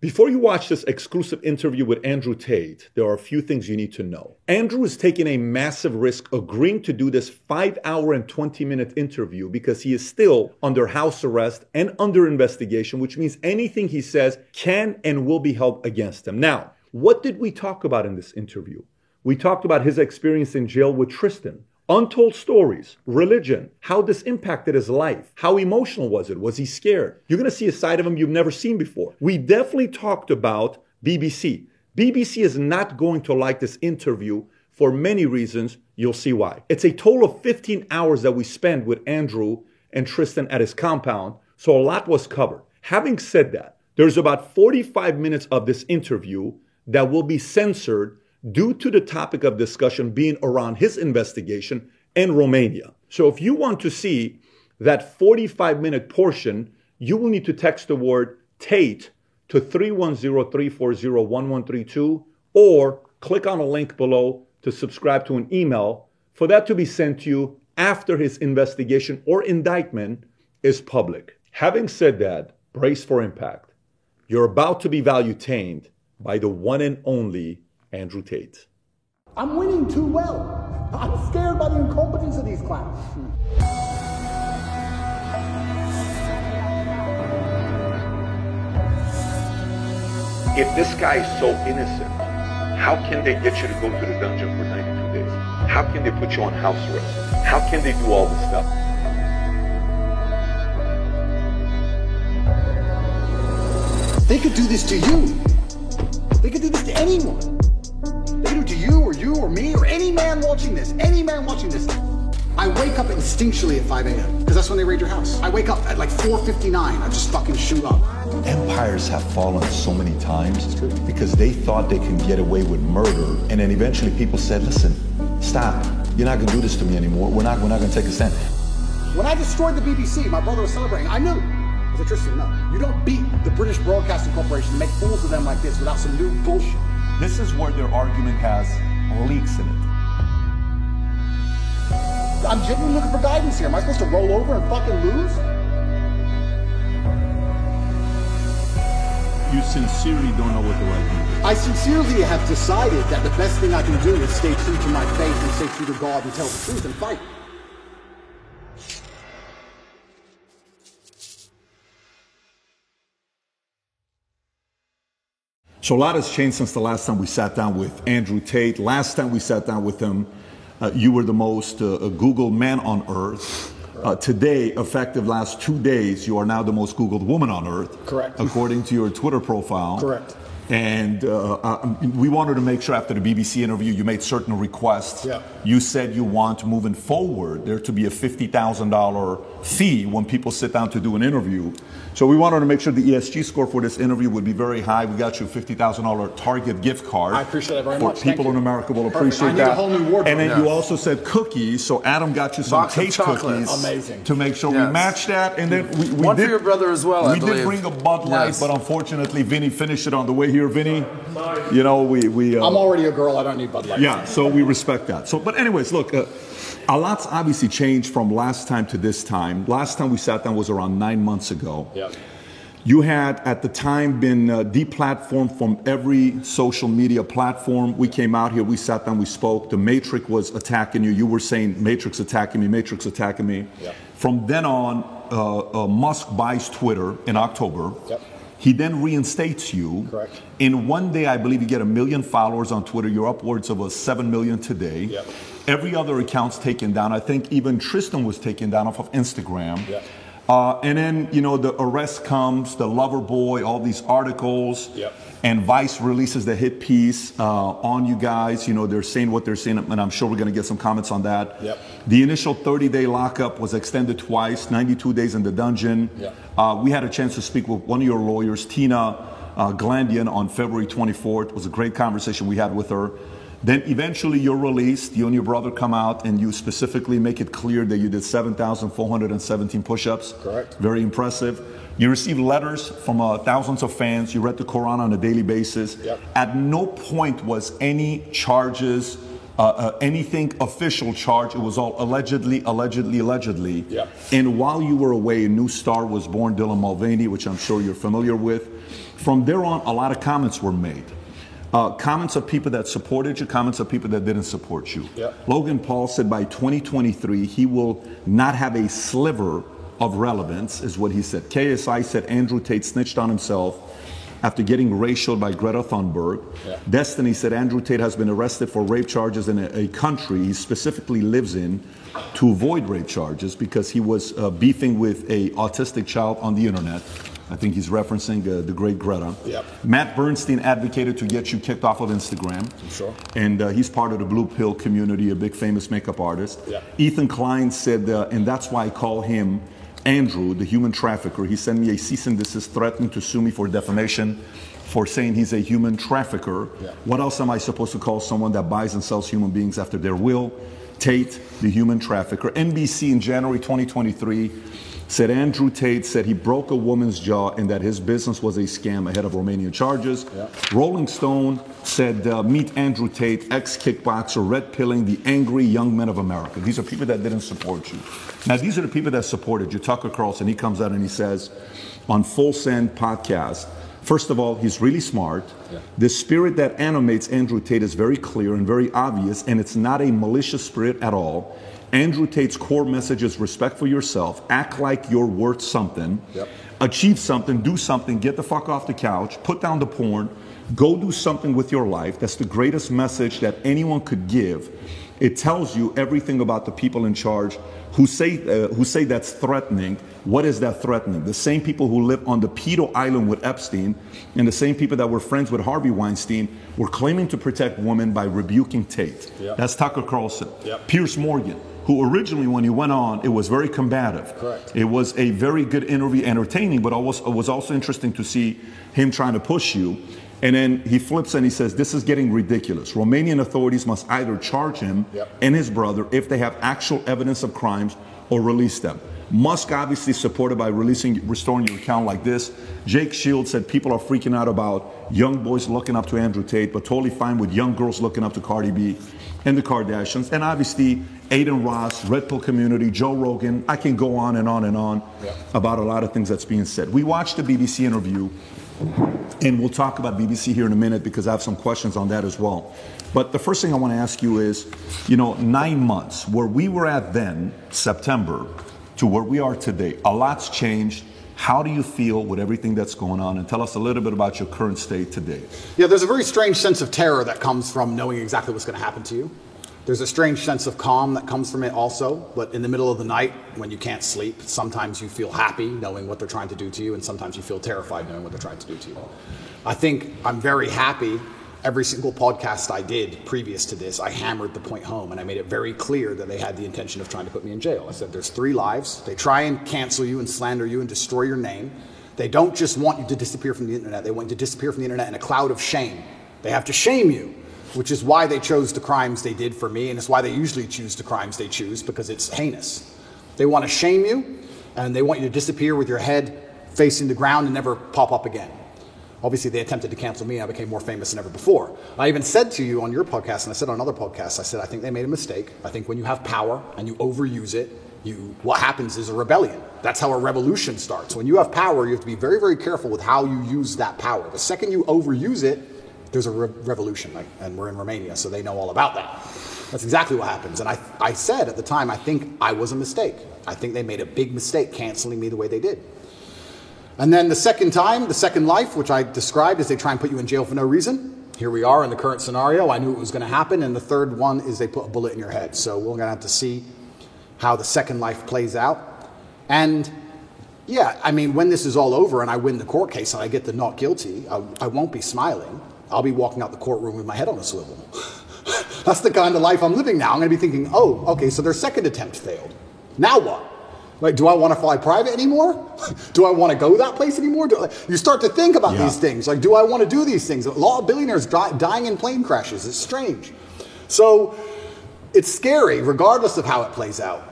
Before you watch this exclusive interview with Andrew Tate, there are a few things you need to know. Andrew is taking a massive risk agreeing to do this 5 hour and 20 minute interview because he is still under house arrest and under investigation, which means anything he says can and will be held against him. Now, what did we talk about in this interview? We talked about his experience in jail with Tristan, Untold stories, religion, how this impacted his life. How emotional was it? Was he scared? You're to see a side of him you've never seen before. We definitely talked about BBC. BBC is not going to like this interview for many reasons. You'll see why. It's a total of 15 hours that we spend with Andrew and Tristan at his compound, so a lot was covered. Having said that, there's about 45 minutes of this interview that will be censored due to the topic of discussion being around his investigation in Romania. So if you want to see that 45 minute portion, you will need to text the word Tate to 310-340-1132 or click on a link below to subscribe to an email for that to be sent to you after his investigation or indictment is public. Having said that, brace for impact. You're about to be value-tained by the one and only Andrew Tate. I'm winning too well. I'm scared by the incompetence of these clowns. If this guy is so innocent, how can they get you to go to the dungeon for 92 days? How can they put you on house arrest? How can they do all this stuff? They could do this to you. They could do this to anyone. They do it to you or you or me or any man watching this. Any man watching this. I wake up instinctually at 5 a.m. because that's when they raid your house. I wake up at like 4.59. I just fucking shoot up. Empires have fallen so many times because they thought they can get away with murder. And then eventually people said, listen, stop. You're not gonna do this to me anymore. We're not, we're not gonna take a stand. When I destroyed the BBC, my brother was celebrating. I knew. I said, Tristan, no. You don't beat the British Broadcasting Corporation and make fools of them like this without some new bullshit. This is where their argument has leaks in it. I'm genuinely looking for guidance here. Am I supposed to roll over and fucking lose? You sincerely don't know what the right thing is. I sincerely have decided that the best thing I can do is stay true to my faith and stay true to God and tell the truth and fight. So a lot has changed since the last time we sat down with Andrew Tate. Last time we sat down with him, uh, you were the most uh, Googled man on earth. Uh, today, effective last two days, you are now the most Googled woman on earth. Correct. According to your Twitter profile. Correct. And uh, uh, we wanted to make sure after the BBC interview, you made certain requests. Yeah. You said you want moving forward there to be a $50,000 fee when people sit down to do an interview. So we wanted to make sure the ESG score for this interview would be very high. We got you a $50,000 Target gift card. I appreciate it very for much. People in America will Perfect. appreciate I need that. a whole new wardrobe. And then Yeah. you also said cookies. So Adam got you some Box cookies. Amazing. To make sure we Yes. match that. And then we, we One for did, your brother as well, We did bring a Bud Light, Yes. but unfortunately, Vinny finished it on the way here. Vinny, you know, we. we uh, I'm already a girl. I don't need Bud Light. yeah, so we respect that. So, but anyways, look, uh, a lot's obviously changed from last time to this time. Last time we sat down was around nine months ago. Yeah. You had at the time been uh, deplatformed from every social media platform. We came out here, we sat down, we spoke. The Matrix was attacking you. You were saying Matrix attacking me, Matrix attacking me. Yep. From then on, uh, uh, Musk buys Twitter in October. Yep. He then reinstates you. Correct. In one day, I believe you get a million followers on Twitter. You're upwards of a seven million today. Yep. Every other account's taken down. I think even Tristan was taken down off of Instagram. Yep. Uh, and then, you know, the arrest comes, the lover boy, all these articles. Yep. And Vice releases the hit piece uh, on you guys. You know, they're saying what they're saying, and I'm sure we're going to get some comments on that. Yep. The initial 30 day lockup was extended twice, 92 days in the dungeon. Yep. Uh, we had a chance to speak with one of your lawyers, Tina uh, Glandian, on February 24th. It was a great conversation we had with her. Then eventually you're released. You and your brother come out and you specifically make it clear that you did 7,417 push ups. Correct. Very impressive. You received letters from uh, thousands of fans. You read the Quran on a daily basis. Yep. At no point was any charges uh, uh, anything official charge. It was all allegedly, allegedly, allegedly. Yeah. And while you were away, a new star was born, Dylan Mulvaney, which I'm sure you're familiar with. From there on, a lot of comments were made. Uh, comments of people that supported you, comments of people that didn't support you. Yeah. Logan Paul said by 2023 he will not have a sliver of relevance, is what he said. KSI said Andrew Tate snitched on himself after getting racial by Greta Thunberg. Yeah. Destiny said Andrew Tate has been arrested for rape charges in a, a country he specifically lives in to avoid rape charges because he was uh, beefing with a autistic child on the internet. I think he's referencing uh, the great Greta. Yep. Matt Bernstein advocated to get you kicked off of Instagram. Sure. And uh, he's part of the Blue Pill community, a big famous makeup artist. Yeah. Ethan Klein said, uh, and that's why I call him Andrew, the human trafficker. He sent me a cease and desist threatening to sue me for defamation for saying he's a human trafficker. Yeah. What else am I supposed to call someone that buys and sells human beings after their will? Tate, the human trafficker. NBC in January 2023 said Andrew Tate said he broke a woman's jaw and that his business was a scam ahead of Romanian charges. Yeah. Rolling Stone said, uh, Meet Andrew Tate, ex kickboxer, red pilling the angry young men of America. These are people that didn't support you. Now, these are the people that supported you. Tucker Carlson, he comes out and he says on Full Send podcast, first of all, he's really smart. Yeah. The spirit that animates Andrew Tate is very clear and very obvious, and it's not a malicious spirit at all. Andrew Tate's core message is respect for yourself, act like you're worth something, Yep. achieve something, do something, get the fuck off the couch, put down the porn, go do something with your life. That's the greatest message that anyone could give. It tells you everything about the people in charge who say uh, who say that's threatening. What is that threatening? The same people who live on the pedo island with Epstein, and the same people that were friends with Harvey Weinstein, were claiming to protect women by rebuking Tate. Yeah. That's Tucker Carlson. Yep. Piers Morgan, who originally, when he went on, it was very combative. Correct. It was a very good interview, entertaining, but it was, it was also interesting to see him trying to push you. And then he flips and he says, This is getting ridiculous. Romanian authorities must either charge him Yep. and his brother if they have actual evidence of crimes or release them. Musk obviously supported by releasing, restoring your account like this. Jake Shields said people are freaking out about young boys looking up to Andrew Tate, but totally fine with young girls looking up to Cardi B and the Kardashians. And obviously, Adin Ross, Red Pill community, Joe Rogan. I can go on and on and on Yeah. about a lot of things that's being said. We watched the BBC interview and we'll talk about BBC here in a minute because I have some questions on that as well. But the first thing I want to ask you is, you know, nine months, where we were at then, September, to where we are today, a lot's changed. How do you feel with everything that's going on? And tell us a little bit about your current state today. Yeah, there's a very strange sense of terror that comes from knowing exactly what's going to happen to you. There's a strange sense of calm that comes from it also, but in the middle of the night when you can't sleep, sometimes you feel happy knowing what they're trying to do to you, and sometimes you feel terrified knowing what they're trying to do to you. I think I'm very happy. Every single podcast I did previous to this, I hammered the point home and I made it very clear that they had the intention of trying to put me in jail. I said, There's three lives. They try and cancel you and slander you and destroy your name. They don't just want you to disappear from the internet, they want you to disappear from the internet in a cloud of shame. They have to shame you, which is why they chose the crimes they did for me, and it's why they usually choose the crimes they choose because it's heinous. They want to shame you, and they want you to disappear with your head facing the ground and never pop up again. Obviously, they attempted to cancel me. and I became more famous than ever before. I even said to you on your podcast, and I said on other podcasts, I said, I think they made a mistake. I think when you have power and you overuse it, you, what happens is a rebellion. That's how a revolution starts. When you have power, you have to be very, very careful with how you use that power. The second you overuse it, there's a re- revolution, like, and we're in Romania, so they know all about that. That's exactly what happens. And I, I said at the time, I think I was a mistake. I think they made a big mistake canceling me the way they did. And then the second time, the second life, which I described is they try and put you in jail for no reason. Here we are in the current scenario. I knew it was going to happen. And the third one is they put a bullet in your head. So we're going to have to see how the second life plays out. And yeah, I mean, when this is all over and I win the court case and I get the not guilty, I, I won't be smiling. I'll be walking out the courtroom with my head on a swivel. That's the kind of life I'm living now. I'm going to be thinking, oh, okay, so their second attempt failed. Now what? Like, do I want to fly private anymore? do I want to go that place anymore? Do, you start to think about Yeah. these things. Like, do I want to do these things? A lot of billionaires die, dying in plane crashes. It's strange. So it's scary, regardless of how it plays out.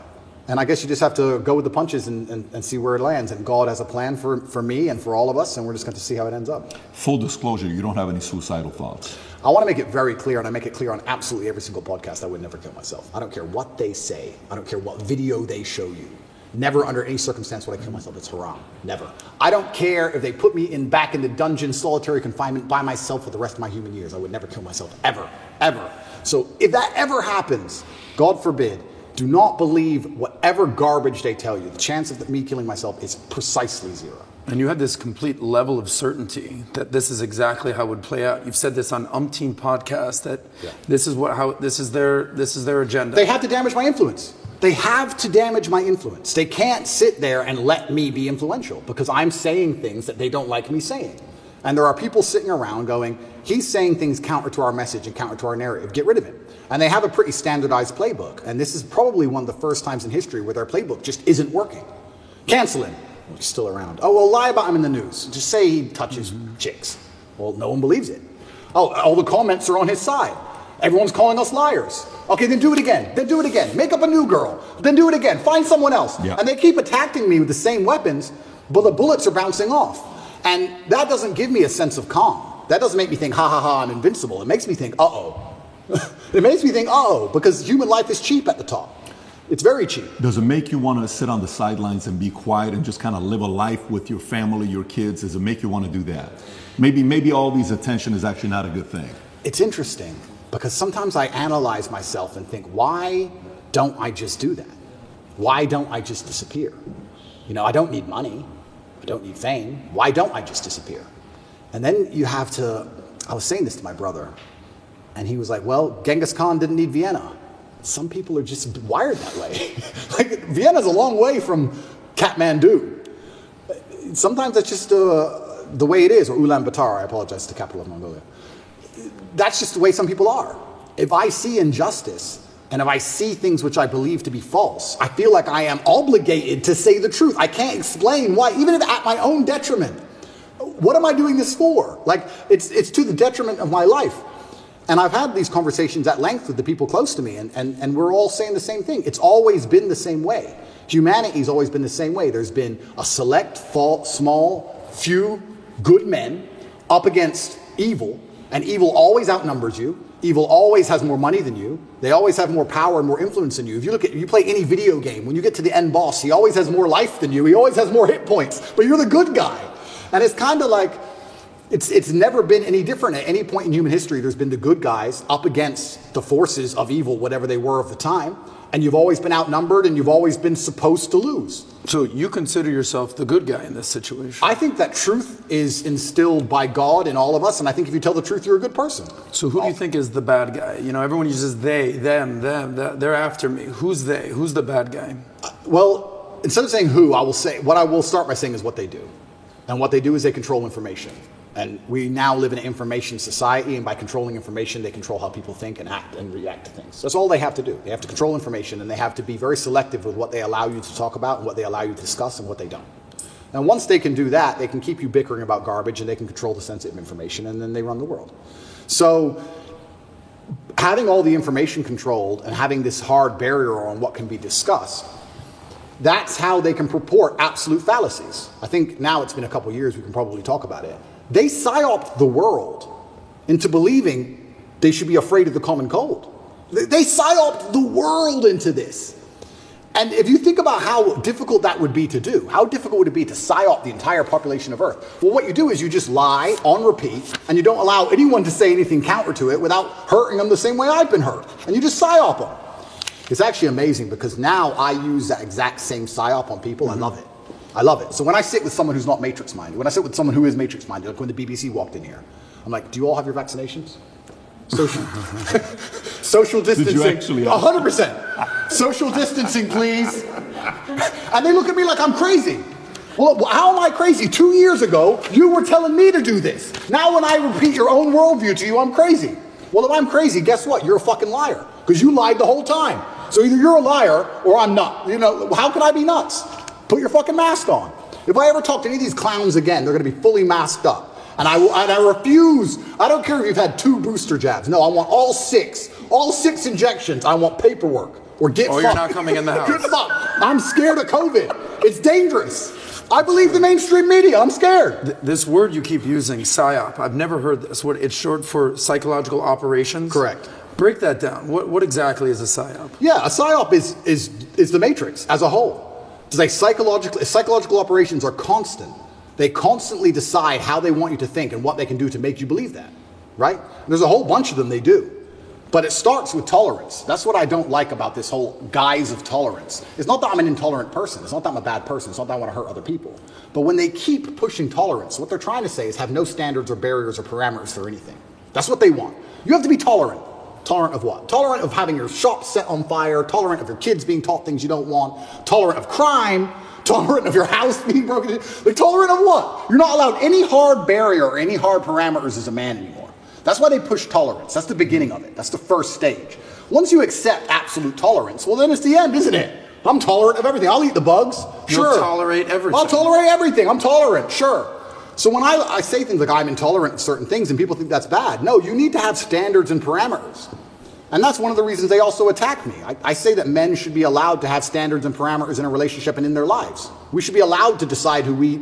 And I guess you just have to go with the punches and, and, and see where it lands. And God has a plan for, for me and for all of us, and we're just going to see how it ends up. Full disclosure, you don't have any suicidal thoughts. I want to make it very clear, and I make it clear on absolutely every single podcast, I would never kill myself. I don't care what they say, I don't care what video they show you. Never under any circumstance would I kill myself. It's haram. Never. I don't care if they put me in back in the dungeon, solitary confinement by myself for the rest of my human years. I would never kill myself. Ever. Ever. So if that ever happens, God forbid, do not believe whatever garbage they tell you. The chance of me killing myself is precisely zero. And you had this complete level of certainty that this is exactly how it would play out. You've said this on umpteen podcasts that Yeah. this is what how this is their this is their agenda. They have to damage my influence. They have to damage my influence. They can't sit there and let me be influential because I'm saying things that they don't like me saying. And there are people sitting around going, he's saying things counter to our message and counter to our narrative. Get rid of him. And they have a pretty standardized playbook. And this is probably one of the first times in history where their playbook just isn't working. Cancel him. Oh, he's still around. Oh, well, lie about him in the news. Just say he touches mm-hmm. chicks. Well, no one believes it. Oh, all the comments are on his side. Everyone's calling us liars. Okay, then do it again. Then do it again. Make up a new girl. Then do it again. Find someone else. Yeah. And they keep attacking me with the same weapons, but the bullets are bouncing off. And that doesn't give me a sense of calm. That doesn't make me think, ha ha ha, I'm invincible. It makes me think, uh oh. it makes me think, uh oh, because human life is cheap at the top. It's very cheap. Does it make you want to sit on the sidelines and be quiet and just kind of live a life with your family, your kids? Does it make you want to do that? Maybe, maybe all these attention is actually not a good thing. It's interesting because sometimes I analyze myself and think, why don't I just do that? Why don't I just disappear? You know, I don't need money. I don't need fame. Why don't I just disappear? And then you have to, I was saying this to my brother, and he was like, well, Genghis Khan didn't need Vienna. Some people are just wired that way. like, Vienna's a long way from Kathmandu. Sometimes that's just uh, the way it is, or Ulaanbaatar, I apologize, the capital of Mongolia that's just the way some people are. If I see injustice and if I see things which I believe to be false, I feel like I am obligated to say the truth. I can't explain why, even if at my own detriment. What am I doing this for? Like, it's, it's to the detriment of my life. And I've had these conversations at length with the people close to me, and, and, and we're all saying the same thing. It's always been the same way. Humanity's always been the same way. There's been a select, fall, small, few good men up against evil, and evil always outnumbers you. Evil always has more money than you. They always have more power and more influence than you. If you look at, you play any video game, when you get to the end boss, he always has more life than you. He always has more hit points, but you're the good guy. And it's kind of like, it's, it's never been any different. At any point in human history, there's been the good guys up against the forces of evil, whatever they were of the time. And you've always been outnumbered and you've always been supposed to lose. so you consider yourself the good guy in this situation. I think that truth is instilled by God in all of us. And I think if you tell the truth, you're a good person. so who do you think is the bad guy? You know, everyone uses they, them, them. They're after me. Who's they? Who's the bad guy? Uh, well, instead of saying who, I will say what I will start by saying is what they do. And what they do is they control information. And we now live in an information society, and by controlling information, they control how people think and act and react to things. That's all they have to do. They have to control information, and they have to be very selective with what they allow you to talk about and what they allow you to discuss and what they don't. And once they can do that, they can keep you bickering about garbage and they can control the sensitive information, and then they run the world. So having all the information controlled and having this hard barrier on what can be discussed, that's how they can purport absolute fallacies. I think now it's been a couple years, we can probably talk about it. They psyoped the world into believing they should be afraid of the common cold. They psyoped the world into this. And if you think about how difficult that would be to do, how difficult would it be to psyop the entire population of Earth? Well, what you do is you just lie on repeat, and you don't allow anyone to say anything counter to it without hurting them the same way I've been hurt. And you just psyop them. It's actually amazing because now I use that exact same psyop on people. I love it. I love it. So when I sit with someone who's not matrix minded, when I sit with someone who is matrix minded, like when the BBC walked in here, I'm like, do you all have your vaccinations? Social, social distancing. hundred percent. Social distancing, please. And they look at me like I'm crazy. Well, how am I crazy? Two years ago, you were telling me to do this. Now, when I repeat your own worldview to you, I'm crazy. Well, if I'm crazy, guess what? You're a fucking liar because you lied the whole time. So either you're a liar or I'm not. You know, how can I be nuts? Put your fucking mask on. If I ever talk to any of these clowns again, they're going to be fully masked up. And I, and I refuse. I don't care if you've had two booster jabs. No, I want all six. All six injections. I want paperwork. or get oh, Or fucked. you're not coming in the house. Get fucked. I'm scared of COVID. It's dangerous. I believe the mainstream media. I'm scared. This word you keep using, psyop, I've never heard this word. It's short for psychological operations. Correct. Break that down. What, what exactly is a psyop? Yeah, a psyop is is is the matrix as a whole. It's psychological psychological operations are constant. They constantly decide how they want you to think and what they can do to make you believe that. Right? There's a whole bunch of them they do. But it starts with tolerance. That's what I don't like about this whole guise of tolerance. It's not that I'm an intolerant person. It's not that I'm a bad person. It's not that I want to hurt other people. But when they keep pushing tolerance, what they're trying to say is have no standards or barriers or parameters for anything. That's what they want. You have to be tolerant. Tolerant of what? Tolerant of having your shop set on fire, tolerant of your kids being taught things you don't want, tolerant of crime, tolerant of your house being broken into. Like, tolerant of what? You're not allowed any hard barrier or any hard parameters as a man anymore. That's why they push tolerance. That's the beginning of it. That's the first stage. Once you accept absolute tolerance, well, then it's the end, isn't it? I'm tolerant of everything. I'll eat the bugs. You'll Sure. tolerate everything. I'll tolerate everything. I'm tolerant. Sure. So when I, I say things like I'm intolerant of certain things and people think that's bad, no, you need to have standards and parameters. And that's one of the reasons they also attack me. I, I say that men should be allowed to have standards and parameters in a relationship and in their lives. We should be allowed to decide who we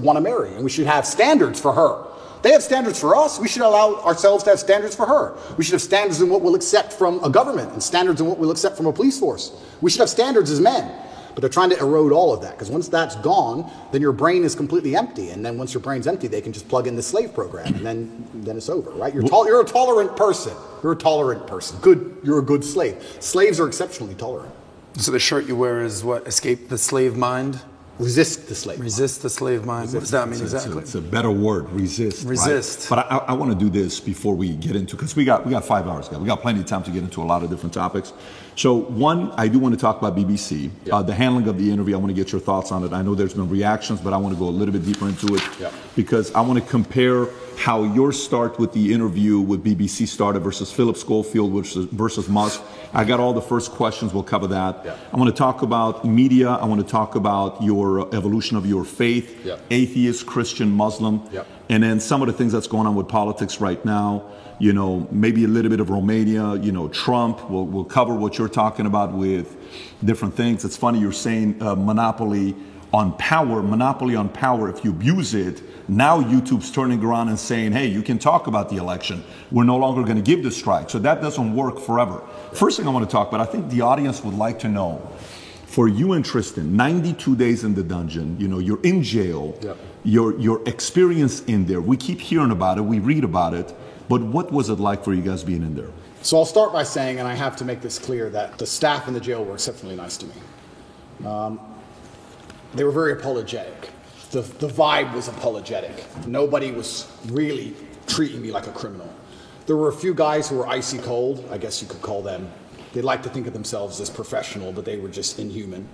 want to marry, and we should have standards for her. They have standards for us. We should allow ourselves to have standards for her. We should have standards in what we'll accept from a government and standards in what we'll accept from a police force. We should have standards as men. But they're trying to erode all of that because once that's gone, then your brain is completely empty. And then once your brain's empty, they can just plug in the slave program, and then then it's over, right? You're you're a tolerant person. You're a tolerant person. Good. You're a good slave. Slaves are exceptionally tolerant. So the shirt you wear is what? Escape the slave mind? Resist the slave. Resist the slave mind. What does that mean It's a- exactly? It's a better word, resist. right? Resist. But I, I want to do this before we get into because we got we got five hours, guys. We got plenty of time to get into a lot of different topics. So one, I do want to talk about BBC, uh, the handling of the interview. I want to get your thoughts on it. I know there's been reactions, but I want to go a little bit deeper into it Yep. because I want to compare how your start with the interview with BBC started versus Philip Schofield versus, versus Musk. I got all the first questions. We'll cover that. Yeah. I want to talk about media. I want to talk about your uh, evolution of your faith, Yeah. atheist, Christian, Muslim, Yep. and then some of the things that's going on with politics right now. You know, maybe a little bit of Romania. You know, Trump. We'll, we'll cover what you're talking about with different things. It's funny you're saying uh, monopoly on power, monopoly on power. If you abuse it, now YouTube's turning around and saying, "Hey, you can talk about the election. We're no longer going to give the strike." So that doesn't work forever. First thing I want to talk about. I think the audience would like to know for you and Tristan, 92 days in the dungeon, you know, you're in jail, Yep. your, your experience in there, we keep hearing about it, we read about it, but what was it like for you guys being in there? So I'll start by saying, and I have to make this clear, that the staff in the jail were exceptionally nice to me. Um, they were very apologetic. The, the vibe was apologetic. Nobody was really treating me like a criminal. There were a few guys who were icy cold, I guess you could call them. They like to think of themselves as professional, but they were just inhuman.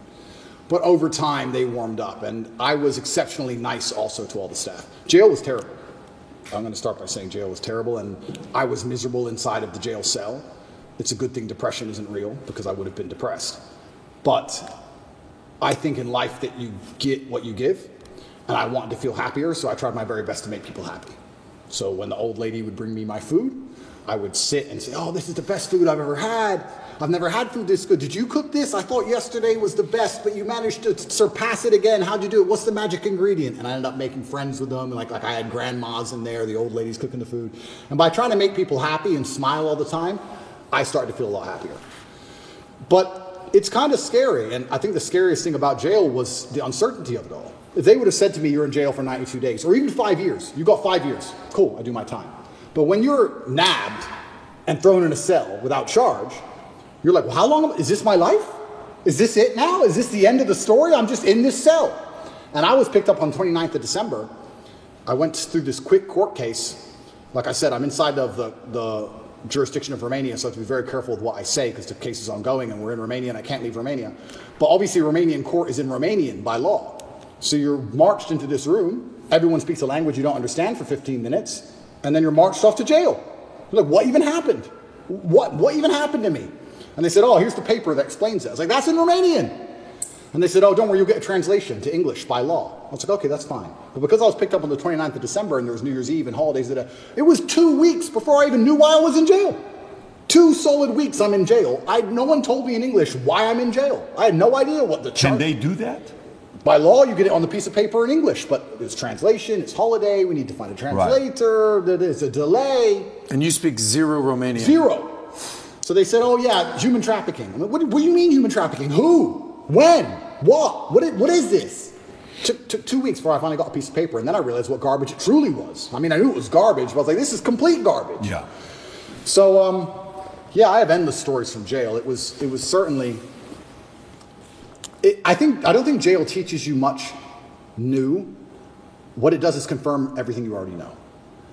But over time, they warmed up, and I was exceptionally nice also to all the staff. Jail was terrible. I'm going to start by saying jail was terrible, and I was miserable inside of the jail cell. It's a good thing depression isn't real because I would have been depressed. But I think in life that you get what you give, and I wanted to feel happier, so I tried my very best to make people happy. So when the old lady would bring me my food, I would sit and say, Oh, this is the best food I've ever had. I've never had food this good. Did you cook this? I thought yesterday was the best, but you managed to surpass it again. How'd you do it? What's the magic ingredient? And I ended up making friends with them. Like, like I had grandmas in there, the old ladies cooking the food. And by trying to make people happy and smile all the time, I started to feel a lot happier. But it's kind of scary. And I think the scariest thing about jail was the uncertainty of it all. If they would have said to me, you're in jail for 92 days, or even five years, you got five years, cool, I do my time. But when you're nabbed and thrown in a cell without charge, you're like, well, how long is this my life? Is this it now? Is this the end of the story? I'm just in this cell. And I was picked up on 29th of December. I went through this quick court case. Like I said, I'm inside of the, the jurisdiction of Romania, so I have to be very careful with what I say because the case is ongoing and we're in Romania and I can't leave Romania. But obviously, Romanian court is in Romanian by law. So you're marched into this room, everyone speaks a language you don't understand for 15 minutes, and then you're marched off to jail. Like, what even happened? What, what even happened to me? And they said, oh, here's the paper that explains it. I was like, that's in Romanian. And they said, oh, don't worry, you'll get a translation to English by law. I was like, okay, that's fine. But because I was picked up on the 29th of December and there was New Year's Eve and holidays, that uh, it was two weeks before I even knew why I was in jail. Two solid weeks I'm in jail. I no one told me in English why I'm in jail. I had no idea what the charge. Can they do that? By law, you get it on the piece of paper in English, but it's translation, it's holiday, we need to find a translator, there's a delay. And you speak zero Romanian. Zero. So they said, oh yeah, human trafficking. I'm like, what, what do you mean human trafficking? Who? When? What? What is, what is this? Took, took two weeks before I finally got a piece of paper, and then I realized what garbage it truly was. I mean, I knew it was garbage, but I was like, this is complete garbage. Yeah. So, um, yeah, I have endless stories from jail. It was, it was certainly. It, I think I don't think jail teaches you much new. What it does is confirm everything you already know.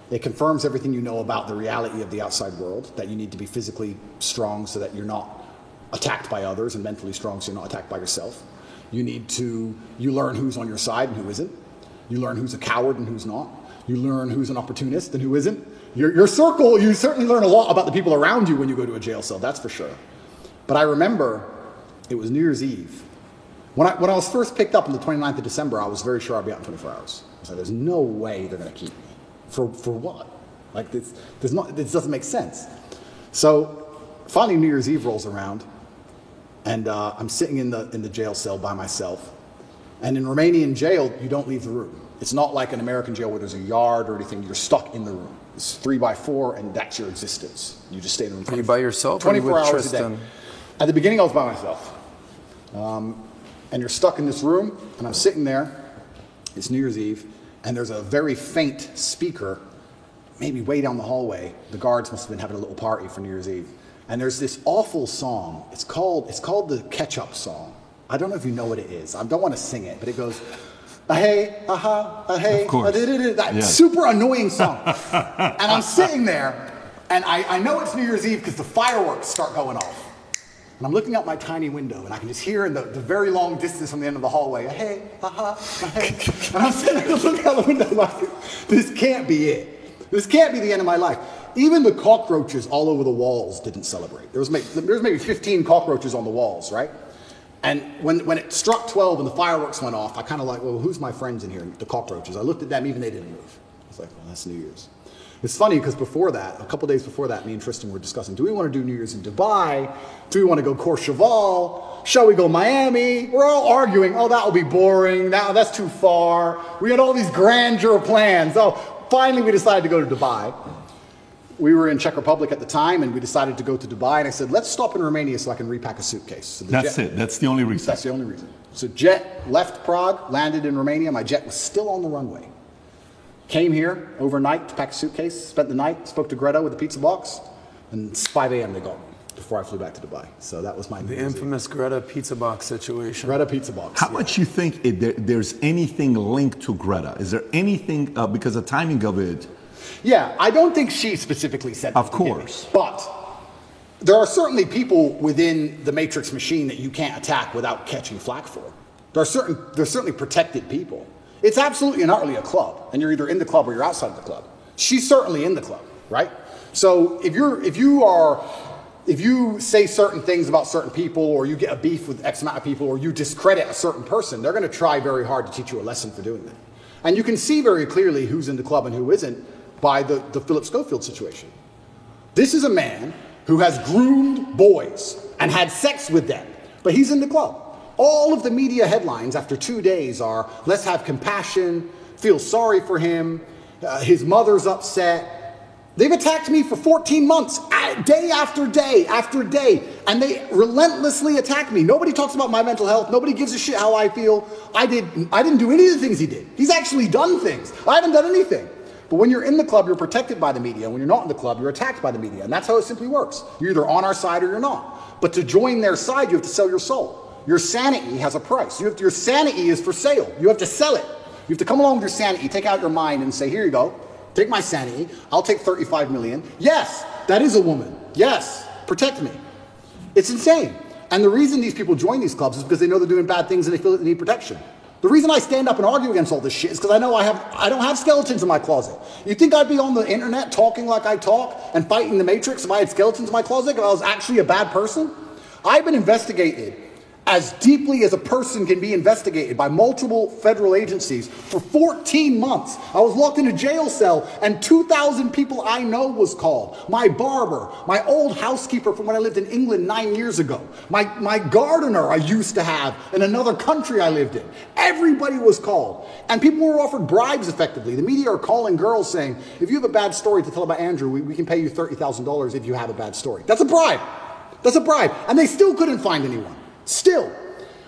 It confirms everything you know about the reality of the outside world. That you need to be physically strong so that you're not attacked by others, and mentally strong so you're not attacked by yourself. You need to. You learn who's on your side and who isn't. You learn who's a coward and who's not. You learn who's an opportunist and who isn't. Your, your circle, you certainly learn a lot about the people around you when you go to a jail cell, that's for sure. But I remember it was New Year's Eve. When I, when I was first picked up on the 29th of December, I was very sure I'd be out in 24 hours. I said, there's no way they're going to keep me. For, for what? Like, this, there's not, this doesn't make sense. So finally, New Year's Eve rolls around, and uh, I'm sitting in the, in the jail cell by myself. And in Romanian jail, you don't leave the room. It's not like an American jail where there's a yard or anything. You're stuck in the room. It's three by four, and that's your existence. You just stay in the room. Are you by yourself or are you 24 with hours a day. At the beginning, I was by myself. Um, and you're stuck in this room, and I'm sitting there. It's New Year's Eve, and there's a very faint speaker, maybe way down the hallway. The guards must have been having a little party for New Year's Eve. And there's this awful song. It's called, it's called the Ketchup Song. I don't know if you know what it is. I don't want to sing it, but it goes, ah hey, aha, ah hey, Of course. ah, da-da-da," that Yeah. super annoying song. and I'm sitting there, and I, I know it's New Year's Eve because the fireworks start going off. And I'm looking out my tiny window, and I can just hear in the, the very long distance from the end of the hallway, hey, aha, a hey. And I'm sitting there looking out the window like, this can't be it. This can't be the end of my life. Even the cockroaches all over the walls didn't celebrate. There was, maybe, there was maybe 15 cockroaches on the walls, right? And when, when it struck 12 and the fireworks went off, I kind of like, well, who's my friends in here? The cockroaches. I looked at them, even they didn't move. I was like, well, that's New Year's. It's funny because before that, a couple days before that, me and Tristan were discussing: Do we want to do New Year's in Dubai? Do we want to go Courchevel? Shall we go Miami? We're all arguing. Oh, that will be boring. That, that's too far. We had all these grandeur plans. Oh, finally, we decided to go to Dubai. We were in Czech Republic at the time, and we decided to go to Dubai. And I said, let's stop in Romania so I can repack a suitcase. So That's jet- it. That's the only reason. That's the only reason. So jet left Prague, landed in Romania. My jet was still on the runway. Came here overnight to pack a suitcase, spent the night, spoke to Greta with a pizza box, and it's 5 a.m. they got me before I flew back to Dubai. So that was my The infamous Greta pizza box situation. Greta pizza box. How yeah. much you think it, there, there's anything linked to Greta? Is there anything uh, because the timing of it? Yeah, I don't think she specifically said. That. Of at the beginning, course. but there are certainly people within the Matrix machine that you can't attack without catching flack for. There are certain, there's certainly protected people. It's absolutely and utterly a club, and you're either in the club or you're outside of the club. She's certainly in the club, right? So if you're, if you are, if you say certain things about certain people, or you get a beef with X amount of people, or you discredit a certain person, they're going to try very hard to teach you a lesson for doing that. And you can see very clearly who's in the club and who isn't by the, the Philip Schofield situation. This is a man who has groomed boys and had sex with them, but he's in the club. All of the media headlines after two days are let's have compassion, feel sorry for him, uh, his mother's upset. They've attacked me for 14 months, day after day after day, and they relentlessly attack me. Nobody talks about my mental health. Nobody gives a shit how I feel. I, did, I didn't do any of the things he did. He's actually done things. I haven't done anything. But when you're in the club, you're protected by the media. When you're not in the club, you're attacked by the media. And that's how it simply works. You're either on our side or you're not. But to join their side, you have to sell your soul. Your sanity has a price. You have to, your sanity is for sale. You have to sell it. You have to come along with your sanity, take out your mind, and say, here you go. Take my sanity. I'll take 35 million. Yes, that is a woman. Yes, protect me. It's insane. And the reason these people join these clubs is because they know they're doing bad things and they feel that they need protection. The reason I stand up and argue against all this shit is because I know I have I don't have skeletons in my closet. You think I'd be on the internet talking like I talk and fighting the Matrix if I had skeletons in my closet if I was actually a bad person? I've been investigated as deeply as a person can be investigated by multiple federal agencies for 14 months. I was locked in a jail cell and 2,000 people I know was called. My barber, my old housekeeper from when I lived in England nine years ago, my, my gardener I used to have in another country I lived in. Everybody was called. And people were offered bribes effectively. The media are calling girls saying, if you have a bad story to tell about Andrew, we, we can pay you $30,000 if you have a bad story. That's a bribe. That's a bribe. And they still couldn't find anyone. Still,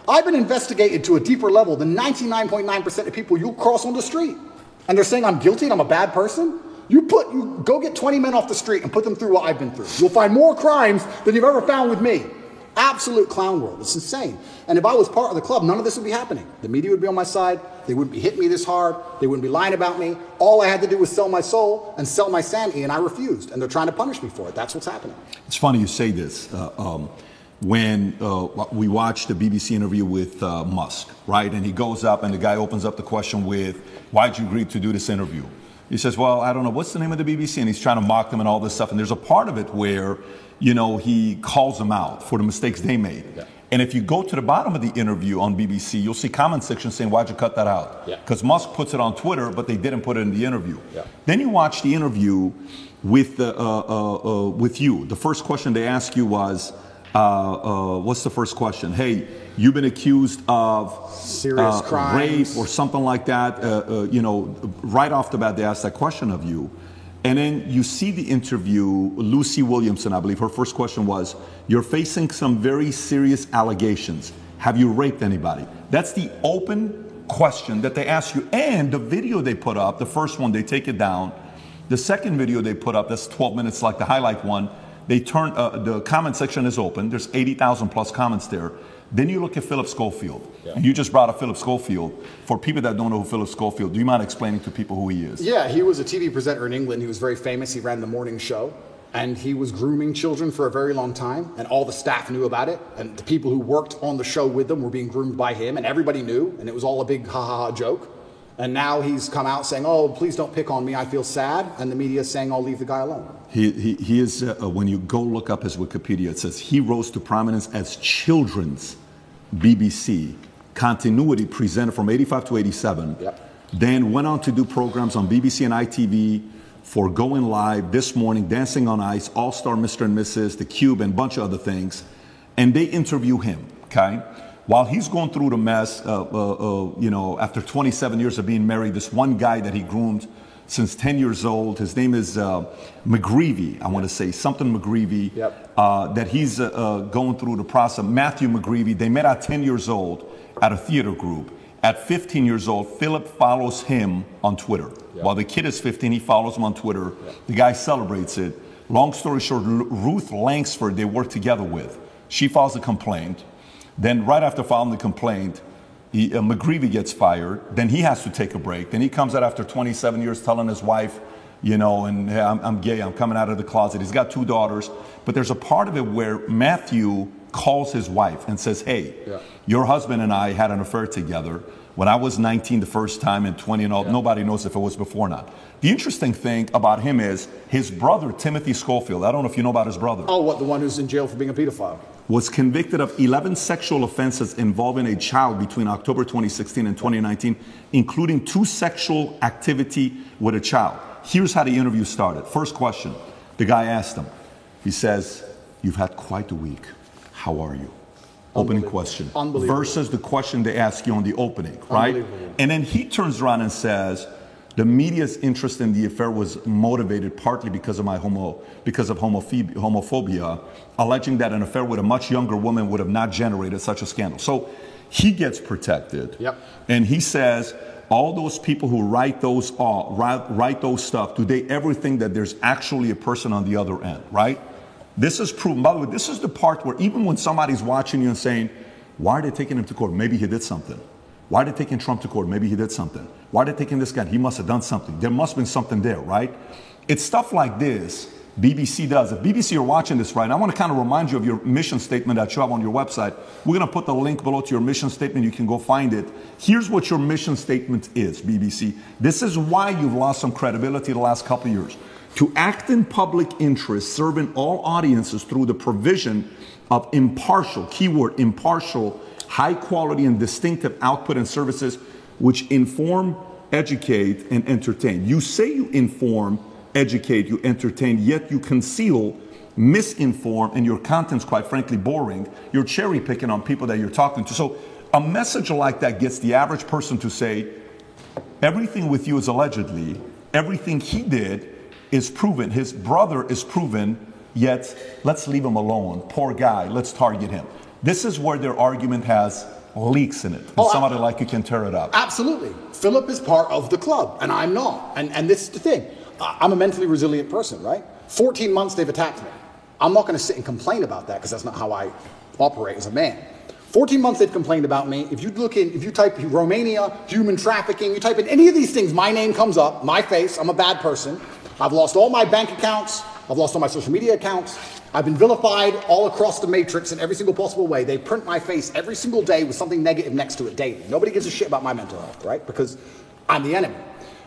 I've been investigated to a deeper level than 99.9% of people you'll cross on the street. And they're saying I'm guilty and I'm a bad person. You put you go get 20 men off the street and put them through what I've been through. You'll find more crimes than you've ever found with me. Absolute clown world. It's insane. And if I was part of the club, none of this would be happening. The media would be on my side. They wouldn't be hitting me this hard. They wouldn't be lying about me. All I had to do was sell my soul and sell my sanity, and I refused. And they're trying to punish me for it. That's what's happening. It's funny you say this. Uh, um, when uh, we watched the BBC interview with uh, Musk, right? And he goes up and the guy opens up the question with, Why'd you agree to do this interview? He says, Well, I don't know, what's the name of the BBC? And he's trying to mock them and all this stuff. And there's a part of it where, you know, he calls them out for the mistakes they made. Yeah. And if you go to the bottom of the interview on BBC, you'll see comment section saying, Why'd you cut that out? Because yeah. Musk puts it on Twitter, but they didn't put it in the interview. Yeah. Then you watch the interview with, uh, uh, uh, with you. The first question they ask you was, uh, uh, what's the first question? Hey, you've been accused of serious uh, rape or something like that. Uh, uh, you know, right off the bat, they ask that question of you. And then you see the interview, Lucy Williamson, I believe, her first question was, You're facing some very serious allegations. Have you raped anybody? That's the open question that they ask you. And the video they put up, the first one, they take it down. The second video they put up, that's 12 minutes like the highlight one, they turn, uh, the comment section is open. There's 80,000 plus comments there. Then you look at Philip Schofield. Yeah. And you just brought up Philip Schofield. For people that don't know who Philip Schofield, do you mind explaining to people who he is? Yeah, he was a TV presenter in England. He was very famous. He ran the morning show. And he was grooming children for a very long time. And all the staff knew about it. And the people who worked on the show with them were being groomed by him. And everybody knew. And it was all a big ha ha ha joke. And now he's come out saying, oh, please don't pick on me. I feel sad. And the media is saying, I'll leave the guy alone. He, he, he is, uh, when you go look up his Wikipedia, it says he rose to prominence as children's BBC continuity presenter from 85 to 87. Yep. Then went on to do programs on BBC and ITV for Going Live, This Morning, Dancing on Ice, All Star Mr. and Mrs., The Cube, and a bunch of other things. And they interview him, okay? While he's going through the mess, uh, uh, uh, you know, after 27 years of being married, this one guy that he groomed since 10 years old, his name is uh, McGreevy, I want to say, something McGreevy, yep. Uh, that he's uh, going through the process. Matthew McGreevy, they met at 10 years old at a theater group. At 15 years old, Philip follows him on Twitter. Yep. While the kid is 15, he follows him on Twitter. Yep. The guy celebrates it. Long story short, Ruth Langsford, they work together with. She files a complaint. Then, right after filing the complaint, he, uh, McGreevy gets fired. Then he has to take a break. Then he comes out after 27 years telling his wife, you know, and hey, I'm, I'm, gay, I'm coming out of the closet. He's got two daughters. But there's a part of it where Matthew calls his wife and says, hey, yeah. your husband and I had an affair together. When I was 19 the first time and 20 and all, yeah. nobody knows if it was before or not. The interesting thing about him is his brother, Timothy Schofield. I don't know if you know about his brother. Oh, what, the one who's in jail for being a pedophile? was convicted of 11 sexual offenses involving a child between October 2016 and 2019, including two sexual activity with a child. Here's how the interview started. First question the guy asked him, he says, You've had quite a week. How are you? Opening question. Versus the question they ask you on the opening, right? And then he turns around and says, the media's interest in the affair was motivated partly because of my homo, because of homophobia, alleging that an affair with a much younger woman would have not generated such a scandal. So he gets protected, yep. and he says, all those people who write those uh, write, write those stuff, do they ever think that there's actually a person on the other end, right? This is proven. By the way, this is the part where even when somebody's watching you and saying, why are they taking him to court? Maybe he did something. Why are they taking Trump to court? Maybe he did something. Why are they taking this guy? He must have done something. There must have been something there, right? It's stuff like this BBC does. If BBC are watching this right, I want to kind of remind you of your mission statement that you have on your website. We're going to put the link below to your mission statement. You can go find it. Here's what your mission statement is, BBC. This is why you've lost some credibility the last couple of years. To act in public interest, serving all audiences through the provision of impartial, keyword impartial, high quality and distinctive output and services which inform, educate, and entertain. You say you inform, educate, you entertain, yet you conceal, misinform, and your content's quite frankly boring. You're cherry picking on people that you're talking to. So a message like that gets the average person to say, everything with you is allegedly, everything he did is proven, his brother is proven, yet let's leave him alone. Poor guy, let's target him. This is where their argument has leaks in it. And Oh, I- somebody like you can tear it up. Absolutely. Philip is part of the club, and I'm not. And, and this is the thing I- I'm a mentally resilient person, right? 14 months they've attacked me. I'm not going to sit and complain about that because that's not how I operate as a man. 14 months they've complained about me. If you look in, if you type Romania, human trafficking, you type in any of these things, my name comes up, my face, I'm a bad person. I've lost all my bank accounts, I've lost all my social media accounts. I've been vilified all across the matrix in every single possible way. They print my face every single day with something negative next to it daily. Nobody gives a shit about my mental health, right? Because I'm the enemy.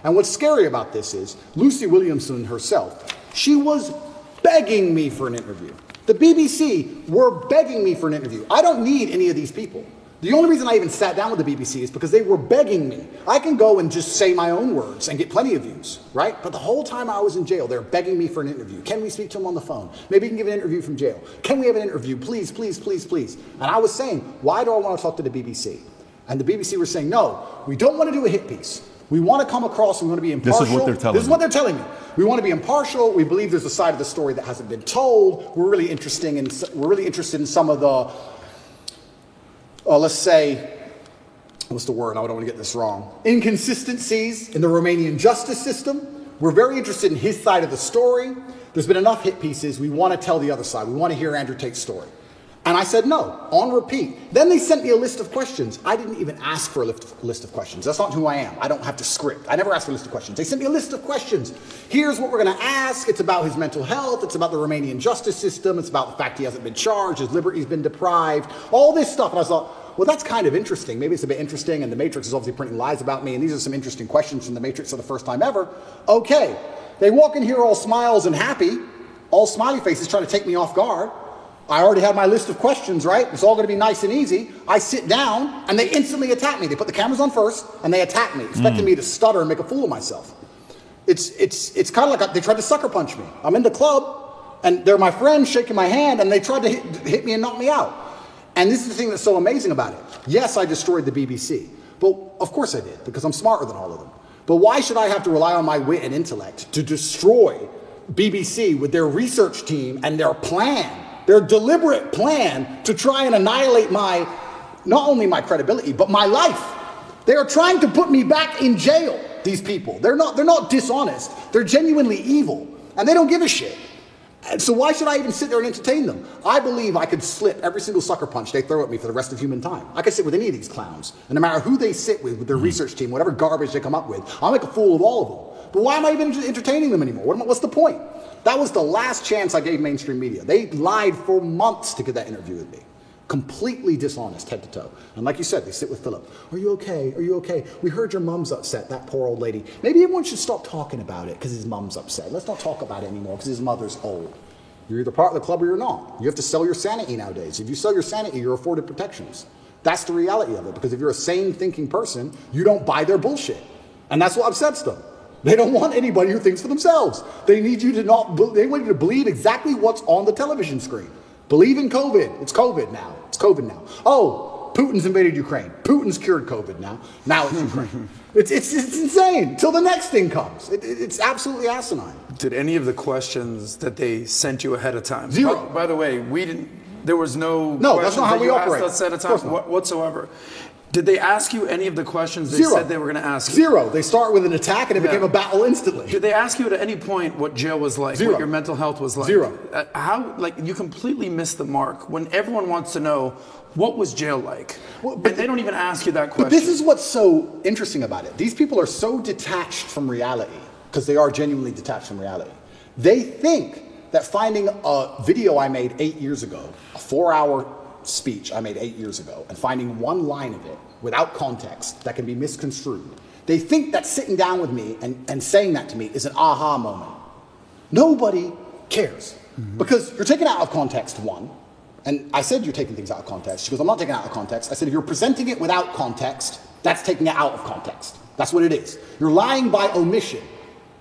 And what's scary about this is Lucy Williamson herself, she was begging me for an interview. The BBC were begging me for an interview. I don't need any of these people. The only reason I even sat down with the BBC is because they were begging me. I can go and just say my own words and get plenty of views, right? But the whole time I was in jail, they're begging me for an interview. Can we speak to him on the phone? Maybe you can give an interview from jail. Can we have an interview? Please, please, please, please. And I was saying, why do I want to talk to the BBC? And the BBC were saying, no, we don't want to do a hit piece. We want to come across, we want to be impartial. This is what they're telling This is what they're telling me. We want to be impartial. We believe there's a side of the story that hasn't been told. We're really interesting in, we're really interested in some of the, uh, let's say, what's the word? I don't want to get this wrong. Inconsistencies in the Romanian justice system. We're very interested in his side of the story. There's been enough hit pieces. We want to tell the other side. We want to hear Andrew Tate's story. And I said no, on repeat. Then they sent me a list of questions. I didn't even ask for a list of, questions. That's not who I am. I don't have to script. I never ask for a list of questions. They sent me a list of questions. Here's what we're going to ask. It's about his mental health. It's about the Romanian justice system. It's about the fact he hasn't been charged. His liberty's been deprived. All this stuff. And I thought, well, that's kind of interesting. Maybe it's a bit interesting. And the Matrix is obviously printing lies about me. And these are some interesting questions from the Matrix for the first time ever. Okay. They walk in here all smiles and happy, all smiley faces trying to take me off guard. I already had my list of questions, right? It's all going to be nice and easy. I sit down and they instantly attack me. They put the cameras on first and they attack me, expecting hmm. me to stutter and make a fool of myself. It's, it's, it's kind of like they tried to sucker punch me. I'm in the club and they're my friends shaking my hand and they tried to hit, hit me and knock me out. And this is the thing that's so amazing about it. Yes, I destroyed the BBC, but of course I did because I'm smarter than all of them. But why should I have to rely on my wit and intellect to destroy BBC with their research team and their plan, their deliberate plan to try and annihilate my, not only my credibility, but my life? They are trying to put me back in jail, these people. They're not, they're not dishonest, they're genuinely evil, and they don't give a shit. And so why should I even sit there and entertain them? I believe I could slip every single sucker punch they throw at me for the rest of human time. I could sit with any of these clowns, and no matter who they sit with, with their hmm. research team, whatever garbage they come up with, I'll make a fool of all of them. But why am I even entertaining them anymore? What am I- what's the point? That was the last chance I gave mainstream media. They lied for months to get that interview with me. Completely dishonest, head to toe. And like you said, they sit with Philip. Are you okay? Are you okay? We heard your mom's upset, that poor old lady. Maybe everyone should stop talking about it because his mom's upset. Let's not talk about it anymore because his mother's old. You're either part of the club or you're not. You have to sell your sanity nowadays. If you sell your sanity, you're afforded protections. That's the reality of it because if you're a sane thinking person, you don't buy their bullshit. And that's what upsets them. They don't want anybody who thinks for themselves. They need you to not, they want you to believe exactly what's on the television screen. Believe in COVID. It's COVID now. It's COVID now. Oh, Putin's invaded Ukraine. Putin's cured COVID now. Now it's Ukraine. it's, it's, it's insane. Till the next thing comes. It, it- it's absolutely asinine. Did any of the questions that they sent you ahead of time? Zero. By, by the way, we didn't. There was no. No, that's not how that we you operate. Asked us ahead of Of time course whatsoever. Did they ask you any of the questions they Zero. said they were going to ask you? Zero. They start with an attack and it became a battle instantly. Did they ask you at any point what jail was like? Zero. What your mental health was like? Zero. Uh, how like you completely missed the mark when everyone wants to know what was jail like, Well, but and they don't even ask you that question. But this is what's so interesting about it. These people are so detached from reality because they are genuinely detached from reality. They think that finding a video I made eight years ago, a four hour speech I made eight years ago, and finding one line of it without context that can be misconstrued, they think that sitting down with me and, and saying that to me is an aha moment. Nobody cares. Mm-hmm. Because you're taking out of context, one. And I said you're taking things out of context. She goes, I'm not taking it out of context. I said, if you're presenting it without context, that's taking it out of context. That's what it is. You're lying by omission.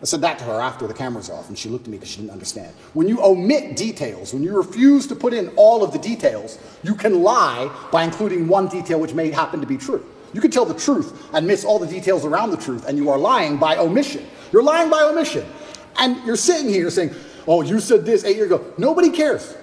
I said that to her after the camera's off, and she looked at me because she didn't understand. When you omit details, when you refuse to put in all of the details, you can lie by including one detail which may happen to be true. You can tell the truth and miss all the details around the truth, and you are lying by omission. You're lying by omission. And you're sitting here saying, Oh, you said this eight years ago. Nobody cares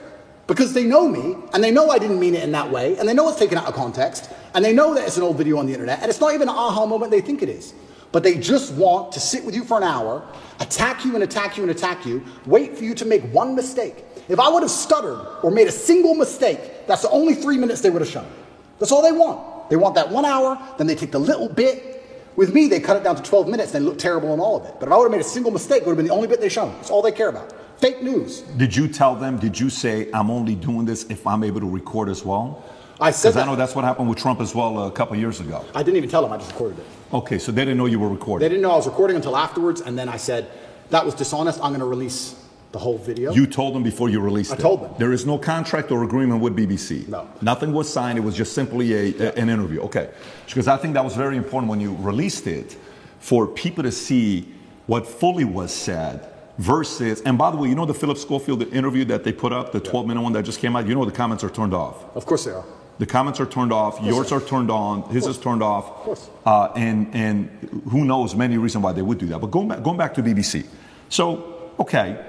because they know me and they know I didn't mean it in that way, and they know it's taken out of context, and they know that it's an old video on the internet, and it's not even an aha moment they think it is. But they just want to sit with you for an hour, attack you and attack you and attack you, wait for you to make one mistake. If I would have stuttered or made a single mistake, that's the only three minutes they would have shown. That's all they want. They want that one hour, then they take the little bit. With me, they cut it down to 12 minutes and they look terrible in all of it. But if I would have made a single mistake, it would have been the only bit they shown. That's all they care about. Fake news. Did you tell them, did you say, I'm only doing this if I'm able to record as well? I said Because I know that's what happened with Trump as well a couple years ago. I didn't even tell them, I just recorded it. Okay, so they didn't know you were recording. They didn't know I was recording until afterwards, and then I said, that was dishonest. I'm going to release the whole video. You told them before you released I it. told them. There is no contract or agreement with BBC. No. Nothing was signed. It was just simply a, a- an interview. Okay. Because I think that was very important when you released it for people to see what fully was said versus, and by the way, you know the Philip Schofield interview that they put up, the 12 minute one that just came out? You know the comments are turned off. of course they are. The comments are turned off. Yours are turned on. His is turned off. Of course. Uh, and and who knows many reasons why they would do that. But going back, going back to BBC. So okay,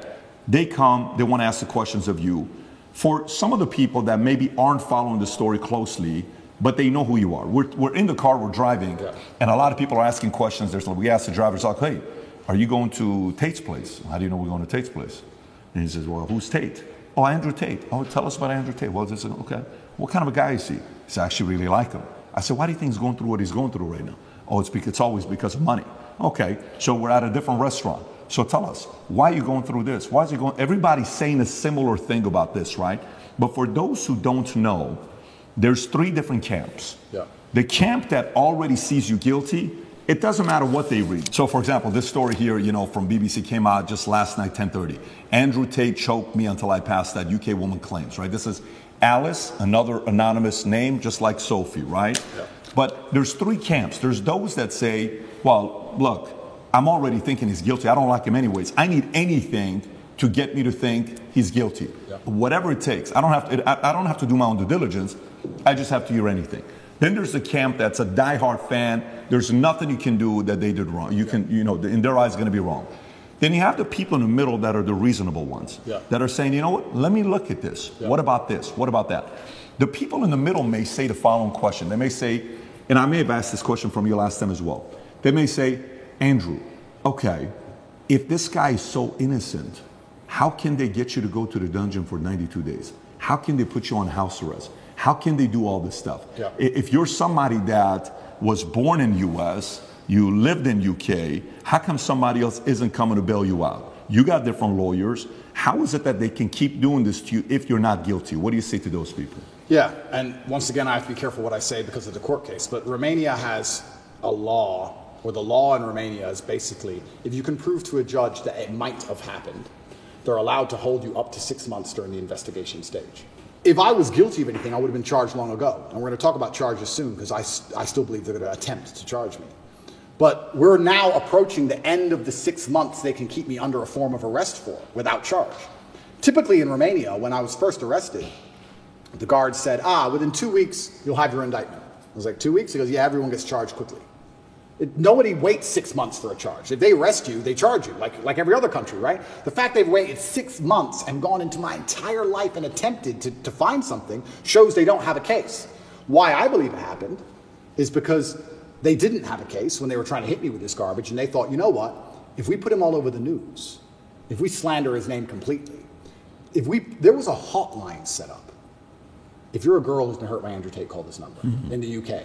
they come. They want to ask the questions of you. For some of the people that maybe aren't following the story closely, but they know who you are. We're, we're in the car. We're driving, and a lot of people are asking questions. There's we ask the drivers like, "Hey, are you going to Tate's place? How do you know we're going to Tate's place?" And he says, Well, who's Tate? Oh, Andrew Tate. Oh, tell us about Andrew Tate. Well, this is okay. What kind of a guy is he? He said, I actually really like him. I said, Why do you think he's going through what he's going through right now? Oh, it's because it's always because of money. Okay, so we're at a different restaurant. So tell us, why are you going through this? Why is he going? Everybody's saying a similar thing about this, right? But for those who don't know, there's three different camps. Yeah. The camp that already sees you guilty, it doesn't matter what they read. So, for example, this story here, you know, from BBC came out just last night, 10:30. Andrew Tate choked me until I passed that UK woman claims, right? This is Alice, another anonymous name, just like Sophie, right? Yeah. But there's three camps. There's those that say, well, look, I'm already thinking he's guilty. I don't like him anyways. I need anything to get me to think he's guilty. Whatever it takes. I don't have to, I, don't have to do my own due diligence. I just have to hear anything. Then there's the camp that's a diehard fan. There's nothing you can do that they did wrong. You can, you know, in their eyes, going to be wrong. Then you have the people in the middle that are the reasonable ones Yeah. that are saying, you know what, let me look at this. What about this? What about that? The people in the middle may say the following question. They may say, and I may have asked this question from you last time as well. They may say, Andrew, okay, if this guy is so innocent, how can they get you to go to the dungeon for 92 days? How can they put you on house arrest? How can they do all this stuff? Yeah. If you're somebody that was born in US, you lived in UK, how come somebody else isn't coming to bail you out? You got different lawyers. How is it that they can keep doing this to you if you're not guilty? What do you say to those people? Yeah, and once again, I have to be careful what I say because of the court case. But Romania has a law, or the law in Romania is basically if you can prove to a judge that it might have happened, they're allowed to hold you up to six months during the investigation stage. If I was guilty of anything, I would have been charged long ago. And we're going to talk about charges soon because I, I still believe they're going to attempt to charge me. But we're now approaching the end of the six months they can keep me under a form of arrest for without charge. Typically in Romania, when I was first arrested, the guard said, ah, within two weeks, you'll have your indictment. I was like, two weeks? He goes, yeah, everyone gets charged quickly. It, nobody waits six months for a charge. If they arrest you, they charge you, like, like every other country, right? The fact they've waited six months and gone into my entire life and attempted to, to find something shows they don't have a case. Why I believe it happened is because they didn't have a case when they were trying to hit me with this garbage, and they thought, you know what? If we put him all over the news, if we slander his name completely, if we there was a hotline set up if you're a girl who's been hurt by Andrew Tate, call this number mm-hmm. in the UK.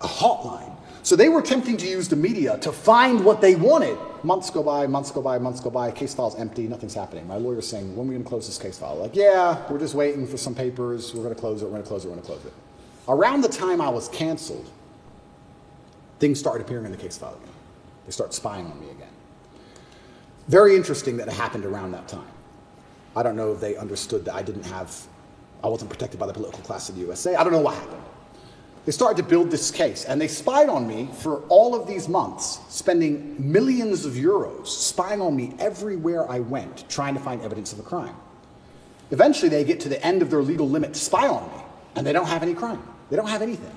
A hotline. So they were attempting to use the media to find what they wanted. Months go by, months go by, months go by, case file's empty, nothing's happening. My lawyer's saying, when are we going to close this case file? Like, yeah, we're just waiting for some papers, we're going to close it, we're going to close it, we're going to close it. Around the time I was canceled, things started appearing in the case file again. They start spying on me again. Very interesting that it happened around that time. I don't know if they understood that I didn't have, I wasn't protected by the political class of the USA. I don't know what happened. They started to build this case, and they spied on me for all of these months, spending millions of euros spying on me everywhere I went, trying to find evidence of a crime. Eventually, they get to the end of their legal limit to spy on me, and they don't have any crime. They don't have anything.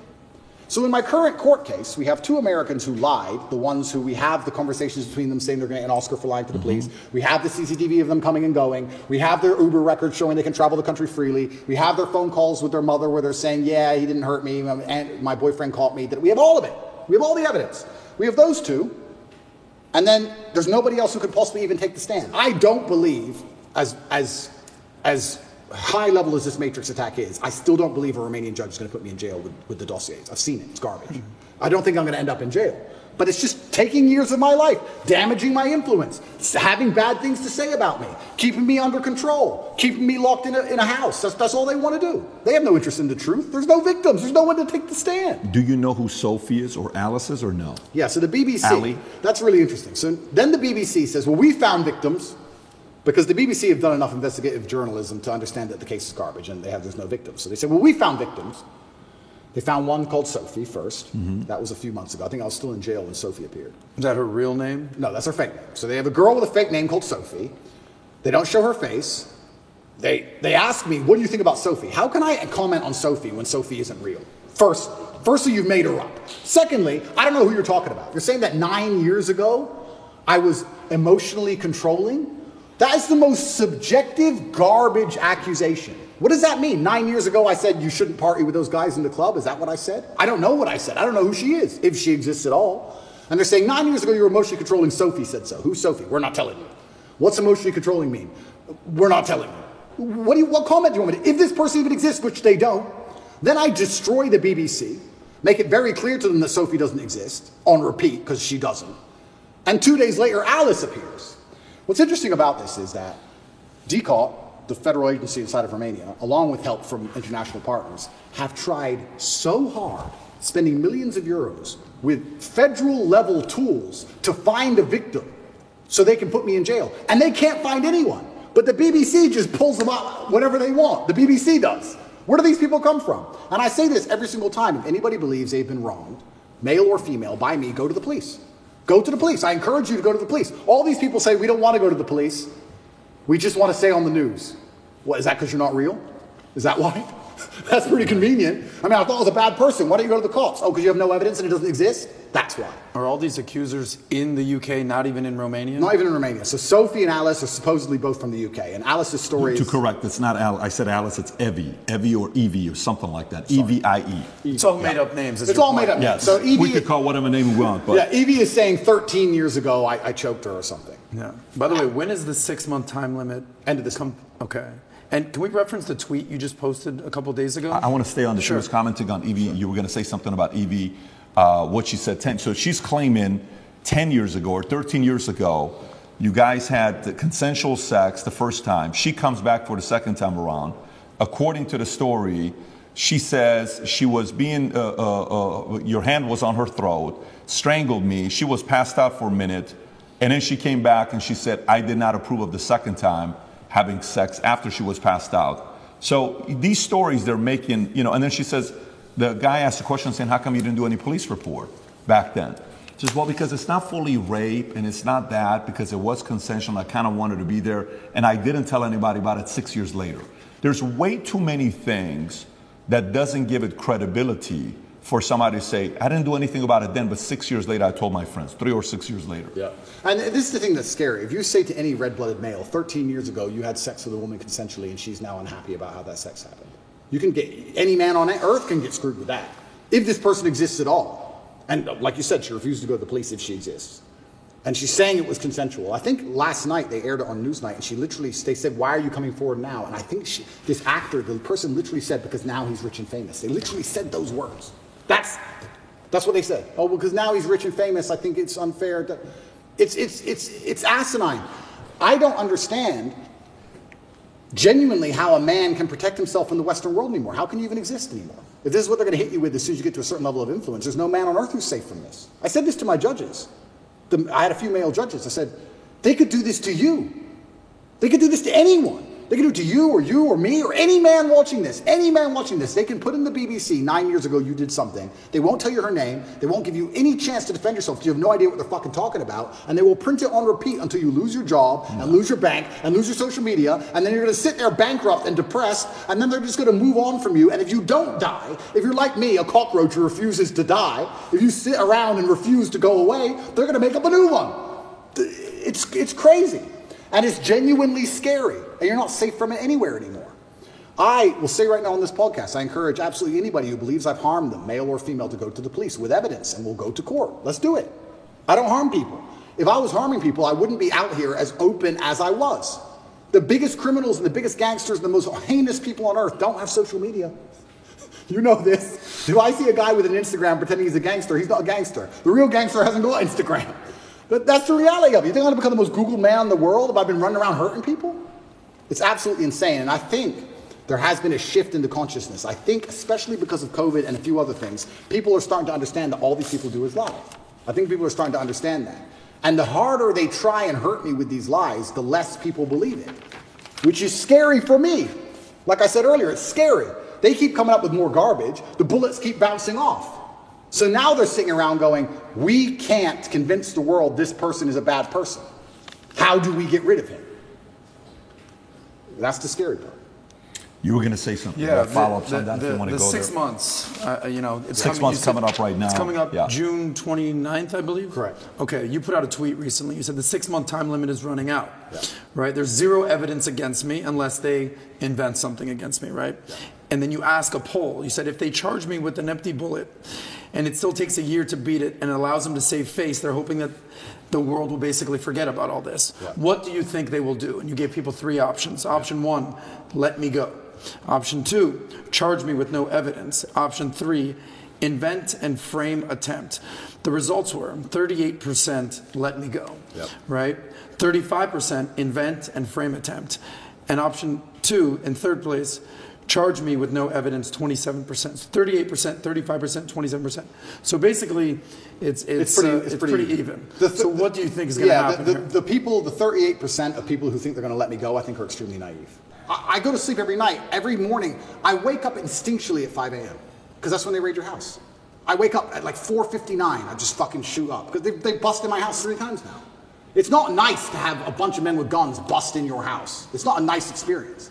So, in my current court case, we have two Americans who lied, the ones who we have the conversations between them saying they're going to get an Oscar for lying to the mm-hmm. police. We have the CCTV of them coming and going. We have their Uber records showing they can travel the country freely. We have their phone calls with their mother where they're saying, Yeah, he didn't hurt me, um, and my boyfriend caught me. We have all of it. We have all the evidence. We have those two. And then there's nobody else who could possibly even take the stand. I don't believe, as, as, as high level as this Matrix attack is, I still don't believe a Romanian judge is going to put me in jail with, with the dossiers. I've seen it, it's garbage. I don't think I'm going to end up in jail. But it's just taking years of my life, damaging my influence, having bad things to say about me, keeping me under control, keeping me locked in a, in a house. That's, that's all they want to do. They have no interest in the truth. There's no victims, there's no one to take the stand. Do you know who Sophie is or Alice is or no? Yeah, so the BBC, Ali? that's really interesting. So then the BBC says, well, we found victims because the BBC have done enough investigative journalism to understand that the case is garbage and they have there's no victims. So they said, well, we found victims. They found one called Sophie 1st mm-hmm. That was a few months ago. I think I was still in jail when Sophie appeared. Is that her real name? No, that's her fake name. So they have a girl with a fake name called Sophie. They don't show her face. They, they ask me, what do you think about Sophie? How can I comment on Sophie when Sophie isn't real? First, firstly, you've made her up. Secondly, I don't know who you're talking about. You're saying that nine years ago I was emotionally controlling? That is the most subjective garbage accusation. What does that mean? Nine years ago, I said you shouldn't party with those guys in the club. Is that what I said? I don't know what I said. I don't know who she is, if she exists at all. And they're saying nine years ago you were emotionally controlling. Sophie said so. Who's Sophie? We're not telling you. What's emotionally controlling mean? We're not telling you. What, do you, what comment do you want me to? If this person even exists, which they don't, then I destroy the BBC, make it very clear to them that Sophie doesn't exist on repeat because she doesn't. And two days later, Alice appears. What's interesting about this is that DIICOT, the federal agency inside of Romania, along with help from international partners, have tried so hard, spending millions of euros with federal level tools to find a victim so they can put me in jail. And they can't find anyone. But the BBC just pulls them out whenever they want. The BBC does. Where do these people come from? And I say this every single time. If anybody believes they've been wronged, male or female, by me, go to the police. Go to the police. I encourage you to go to the police. All these people say we don't want to go to the police. We just want to stay on the news. What is that because you're not real? Is that why? That's pretty convenient. I mean, I thought I was a bad person. Why don't you go to the cops? Oh, because you have no evidence and it doesn't exist? That's why. Are all these accusers in the UK, not even in Romania? Not even in Romania. So Sophie and Alice are supposedly both from the UK. And Alice's story To is. correct, it's not Alice. I said Alice, it's Evie. Evie or Evie or something like that. E V I E. It's all made up names. It's your all made point. up names. Yes. So Evie, we could call whatever name we want, but yeah, Evie is saying 13 years ago I, I choked her or something. Yeah. By the way, when is the six month time limit? End of this Come. Okay. And can we reference the tweet you just posted a couple days ago? I, I want to stay on this. She Sure. was commenting on Evie. You were going to say something about Evie, uh, what she said 10. So she's claiming 10 years ago or 13 years ago, you guys had the consensual sex the first time. She comes back for the second time around. According to the story, she says she was being, uh, uh, uh, your hand was on her throat, strangled me. She was passed out for a minute. And then she came back and she said, I did not approve of the second time having sex after she was passed out. So these stories they're making, you know, and then she says, the guy asked a question saying, How come you didn't do any police report back then? She says, Well, because it's not fully rape and it's not that, because it was consensual. I kind of wanted to be there, and I didn't tell anybody about it six years later. There's way too many things that doesn't give it credibility for somebody to say, I didn't do anything about it then, but six years later I told my friends, three or six years later. Yeah. And this is the thing that's scary. If you say to any red blooded male, 13 years ago you had sex with a woman consensually and she's now unhappy about how that sex happened, you can get, any man on earth can get screwed with that. If this person exists at all. And like you said, she refused to go to the police if she exists. And she's saying it was consensual. I think last night they aired it on Newsnight, and she literally they said, "Why are you coming forward now?" And I think she, this actor, the person, literally said, "Because now he's rich and famous." They literally said those words. That's that's what they said. Oh, because now he's rich and famous. I think it's unfair. To, it's it's it's it's asinine. I don't understand genuinely how a man can protect himself in the Western world anymore. How can you even exist anymore? If this is what they're going to hit you with as soon as you get to a certain level of influence, there's no man on earth who's safe from this. I said this to my judges. The, I had a few male judges. I said, They could do this to you. They could do this to anyone. They can do it to you or you or me or any man watching this. Any man watching this. They can put in the BBC nine years ago you did something. They won't tell you her name. They won't give you any chance to defend yourself because you have no idea what they're fucking talking about. And they will print it on repeat until you lose your job and lose your bank and lose your social media. And then you're going to sit there bankrupt and depressed. And then they're just going to move on from you. And if you don't die, if you're like me, a cockroach who refuses to die, if you sit around and refuse to go away, they're going to make up a new one. It's, it's crazy. And it's genuinely scary. And you're not safe from it anywhere anymore. I will say right now on this podcast, I encourage absolutely anybody who believes I've harmed them, male or female, to go to the police with evidence and we'll go to court. Let's do it. I don't harm people. If I was harming people, I wouldn't be out here as open as I was. The biggest criminals and the biggest gangsters and the most heinous people on earth don't have social media. You know this. If I see a guy with an Instagram pretending he's a gangster, he's not a gangster. The real gangster hasn't got Instagram. But that's the reality of it. You think I'm going to become the most Googled man in the world if I've been running around hurting people? It's absolutely insane. And I think there has been a shift in the consciousness. I think, especially because of COVID and a few other things, people are starting to understand that all these people do is lie. I think people are starting to understand that. And the harder they try and hurt me with these lies, the less people believe it, which is scary for me. Like I said earlier, it's scary. They keep coming up with more garbage, the bullets keep bouncing off. So now they're sitting around going, we can't convince the world this person is a bad person. How do we get rid of him? That's the scary part. You were going to say something. Yeah, follow ups the, on that the, if you want to go six there. months, uh, you know, it's Six coming, months said- coming up right now. It's coming up Yeah. June 29th, I believe. Correct. Okay, you put out a tweet recently. You said the six month time limit is running out. Yeah. Right? There's zero evidence against me unless they invent something against me, right? And then you ask a poll. You said if they charge me with an empty bullet and it still takes a year to beat it and it allows them to save face, they're hoping that the world will basically forget about all this. What do you think they will do? And you gave people three options. Option one, let me go. Option two, charge me with no evidence. Option three, invent and frame attempt. The results were 38% let me go, right? 35% invent and frame attempt. And option two, in third place, charge me with no evidence, 27%. 38%, 35%, 27%. So basically, it's, it's, pretty- uh, it's it's pretty pretty, even. th- so what do you think is going to yeah, happen the, the, the people, the 38% of people who think they're going to let me go, I think are extremely naive. I, I go to sleep every night. Every morning, I wake up instinctually at 5 a.m. because that's when they raid your house. I wake up at like 4.59. I just fucking shoot up because they, they busted my house three times now. It's not nice to have a bunch of men with guns bust in your house. It's not a nice experience.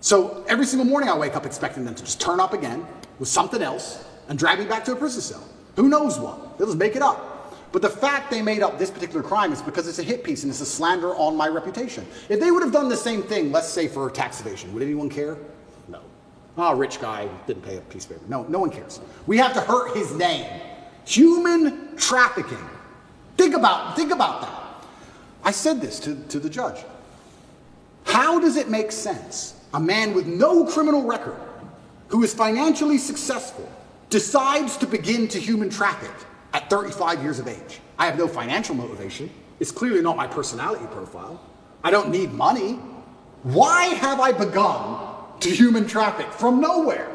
So every single morning I wake up expecting them to just turn up again with something else and drag me back to a prison cell. Who knows what? They'll just make it up. But the fact they made up this particular crime is because it's a hit piece and it's a slander on my reputation. If they would have done the same thing, let's say for tax evasion, would anyone care? No. Oh, rich guy didn't pay a piece of paper. No, no one cares. We have to hurt his name. Human trafficking. Think about, think about that. I said this to, to the judge. How does it make sense? A man with no criminal record, who is financially successful, decides to begin to human traffic at 35 years of age. I have no financial motivation. It's clearly not my personality profile. I don't need money. Why have I begun to human traffic from nowhere?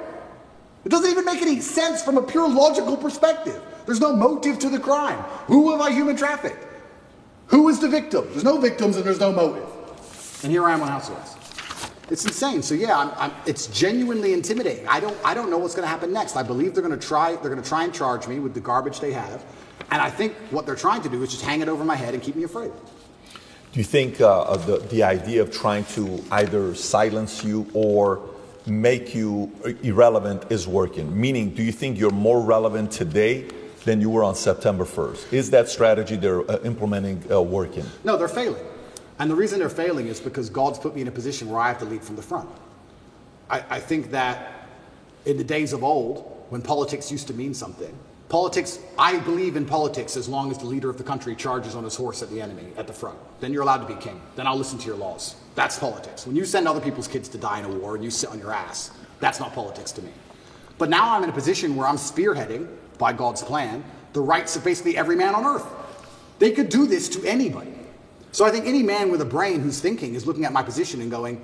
It doesn't even make any sense from a pure logical perspective. There's no motive to the crime. Who have I human trafficked? Who is the victim? There's no victims and there's no motive. And here I am on house arrest. It's insane. So yeah, I'm, I'm, it's genuinely intimidating. I don't, I don't know what's going to happen next. I believe they're going to try, they're going to try and charge me with the garbage they have, and I think what they're trying to do is just hang it over my head and keep me afraid. Do you think uh, the, the idea of trying to either silence you or make you irrelevant is working? Meaning, do you think you're more relevant today than you were on September 1st? Is that strategy they're uh, implementing uh, working? No, they're failing. And the reason they're failing is because God's put me in a position where I have to lead from the front. I, I think that in the days of old, when politics used to mean something, politics, I believe in politics as long as the leader of the country charges on his horse at the enemy at the front. Then you're allowed to be king. Then I'll listen to your laws. That's politics. When you send other people's kids to die in a war and you sit on your ass, that's not politics to me. But now I'm in a position where I'm spearheading, by God's plan, the rights of basically every man on earth. They could do this to anybody. So I think any man with a brain who's thinking is looking at my position and going,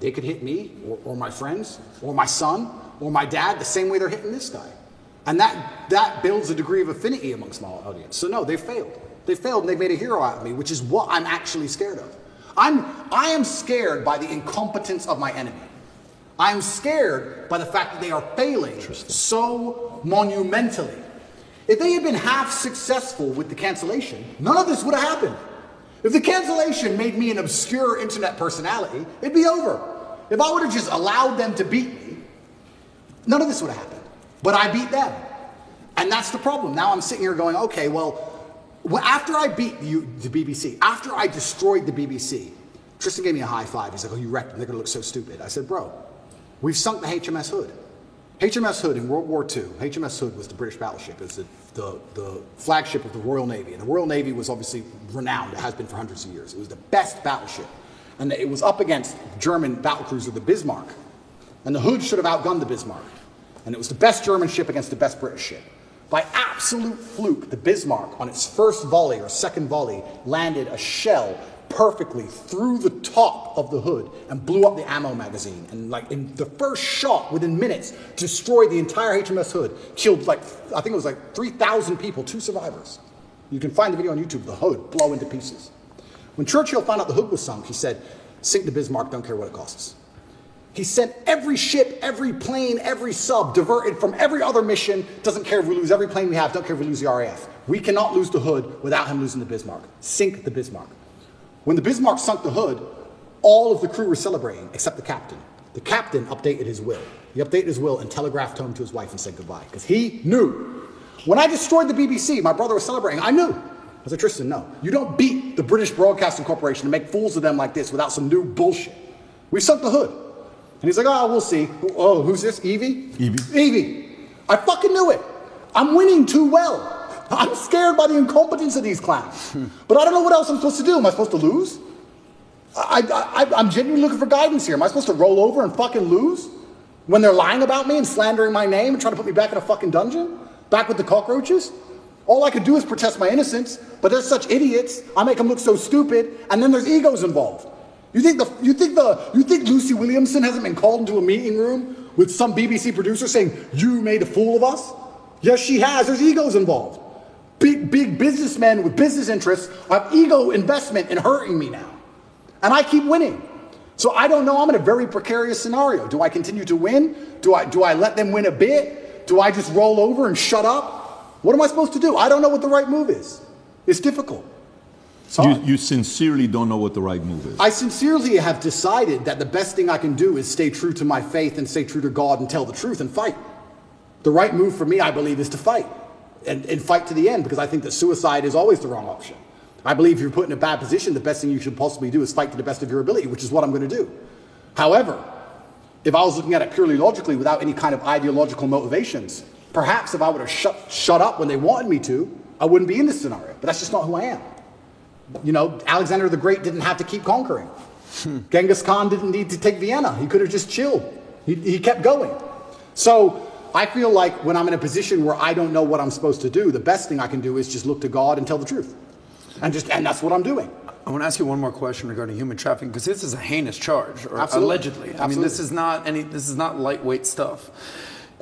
they could hit me or, or my friends or my son or my dad the same way they're hitting this guy. And that, that builds a degree of affinity amongst my audience. So no, they've failed. They failed and they made a hero out of me, which is what I'm actually scared of. I'm, I am scared by the incompetence of my enemy. I am scared by the fact that they are failing so monumentally. If they had been half successful with the cancellation, none of this would have happened. If the cancellation made me an obscure internet personality, it'd be over. If I would have just allowed them to beat me, none of this would have happened. But I beat them. And that's the problem. Now I'm sitting here going, okay, well, after I beat the, the BBC, after I destroyed the BBC, Tristan gave me a high five. He's like, oh, you wrecked them. They're going to look so stupid. I said, bro, we've sunk the HMS Hood. HMS Hood in World War II, HMS Hood was the British battleship. It was the, the, the, flagship of the Royal Navy. And the Royal Navy was obviously renowned. It has been for hundreds of years. It was the best battleship. And it was up against German battlecruiser, the Bismarck. And the Hood should have outgunned the Bismarck. And it was the best German ship against the best British ship. By absolute fluke, the Bismarck, on its first volley or second volley, landed a shell perfectly through the top of the hood and blew up the ammo magazine. And like in the first shot, within minutes, destroyed the entire HMS Hood. Killed like I think it was like 3,000 people, two survivors. You can find the video on YouTube. The hood blow into pieces. When Churchill found out the hood was sunk, he said, "Sink the Bismarck, don't care what it costs." He sent every ship, every plane, every sub diverted from every other mission. Doesn't care if we lose every plane we have, don't care if we lose the RAF. We cannot lose the hood without him losing the Bismarck. Sink the Bismarck. When the Bismarck sunk the hood, all of the crew were celebrating except the captain. The captain updated his will. He updated his will and telegraphed home to his wife and said goodbye because he knew. When I destroyed the BBC, my brother was celebrating. I knew. I said, Tristan, no. You don't beat the British Broadcasting Corporation and make fools of them like this without some new bullshit. We sunk the hood. And he's like, oh, we'll see. Oh, who's this? Evie? Evie. Evie. I fucking knew it. I'm winning too well. I'm scared by the incompetence of these clowns. but I don't know what else I'm supposed to do. Am I supposed to lose? I, I'm genuinely looking for guidance here. Am I supposed to roll over and fucking lose? When they're lying about me and slandering my name and trying to put me back in a fucking dungeon? Back with the cockroaches? All I could do is protest my innocence, but they're such idiots. I make them look so stupid, and then there's egos involved. You think the you think the you think Lucy Williamson hasn't been called into a meeting room with some BBC producer saying you made a fool of us? Yes, she has. There's egos involved. Big big businessmen with business interests have ego investment in hurting me now, and I keep winning. So I don't know. I'm in a very precarious scenario. Do I continue to win? Do I do I let them win a bit? Do I just roll over and shut up? What am I supposed to do? I don't know what the right move is. It's difficult. You, you, sincerely don't know what the right move is. I sincerely have decided that the best thing I can do is stay true to my faith and stay true to God and tell the truth and fight. The right move for me, I believe, is to fight and, and fight to the end because I think that suicide is always the wrong option. I believe if you're put in a bad position, the best thing you should possibly do is fight to the best of your ability, which is what I'm going to do. However, if I was looking at it purely logically without any kind of ideological motivations, perhaps if I would have shut, shut up when they wanted me to, I wouldn't be in this scenario. But that's just not who I am. You know, Alexander the Great didn't have to keep conquering. Hmm. Genghis Khan didn't need to take Vienna. He could have just chilled. He, he kept going. So I feel like when I'm in a position where I don't know what I'm supposed to do, the best thing I can do is just look to God and tell the truth. And just and that's what I'm doing. I want to ask you one more question regarding human trafficking because this is a heinous charge, or Absolutely. allegedly. Absolutely. I mean, this is not any. This is not lightweight stuff.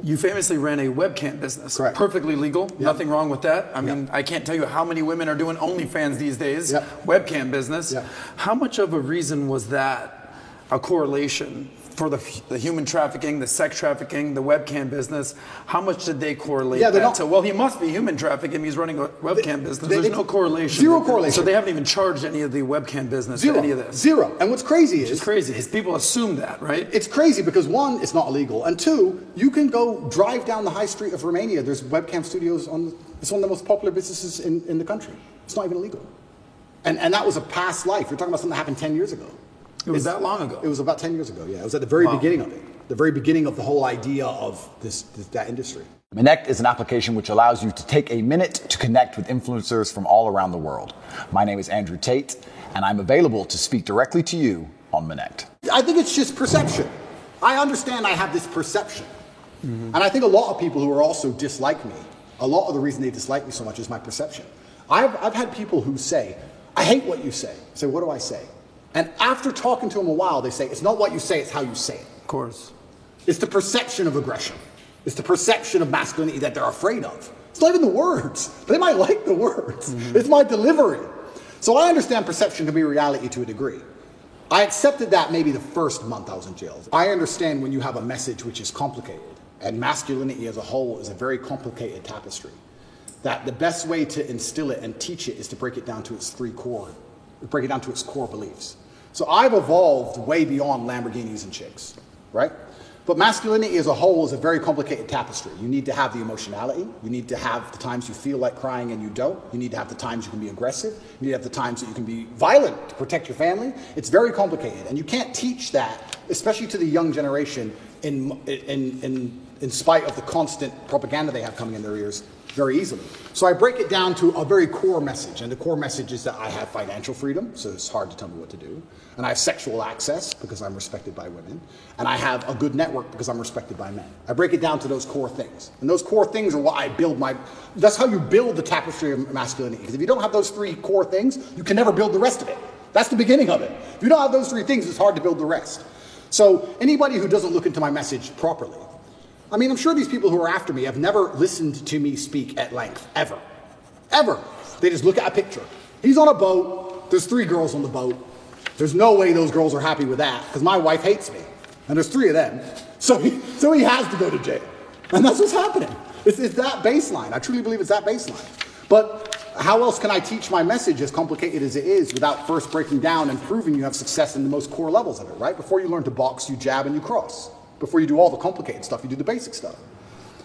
You famously ran a webcam business. Correct. Perfectly legal. Yep. Nothing wrong with that. I mean, yep. I can't tell you how many women are doing OnlyFans these days. Yep. Webcam business. How much of a reason was that a correlation for the, the human trafficking, the sex trafficking, the webcam business, how much did they correlate yeah, that not, to? Well, he must be human trafficking. He's running a webcam they, business. They, There's no correlation. Zero correlation. So they haven't even charged any of the webcam business zero, any of this. Zero. And what's crazy is it's crazy. His people assume that, right? It's crazy because one, it's not illegal, and two, you can go drive down the high street of Romania. There's webcam studios on. The, it's one of the most popular businesses in, in the country. It's not even illegal. And, and that was a past life. You're talking about something that happened 10 years ago. It was that long ago. It was about 10 years ago, yeah. It was at the very wow. beginning of it, the very beginning of the whole idea of this, this, that industry. Minnect is an application which allows you to take a minute to connect with influencers from all around the world. My name is Andrew Tate, and I'm available to speak directly to you on Minnect. I think it's just perception. I understand I have this perception. Mm-hmm. And I think a lot of people who are also dislike me, a lot of the reason they dislike me so much is my perception. I've, I've had people who say, I hate what you say. I say, what do I say? And after talking to them a while, they say, it's not what you say, it's how you say it. Of course. It's the perception of aggression. It's the perception of masculinity that they're afraid of. It's not even the words. They might like the words. Mm-hmm. It's my delivery. So I understand perception can be reality to a degree. I accepted that maybe the first month I was in jail. I understand when you have a message which is complicated, and masculinity as a whole is a very complicated tapestry. That the best way to instill it and teach it is to break it down to its three core, break it down to its core beliefs. So I've evolved way beyond Lamborghinis and chicks, right? But masculinity as a whole is a very complicated tapestry. You need to have the emotionality. You need to have the times you feel like crying and you don't. You need to have the times you can be aggressive. You need to have the times that you can be violent to protect your family. It's very complicated. And you can't teach that, especially to the young generation, in, in, in, in spite of the constant propaganda they have coming in their ears very easily. So I break it down to a very core message, and the core message is that I have financial freedom, so it's hard to tell me what to do, and I have sexual access because I'm respected by women, and I have a good network because I'm respected by men. I break it down to those core things, and those core things are what I build my. That's how you build the tapestry of masculinity. Because if you don't have those three core things, you can never build the rest of it. That's the beginning of it. If you don't have those three things, it's hard to build the rest. So anybody who doesn't look into my message properly I mean, I'm sure these people who are after me have never listened to me speak at length, ever. Ever. They just look at a picture. He's on a boat, there's three girls on the boat. There's no way those girls are happy with that, because my wife hates me. And there's three of them. So he, so he has to go to jail. And that's what's happening. It's, it's that baseline. I truly believe it's that baseline. But how else can I teach my message, as complicated as it is, without first breaking down and proving you have success in the most core levels of it, right? Before you learn to box, you jab and you cross. Before you do all the complicated stuff, you do the basic stuff.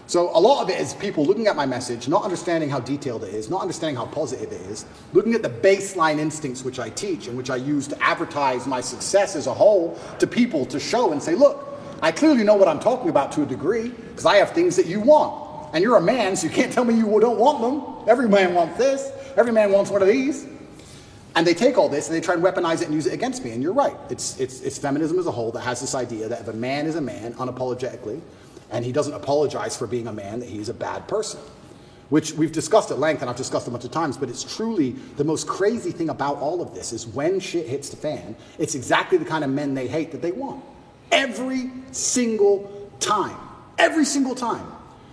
So a lot of it is people looking at my message, not understanding how detailed it is, not understanding how positive it is, looking at the baseline instincts which I teach and which I use to advertise my success as a whole to people to show and say, look, I clearly know what I'm talking about to a degree because I have things that you want. And you're a man, so you can't tell me you don't want them. Every man wants this. Every man wants one of these. And they take all this and they try and weaponize it and use it against me. And you're right. It's, it's, it's feminism as a whole that has this idea that if a man is a man unapologetically, and he doesn't apologize for being a man, that he's a bad person. Which we've discussed at length and I've discussed a bunch of times, but it's truly the most crazy thing about all of this is when shit hits the fan, it's exactly the kind of men they hate that they want. Every single time. Every single time.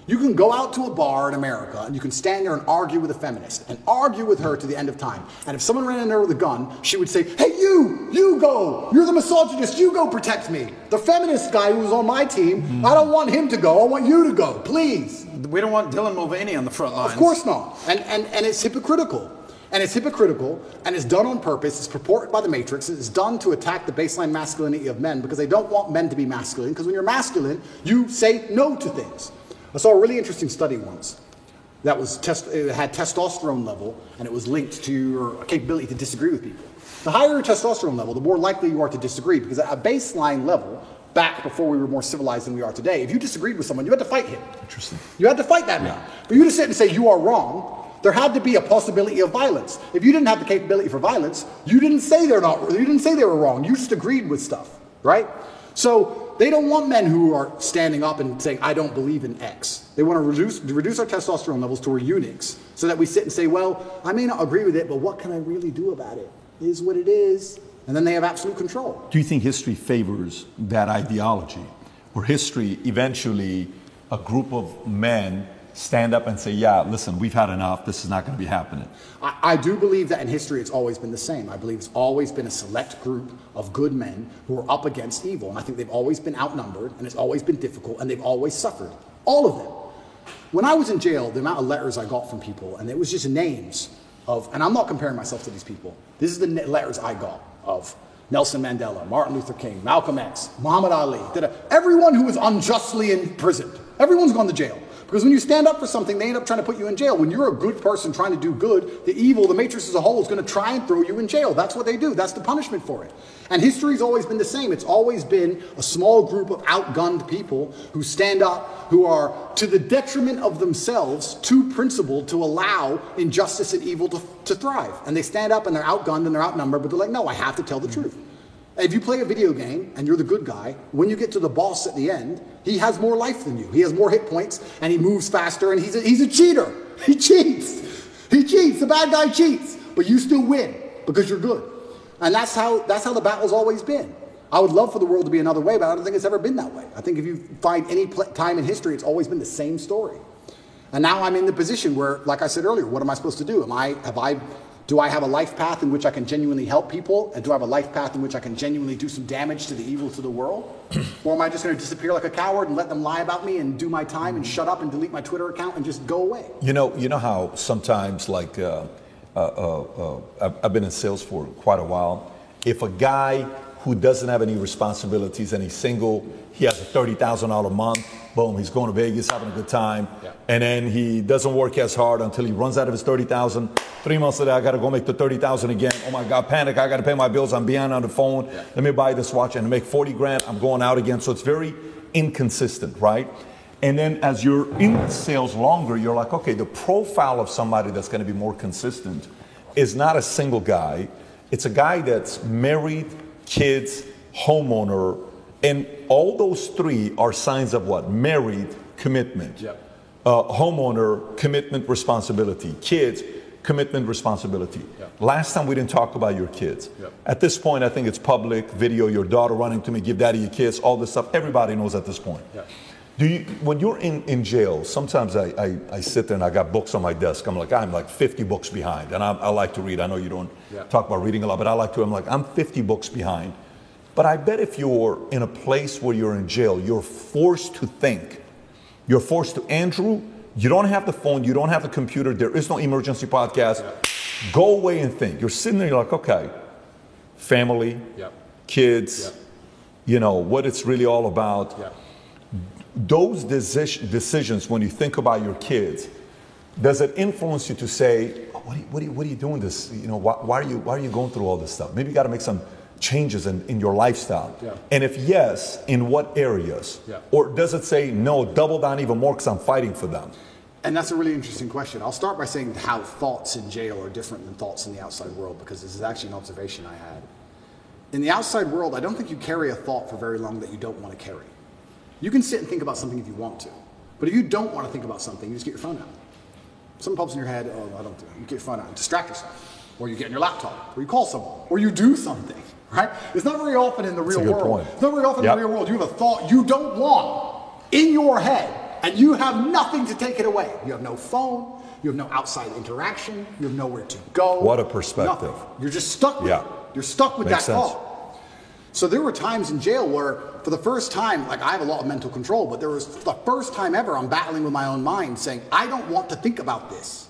You can go out to a bar in America and you can stand there and argue with a feminist and argue with her to the end of time. And if someone ran in there with a gun, she would say, Hey, you, you go. You're the misogynist. You go protect me. The feminist guy who's on my team, mm-hmm. I don't want him to go. I want you to go, please. We don't want Dylan Mulvaney on the front lines. Of course not. And, and, and it's hypocritical. And it's hypocritical and it's done on purpose. It's purported by the Matrix. It's done to attack the baseline masculinity of men because they don't want men to be masculine. Because when you're masculine, you say no to things. I saw a really interesting study once that was test, it had testosterone level and it was linked to your capability to disagree with people. The higher your testosterone level, the more likely you are to disagree because at a baseline level, back before we were more civilized than we are today, if you disagreed with someone, you had to fight him. Interesting. You had to fight that man. For you to sit and say you are wrong, there had to be a possibility of violence. If you didn't have the capability for violence, you didn't say they're not. You didn't say they were wrong. You just agreed with stuff, right? So they don't want men who are standing up and saying, I don't believe in X. They want to reduce, reduce our testosterone levels to our eunuchs so that we sit and say, well, I may not agree with it, but what can I really do about it? It is what it is. And then they have absolute control. Do you think history favors that ideology? Where history eventually, a group of men stand up and say, yeah, listen, we've had enough. This is not going to be happening. I, I, do believe that in history it's always been the same. I believe it's always been a select group of good men who are up against evil. And I think they've always been outnumbered and it's always been difficult and they've always suffered. All of them. When I was in jail, the amount of letters I got from people, and it was just names of, and I'm not comparing myself to these people. This is the letters I got of Nelson Mandela, Martin Luther King, Malcolm X, Muhammad Ali, everyone who was unjustly imprisoned. Everyone's gone to jail. Because when you stand up for something, they end up trying to put you in jail. When you're a good person trying to do good, the evil, the matrix as a whole, is going to try and throw you in jail. That's what they do. That's the punishment for it. And history's always been the same. It's always been a small group of outgunned people who stand up, who are, to the detriment of themselves, too principled to allow injustice and evil to, to thrive. And they stand up and they're outgunned and they're outnumbered, but they're like, no, I have to tell the truth. If you play a video game and you're the good guy, when you get to the boss at the end, he has more life than you. He has more hit points and he moves faster and he's a, he's a cheater. He cheats. He cheats. The bad guy cheats. But you still win because you're good. And that's how, that's how the battle's always been. I would love for the world to be another way, but I don't think it's ever been that way. I think if you find any time in history, it's always been the same story. And now I'm in the position where, like I said earlier, what am I supposed to do? Am I have I do I have a life path in which I can genuinely help people? And do I have a life path in which I can genuinely do some damage to the evil to the world? or am I just going to disappear like a coward and let them lie about me and do my time and shut up and delete my Twitter account and just go away? You know, you know how sometimes, like, uh, uh, uh, uh, I've, I've been in sales for quite a while. If a guy who doesn't have any responsibilities and he's single, he has a thirty thousand dollar a month. Boom, he's going to Vegas, having a good time, Yeah. and then he doesn't work as hard until he runs out of his thirty thousand. Three months later, I got to go make the thirty thousand again. Oh my God, panic! I got to pay my bills. I'm behind on the phone. Let me buy this watch and make forty grand. I'm going out again. So it's very inconsistent, right? And then as you're in sales longer, you're like, okay, the profile of somebody that's going to be more consistent is not a single guy. It's a guy that's married, kids, homeowner, and all those three are signs of what? Married, commitment. Yep. Uh, homeowner, commitment, responsibility. Kids, commitment, responsibility. Yep. Last time we didn't talk about your kids. Yep. At this point, I think it's public video, your daughter running to me, give daddy your kiss, all this stuff. Everybody knows at this point. Do you, when you're in, in jail, sometimes I, I, I sit there and I got books on my desk. I'm like, I'm like 50 books behind. And I, I like to read. I know you don't talk about reading a lot, but I like to. I'm like, I'm 50 books behind. But I bet if you're in a place where you're in jail, you're forced to think. You're forced to, Andrew, you don't have the phone, you don't have the computer, there is no emergency podcast. Go away and think. You're sitting there, you're like, okay, family, Yep. kids, Yep. you know, what it's really all about those deci- decisions when you think about your kids does it influence you to say "Oh, what are you, what are you, what are you doing this you know why, why are you why are you going through all this stuff maybe you got to make some changes in, in your lifestyle Yeah. and if yes in what areas Yeah. or does it say no double down even more because i'm fighting for them And that's a really interesting question. I'll start by saying how thoughts in jail are different than thoughts in the outside world because this is actually an observation I had. In the outside world, I don't think you carry a thought for very long that you don't want to carry. You can sit and think about something if you want to, but if you don't want to think about something, you just get your phone out. Something pops in your head, oh, I don't do it. You get your phone out and distract yourself. Or you get on your laptop, or you call someone, or you do something, right? It's not very often in the real world. point. It's not very often Yep. in the real world you have a thought you don't want in your head, and you have nothing to take it away. You have no phone, you have no outside interaction, you have nowhere to go. What a perspective. Nothing. You're just stuck with Yeah. it. You're stuck with Makes that sense. thought. So there were times in jail where, for the first time, like I have a lot of mental control, but there was the first time ever I'm battling with my own mind, saying I don't want to think about this,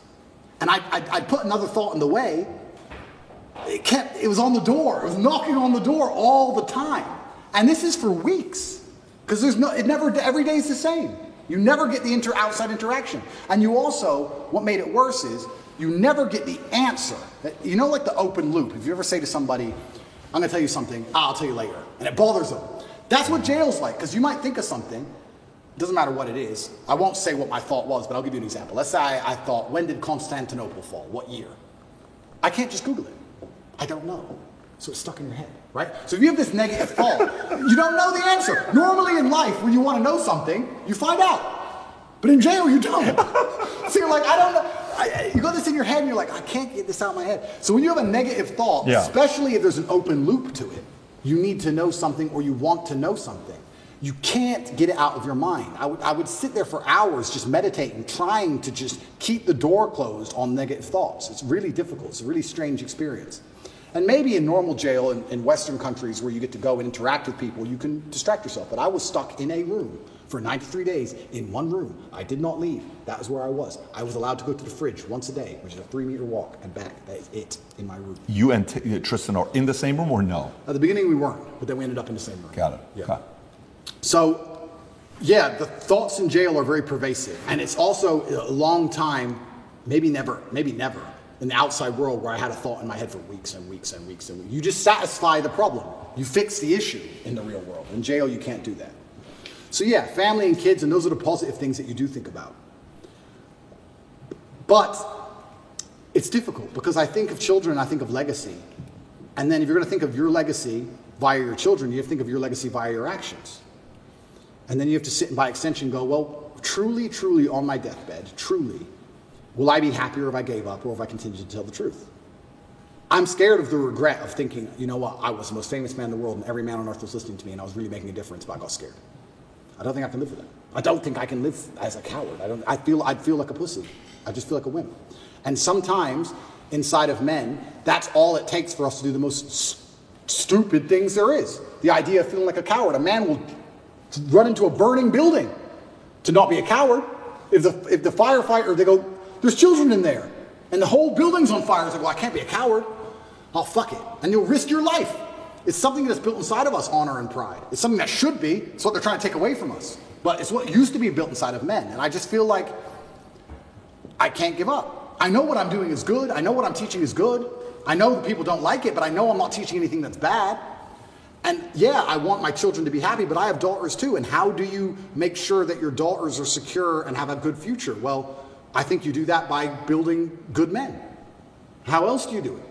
and I I, I put another thought in the way. It kept. It was on the door. It was knocking on the door all the time, and this is for weeks, because there's no. It never. Every day is the same. You never get the inter outside interaction, and you also. What made it worse is you never get the answer. You know, like the open loop. If you ever say to somebody, I'm going to tell you something, "Ah, I'll tell you later. And it bothers them. That's what jail's like, because you might think of something, doesn't matter what it is. I won't say what my thought was, but I'll give you an example. Let's say I, I thought, when did Constantinople fall? What year? I can't just Google it. I don't know. So it's stuck in your head, right? So if you have this negative thought, you don't know the answer. Normally in life, when you want to know something, you find out. But in jail, you don't. so you're like, I don't know. I, you got this in your head and you're like, I can't get this out of my head. So when you have a negative thought, Yeah. especially if there's an open loop to it, you need to know something or you want to know something. You can't get it out of your mind. I would, I would sit there for hours just meditating, trying to just keep the door closed on negative thoughts. It's really difficult. It's a really strange experience. And maybe in normal jail in, in Western countries where you get to go and interact with people, you can distract yourself. But I was stuck in a room for 93 days in one room. I did not leave. That was where I was. I was allowed to go to the fridge once a day, which is a three meter walk and back. That is it in my room. you and T- uh, tristan are in the same room or no At the beginning, we weren't, but then we ended up in the same room. got it Yeah. okay. So, yeah, the thoughts in jail are very pervasive. And it's also a long time, maybe never, maybe never, in the outside world where I had a thought in my head for weeks and weeks and weeks and weeks. You just satisfy the problem. You fix the issue in the real world. In jail, you can't do that. So, yeah, family and kids, and those are the positive things that you do think about. But it's difficult because I think of children, I think of legacy. And then if you're going to think of your legacy via your children, you have to think of your legacy via your actions. And then you have to sit and by extension go, well, truly, truly on my deathbed, truly, will I be happier if I gave up or if I continued to tell the truth? I'm scared of the regret of thinking, you know what, I was the most famous man in the world and every man on earth was listening to me and I was really making a difference, but I got scared. I don't think I can live with that. I don't think I can live as a coward. I don't. I feel. I'd feel like a pussy. I just feel like a wimp. And sometimes inside of men, that's all it takes for us to do the most s- stupid things there is. The idea of feeling like a coward. A man will run into a burning building to not be a coward. If the if the firefighter they go, there's children in there, and the whole building's on fire. It's like, well, I can't be a coward. Oh fuck it, and you'll risk your life. It's something that's built inside of us, honor and pride. It's something that should be. It's what they're trying to take away from us. But it's what used to be built inside of men, and I just feel like I can't give up. I know what I'm doing is good. I know what I'm teaching is good. I know that people don't like it, but I know I'm not teaching anything that's bad. And yeah, I want my children to be happy, but I have daughters too. And how do you make sure that your daughters are secure and have a good future? Well, I think you do that by building good men. How else do you do it?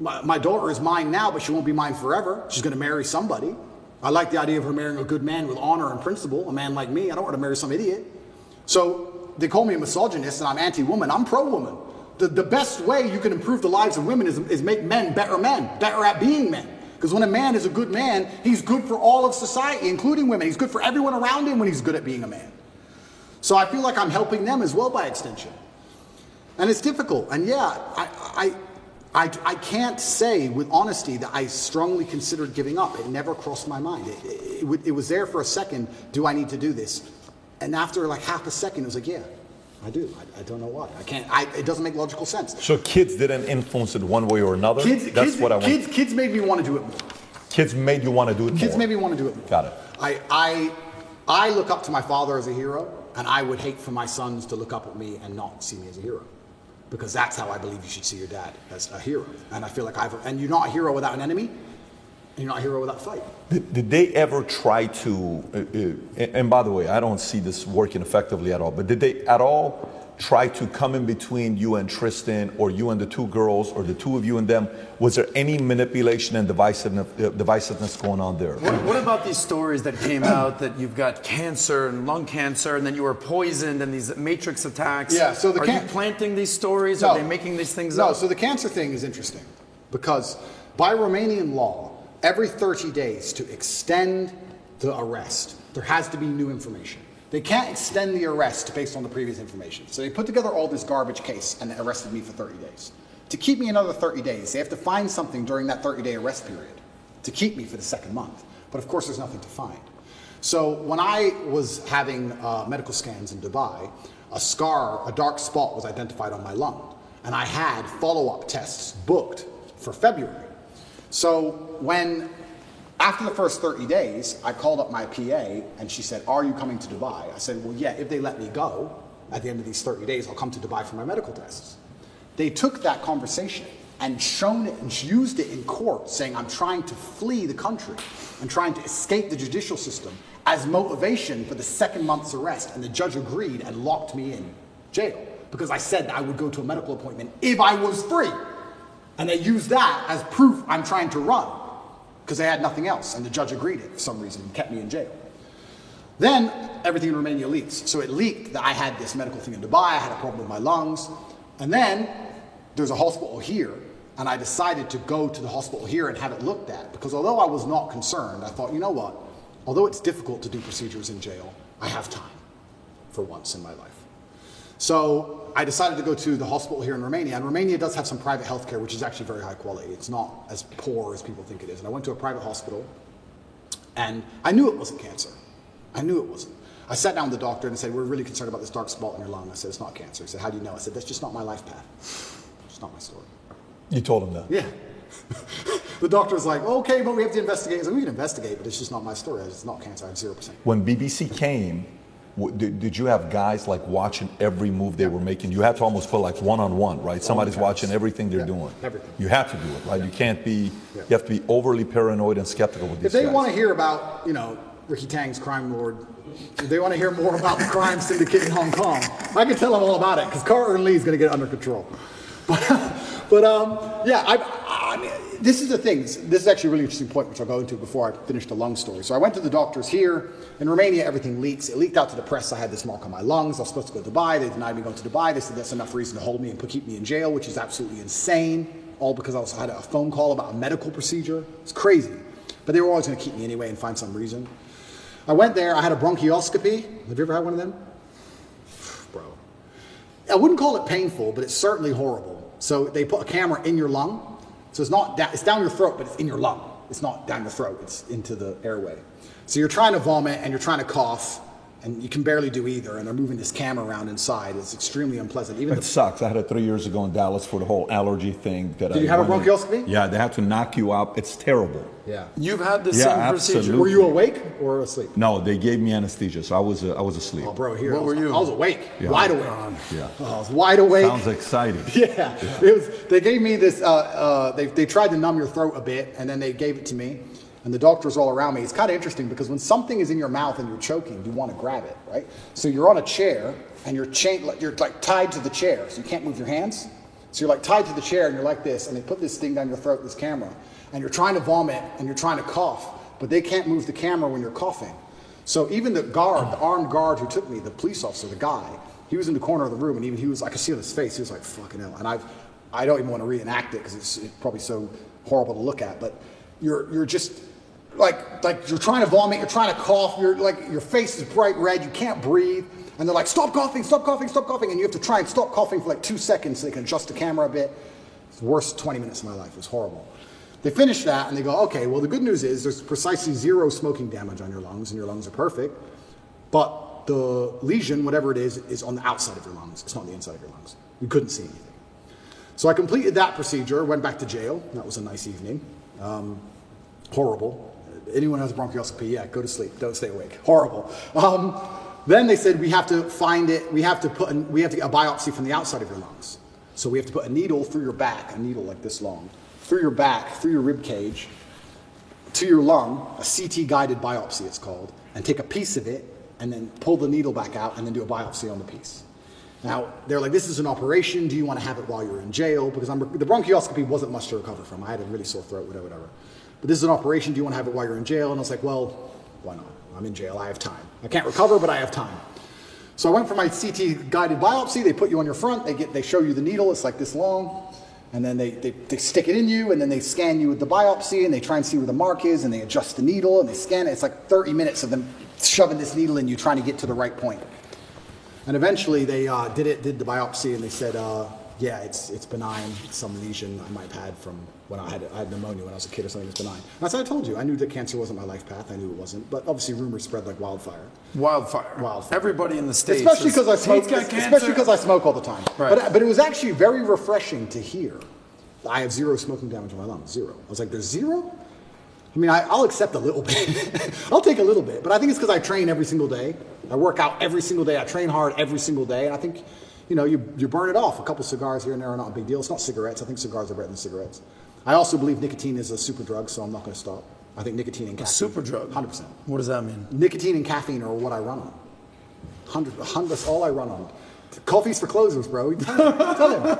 My, my daughter is mine now, but she won't be mine forever. She's going to marry somebody. I like the idea of her marrying a good man with honor and principle, a man like me. I don't want to marry some idiot. So they call me a misogynist and I'm anti woman. I'm pro woman. The, the best way you can improve the lives of women is, is make men better men, better at being men. Because when a man is a good man, he's good for all of society, including women. He's good for everyone around him when he's good at being a man. So I feel like I'm helping them as well by extension. And it's difficult. And yeah, I, I, I, I can't say with honesty that I strongly considered giving up. It never crossed my mind. It, it, it, it was there for a second. Do I need to do this? And after like half a second, it was like, yeah, I do. I, I don't know why. I can't. I, it doesn't make logical sense. So kids didn't influence it one way or another. Kids, That's kids, what I want. kids, kids made me want to do it more. Kids made you want to do it Kids more. made me want to do it more. Got it. I, I, I look up to my father as a hero, and I would hate for my sons to look up at me and not see me as a hero. Because that's how I believe you should see your dad as a hero. And I feel like I've, and you're not a hero without an enemy, and you're not a hero without fight. Did, did they ever try to? Uh, uh, and by the way, I don't see this working effectively at all. But did they at all try to come in between you and Tristan, or you and the two girls, or the two of you and them? Was there any manipulation and divisiveness, uh, divisiveness going on there? What, what about these stories that came out that you've got cancer and lung cancer, and then you were poisoned, and these matrix attacks? Yeah, so the are can- you planting these stories? Are they making these things no, up? No, so the cancer thing is interesting because by Romanian law, every 30 days to extend the arrest, there has to be new information. They can't extend the arrest based on the previous information. So they put together all this garbage case and arrested me for 30 days. To keep me another 30 days, they have to find something during that 30 day arrest period to keep me for the second month. But of course, there's nothing to find. So when I was having uh, medical scans in Dubai, a scar, a dark spot was identified on my lung. And I had follow up tests booked for February. So when, after the first 30 days, I called up my PA and she said, Are you coming to Dubai? I said, Well, yeah, if they let me go at the end of these 30 days, I'll come to Dubai for my medical tests. They took that conversation and shown it and used it in court, saying, I'm trying to flee the country. I'm trying to escape the judicial system as motivation for the second month's arrest. And the judge agreed and locked me in jail because I said I would go to a medical appointment if I was free. And they used that as proof I'm trying to run because they had nothing else. And the judge agreed it for some reason and kept me in jail. Then everything in Romania leaks. So it leaked that I had this medical thing in Dubai, I had a problem with my lungs. And then there's a hospital here, and I decided to go to the hospital here and have it looked at. Because although I was not concerned, I thought, you know what? Although it's difficult to do procedures in jail, I have time for once in my life. So I decided to go to the hospital here in Romania, and Romania does have some private healthcare, which is actually very high quality. It's not as poor as people think it is. And I went to a private hospital, and I knew it wasn't cancer. I knew it wasn't. I sat down with the doctor and said, We're really concerned about this dark spot in your lung. I said, It's not cancer. He said, How do you know? I said, That's just not my life path. It's not my story. You told him that. Yeah. the doctor was like, Okay, but we have to investigate. I said, We can investigate, but it's just not my story. It's not cancer. I have 0%. When BBC came, did, did you have guys like watching every move they were making? You have to almost put like one on one, right? Somebody's watching everything they're Yeah, doing. everything. You have to do it, right? You can't be. You have to be overly paranoid and skeptical with these If they guys. want to hear about, you know, Ricky Tan's crime lord, if they want to hear more about the crime syndicate in Hong Kong, I can tell them all about it because Carter and Lee is going to get under control. But, but um, yeah, I, I mean, this is the thing. This, is actually a really interesting point, which I'll go into before I finish the lung story. So I went to the doctors here in Romania. Everything leaks. It leaked out to the press. I had this mark on my lungs. I was supposed to go to Dubai. They denied me going to Dubai. They said that's enough reason to hold me and keep me in jail, which is absolutely insane. All because I also had a phone call about a medical procedure. It's crazy. But they were always going to keep me anyway and find some reason. I went there. I had a bronchioscopy. Have you ever had one of them? Bro, I wouldn't call it painful, but it's certainly horrible. So they put a camera in your lung. So it's not it's down your throat, but it's in your lung. It's not down your throat. It's into the airway. So you're trying to vomit and you're trying to cough, and you can barely do either. And they're moving this camera around inside. It's extremely unpleasant. Even It the sucks. I had it three years ago in Dallas for the whole allergy thing. That Did I you have a went bronchioscopy? Yeah, they had to knock you out. It's terrible. yeah. You've had the Yeah, same procedure. absolutely. Were you awake or asleep? No, they gave me anesthesia, so I was uh, I was asleep. Oh, bro, here. What I was, were you? I was awake, Yeah. wide awake. Yeah. Oh, I was wide awake. Sounds exciting. Yeah, it was. They gave me this. Uh, uh, they they tried to numb your throat a bit, and then they gave it to me. And the doctors all around me. It's kind of interesting because when something is in your mouth and you're choking, you want to grab it, right? So you're on a chair and you're chain, you're like tied to the chair, so you can't move your hands. So you're like tied to the chair and you're like this, and they put this thing down your throat, this camera, and you're trying to vomit and you're trying to cough, but they can't move the camera when you're coughing. So even the guard, the armed guard who took me, the police officer, the guy, he was in the corner of the room, and even he was, I could see on his face, he was like, "Fucking hell!" And I've, I don't even want to reenact it because it's, it's probably so horrible to look at. But you're, you're just like, like you're trying to vomit, you're trying to cough, you're like, your face is bright red, you can't breathe, and they're like, "Stop coughing, stop coughing, stop coughing," and you have to try and stop coughing for like two seconds so they can adjust the camera a bit. It's the worst 20 minutes of my life. It was horrible. They finish that and they go, okay, well, the good news is there's precisely zero smoking damage on your lungs, and your lungs are perfect. But the lesion, whatever it is, is on the outside of your lungs. It's not on the inside of your lungs. You couldn't see anything. So I completed that procedure, went back to jail. That was a nice evening. Um, horrible. Anyone has a bronchioscopy, yeah, go to sleep. Don't stay awake. Horrible. Um, then they said we have to find it. We have to put. An, we have to get a biopsy from the outside of your lungs. So we have to put a needle through your back, a needle like this long, through your back, through your rib cage, to your lung, a CT guided biopsy it's called, and take a piece of it and then pull the needle back out and then do a biopsy on the piece. Now, they're like, this is an operation. Do you want to have it while you're in jail? Because I'm, the bronchioscopy wasn't much to recover from. I had a really sore throat, whatever, whatever. But this is an operation. Do you want to have it while you're in jail? And I was like, well, why not? I'm in jail. I have time. I can't recover, but I have time. So I went for my CT guided biopsy. They put you on your front. They, get, they show you the needle. It's like this long. And then they, they, they stick it in you, and then they scan you with the biopsy, and they try and see where the mark is, and they adjust the needle, and they scan it. It's like 30 minutes of them shoving this needle in you, trying to get to the right point. And eventually they uh, did it, did the biopsy, and they said, uh, yeah, it's, it's benign. Some lesion I might have had from when I had, I had pneumonia when I was a kid or something. It's benign. And as I told you, I knew that cancer wasn't my life path. I knew it wasn't. But obviously rumors spread like wildfire. Wildfire. Wildfire. Everybody in the states. Especially because I smoke. Especially because I smoke all the time. Right. But but it was actually very refreshing to hear. I have zero smoking damage on my lungs. Zero. I was like, there's zero. I mean, I, I'll accept a little bit. I'll take a little bit, but I think it's because I train every single day. I work out every single day. I train hard every single day, and I think, you know, you, you burn it off. A couple cigars here and there are not a big deal. It's not cigarettes. I think cigars are better than cigarettes. I also believe nicotine is a super drug, so I'm not going to stop. I think nicotine and caffeine. Super drug. Hundred percent. What does that mean? Nicotine and caffeine are what I run on. 100. That's all I run on. Coffee's for closers, bro. Tell him.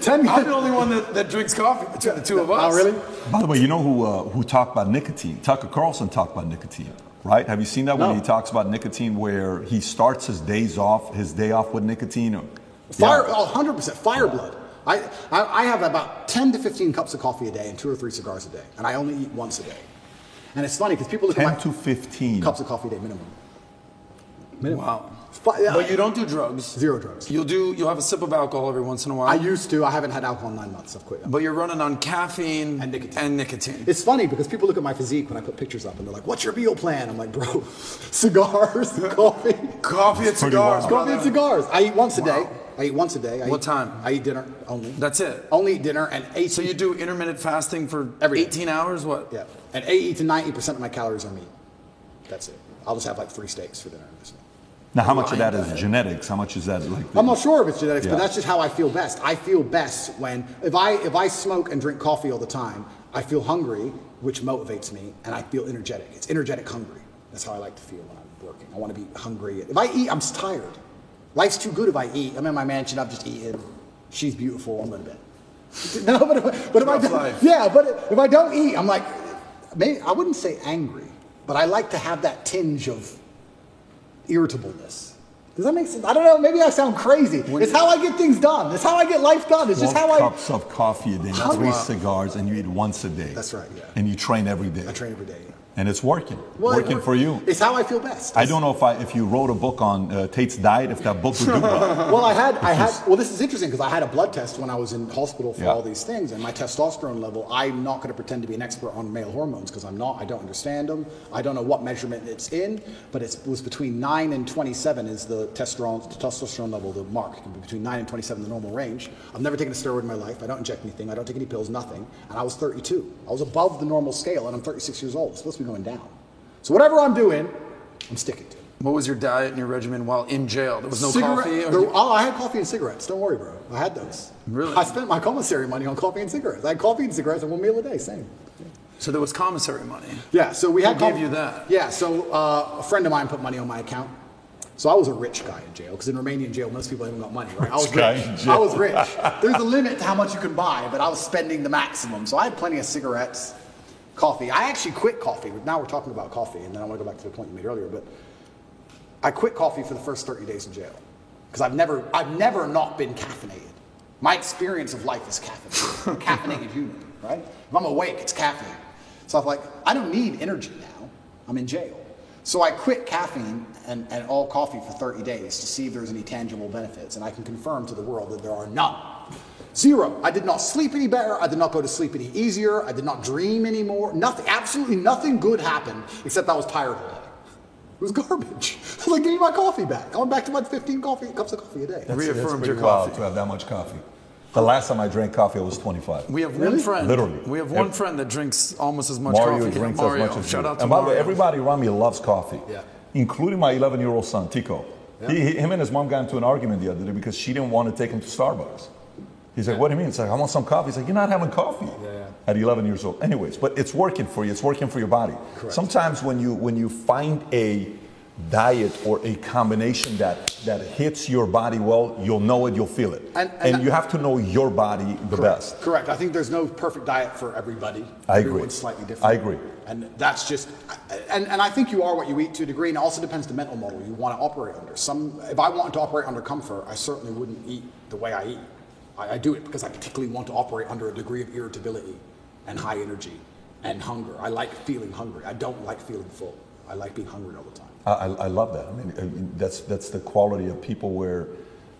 Tell him. I'm the only one that, that drinks coffee between the two of us. Oh, really? By the way, you know who uh, who talked about nicotine? Tucker Carlson talked about nicotine, right? Have you seen that when he talks about nicotine, where he starts his days off, his day off with nicotine? Fire, Yeah. oh, 100% fire blood. I, I, I have about 10 to 15 cups of coffee a day and two or three cigars a day. And I only eat once a day. And it's funny because people look 10 at my to 15. cups of coffee a day minimum. Minimum. Wow. Fi- yeah, But you don't do drugs. Zero drugs. You'll do. You'll have a sip of alcohol every once in a while. I used to. I haven't had alcohol in nine months. I've quit. but you're running on caffeine And nicotine. And nicotine. It's funny because people look at my physique when I put pictures up and they're like, what's your meal plan? I'm like, bro, cigars, coffee. coffee and cigars. Coffee and cigars. I eat once a day. Wow. I eat once a day. I What eat- time? I eat dinner only. That's it. Only eat dinner and eight. So you do intermittent fasting for every 18 hours? What? Yeah. And 80 to 90% of my calories are meat. That's it. I'll just have like three steaks for dinner. Now, how much of Lying that is ahead. genetics? How much is that like? I'm not sure if it's genetics, Yeah. but that's just how I feel best. I feel best when if I if I smoke and drink coffee all the time, I feel hungry, which motivates me, and I feel energetic. It's energetic hungry. That's how I like to feel when I'm working. I want to be hungry. If I eat, I'm tired. Life's too good if I eat. I'm in my mansion. I've just eaten. She's beautiful. I'm to bed. No, but if, but if I don't, yeah, but if I don't eat, I'm like, maybe I wouldn't say angry, but I like to have that tinge of irritableness. Does that make sense? I don't know. Maybe I sound crazy. It's how I get things done. It's how I get life done. It's just 12 how I. cups of coffee a day, three cigars, and you eat once a day. That's right, yeah. And you train every day. I train every day. And it's working. Well, working it- for you. It's how I feel best. I don't know if I, if you wrote a book on uh, Tate's diet, if that book would do well. Well, I had, I had. Well, this is interesting because I had a blood test when I was in hospital for Yeah. all these things, and my testosterone level. I'm not going to pretend to be an expert on male hormones because I'm not. I don't understand them. I don't know what measurement it's in, but it was between nine and 27 is the testosterone, testosterone level. The mark It can be between nine and 27, the normal range. I've never taken a steroid in my life. I don't inject anything. I don't take any pills. Nothing. And I was 32. I was above the normal scale, and I'm 36 years old. It's supposed to be going down. So whatever I'm doing, I'm sticking to. It. What was your diet and your regimen while in jail? There was no Cigarette- coffee? Or there- oh, I had coffee and cigarettes. Don't worry, bro. I had those. Really? I spent my commissary money on coffee and cigarettes. I had coffee and cigarettes and one meal a day, same. so there was commissary money. Yeah, so we had. Who gave coff- you that? Yeah, so uh, a friend of mine put money on my account. So I was a rich guy in jail because in Romanian jail, most people haven't got money, right? I was Rich guy rich. in jail. I was rich. There's a limit to how much you can buy, but I was spending the maximum. So I had plenty of cigarettes, coffee. I actually quit coffee. Now we're talking about coffee, and then I want to go back to the point you made earlier. But I quit coffee for the first 30 days in jail because I've never, I've never not been caffeinated. My experience of life is caffeinated. I'm a caffeinated human, right? If I'm awake, it's caffeine. So I'm like, I don't need energy now. I'm in jail. So I quit caffeine and, and all coffee for 30 days to see if there's any tangible benefits. And I can confirm to the world that there are none. Zero. I did not sleep any better. I did not go to sleep any easier. I did not dream anymore. Nothing, absolutely nothing good happened except I was tired all day. It was garbage. I was like, give me my coffee back. I went back to my 15 coffee, cups of coffee a day. That's, Reaffirmed that's pretty your wild coffee. to have that much coffee. The last time I drank coffee, I was 25. We have one friend. Literally. We have one Ev- friend that drinks almost as much Mario coffee. drinks Mario. as much as Shout you. out to And by the way, everybody around me loves coffee, Yeah. including my 11 year old son, Tico. He, he- him and his mom got into an argument the other day because she didn't want to take him to Starbucks. He's like, What do you mean? It's like, I want some coffee. He's like, You're not having coffee at 11 years old. Anyways, but it's working for you, it's working for your body. Sometimes when you, when you find a diet or a combination that, that hits your body well, you'll know it, you'll feel it. And- And, and- you have to know your body the best. Correct. I think there's no perfect diet for everybody. I agree. Everyone's slightly different. I agree. And that's just, and, and I think you are what you eat to a degree, and it also depends the mental model you want to operate under. Some, if I wanted to operate under comfort, I certainly wouldn't eat the way I eat. I, I do it because I particularly want to operate under a degree of irritability and high energy and hunger. I like feeling hungry. I don't like feeling full. I like being hungry all the time. I, I I love that. I mean, I mean, that's that's the quality of people where,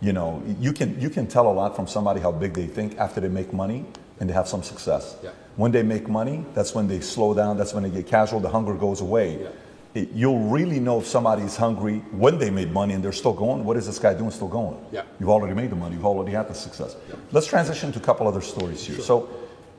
you know, you can you can tell a lot from somebody how big they think after they make money and they have some success. Yeah. When they make money, that's when they slow down. That's when they get casual. The hunger goes away. Yeah. You'll really know if somebody's hungry when they made money and they're still going. What is this guy doing? Still going? Yeah. You've already made the money. You've already had the success. Let's transition to a couple other stories here. So.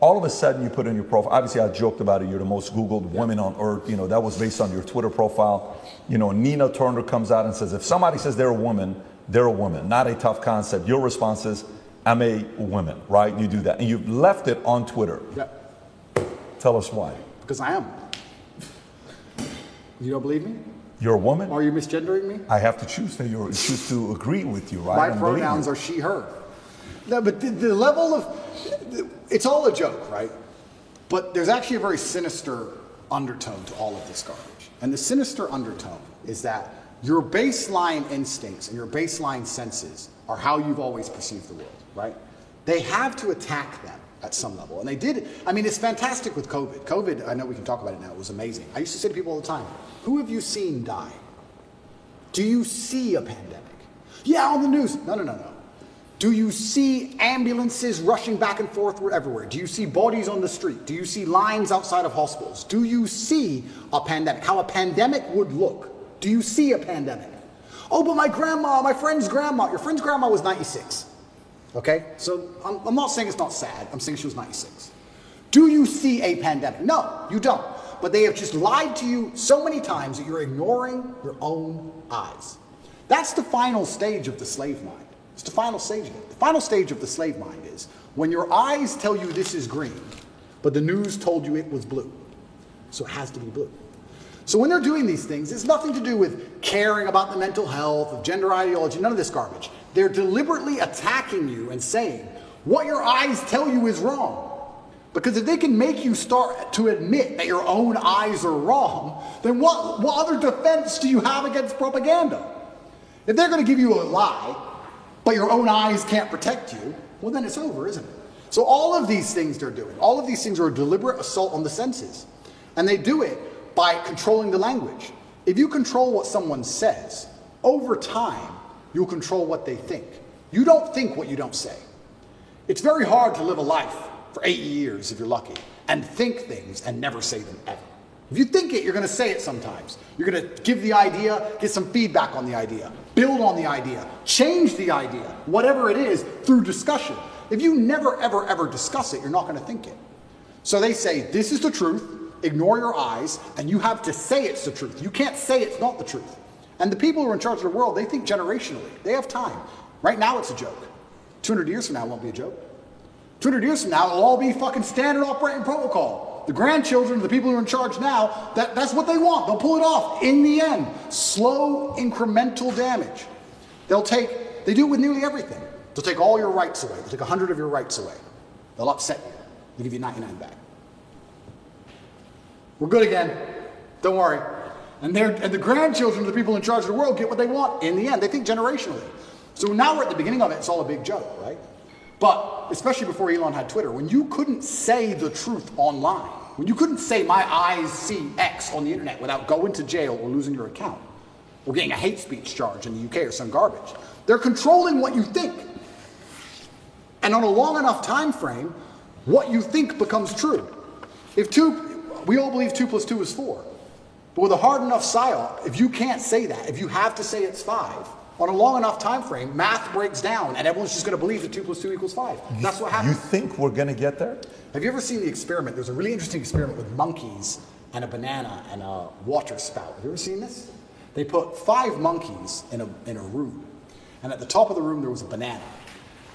All of a sudden, you put in your profile. Obviously, I joked about it. You're the most Googled women on earth. You know that was based on your Twitter profile. You know, Nina Turner comes out and says, if somebody says they're a woman, they're a woman. Not a tough concept. Your response is, I'm a woman, right? You do that, and you've left it on Twitter. Yeah. Tell us why. Because I am. You don't believe me? You're a woman. Are you misgendering me? I have to choose to you choose to agree with you, right? My I don't believe pronouns are she, her. No, but the, the level of it's all a joke, right? But there's actually a very sinister undertone to all of this garbage. And the sinister undertone is that your baseline instincts and your baseline senses are how you've always perceived the world, right? They have to attack them at some level. And they did. I mean, it's fantastic with COVID. COVID, I know we can talk about it now, it was amazing. I used to say to people all the time, who have you seen die? Do you see a pandemic? Yeah, on the news. No, no, no, no. Do you see ambulances rushing back and forth everywhere? Do you see bodies on the street? Do you see lines outside of hospitals? Do you see a pandemic? How a pandemic would look? Do you see a pandemic? Oh, but my grandma, my friend's grandma, your friend's grandma was 96. Okay? So I'm, I'm not saying it's not sad, I'm saying she was 96. Do you see a pandemic? No, you don't. But they have just lied to you so many times that you're ignoring your own eyes. That's the final stage of the slave mind. It's the final stage of it. The final stage of the slave mind is when your eyes tell you this is green, but the news told you it was blue. So it has to be blue. So when they're doing these things, it's nothing to do with caring about the mental health, of gender ideology, none of this garbage. They're deliberately attacking you and saying, what your eyes tell you is wrong. Because if they can make you start to admit that your own eyes are wrong, then what, what other defense do you have against propaganda? If they're going to give you a lie, but your own eyes can't protect you, well, then it's over, isn't it? So all of these things they're doing, all of these things are a deliberate assault on the senses. And they do it by controlling the language. If you control what someone says, over time, you'll control what they think. You don't think what you don't say. It's very hard to live a life for eight years, if you're lucky, and think things and never say them ever. If you think it, you're going to say it sometimes. You're going to give the idea, get some feedback on the idea, build on the idea, change the idea, whatever it is, through discussion. If you never, ever, ever discuss it, you're not going to think it. So they say, This is the truth, ignore your eyes, and you have to say it's the truth. You can't say it's not the truth. And the people who are in charge of the world, they think generationally. They have time. Right now, it's a joke. 200 years from now, it won't be a joke. 200 years from now, it'll all be fucking standard operating protocol. The grandchildren, the people who are in charge now, that, that's what they want. They'll pull it off in the end. Slow, incremental damage. They'll take, they do it with nearly everything. They'll take all your rights away. They'll take 100 of your rights away. They'll upset you. They'll give you 99 back. We're good again. Don't worry. And, and the grandchildren of the people in charge of the world get what they want in the end. They think generationally. So now we're at the beginning of it. It's all a big joke, right? But especially before Elon had Twitter, when you couldn't say the truth online, when you couldn't say my eyes see X on the internet without going to jail or losing your account, or getting a hate speech charge in the UK or some garbage, they're controlling what you think. And on a long enough time frame, what you think becomes true. If two, we all believe two plus two is four. But with a hard enough psyop, if you can't say that, if you have to say it's five, on a long enough time frame, math breaks down and everyone's just going to believe that 2 plus 2 equals 5. That's what happens. You think we're going to get there? Have you ever seen the experiment? There's a really interesting experiment with monkeys and a banana and a water spout. Have you ever seen this? They put five monkeys in a, in a room, and at the top of the room there was a banana.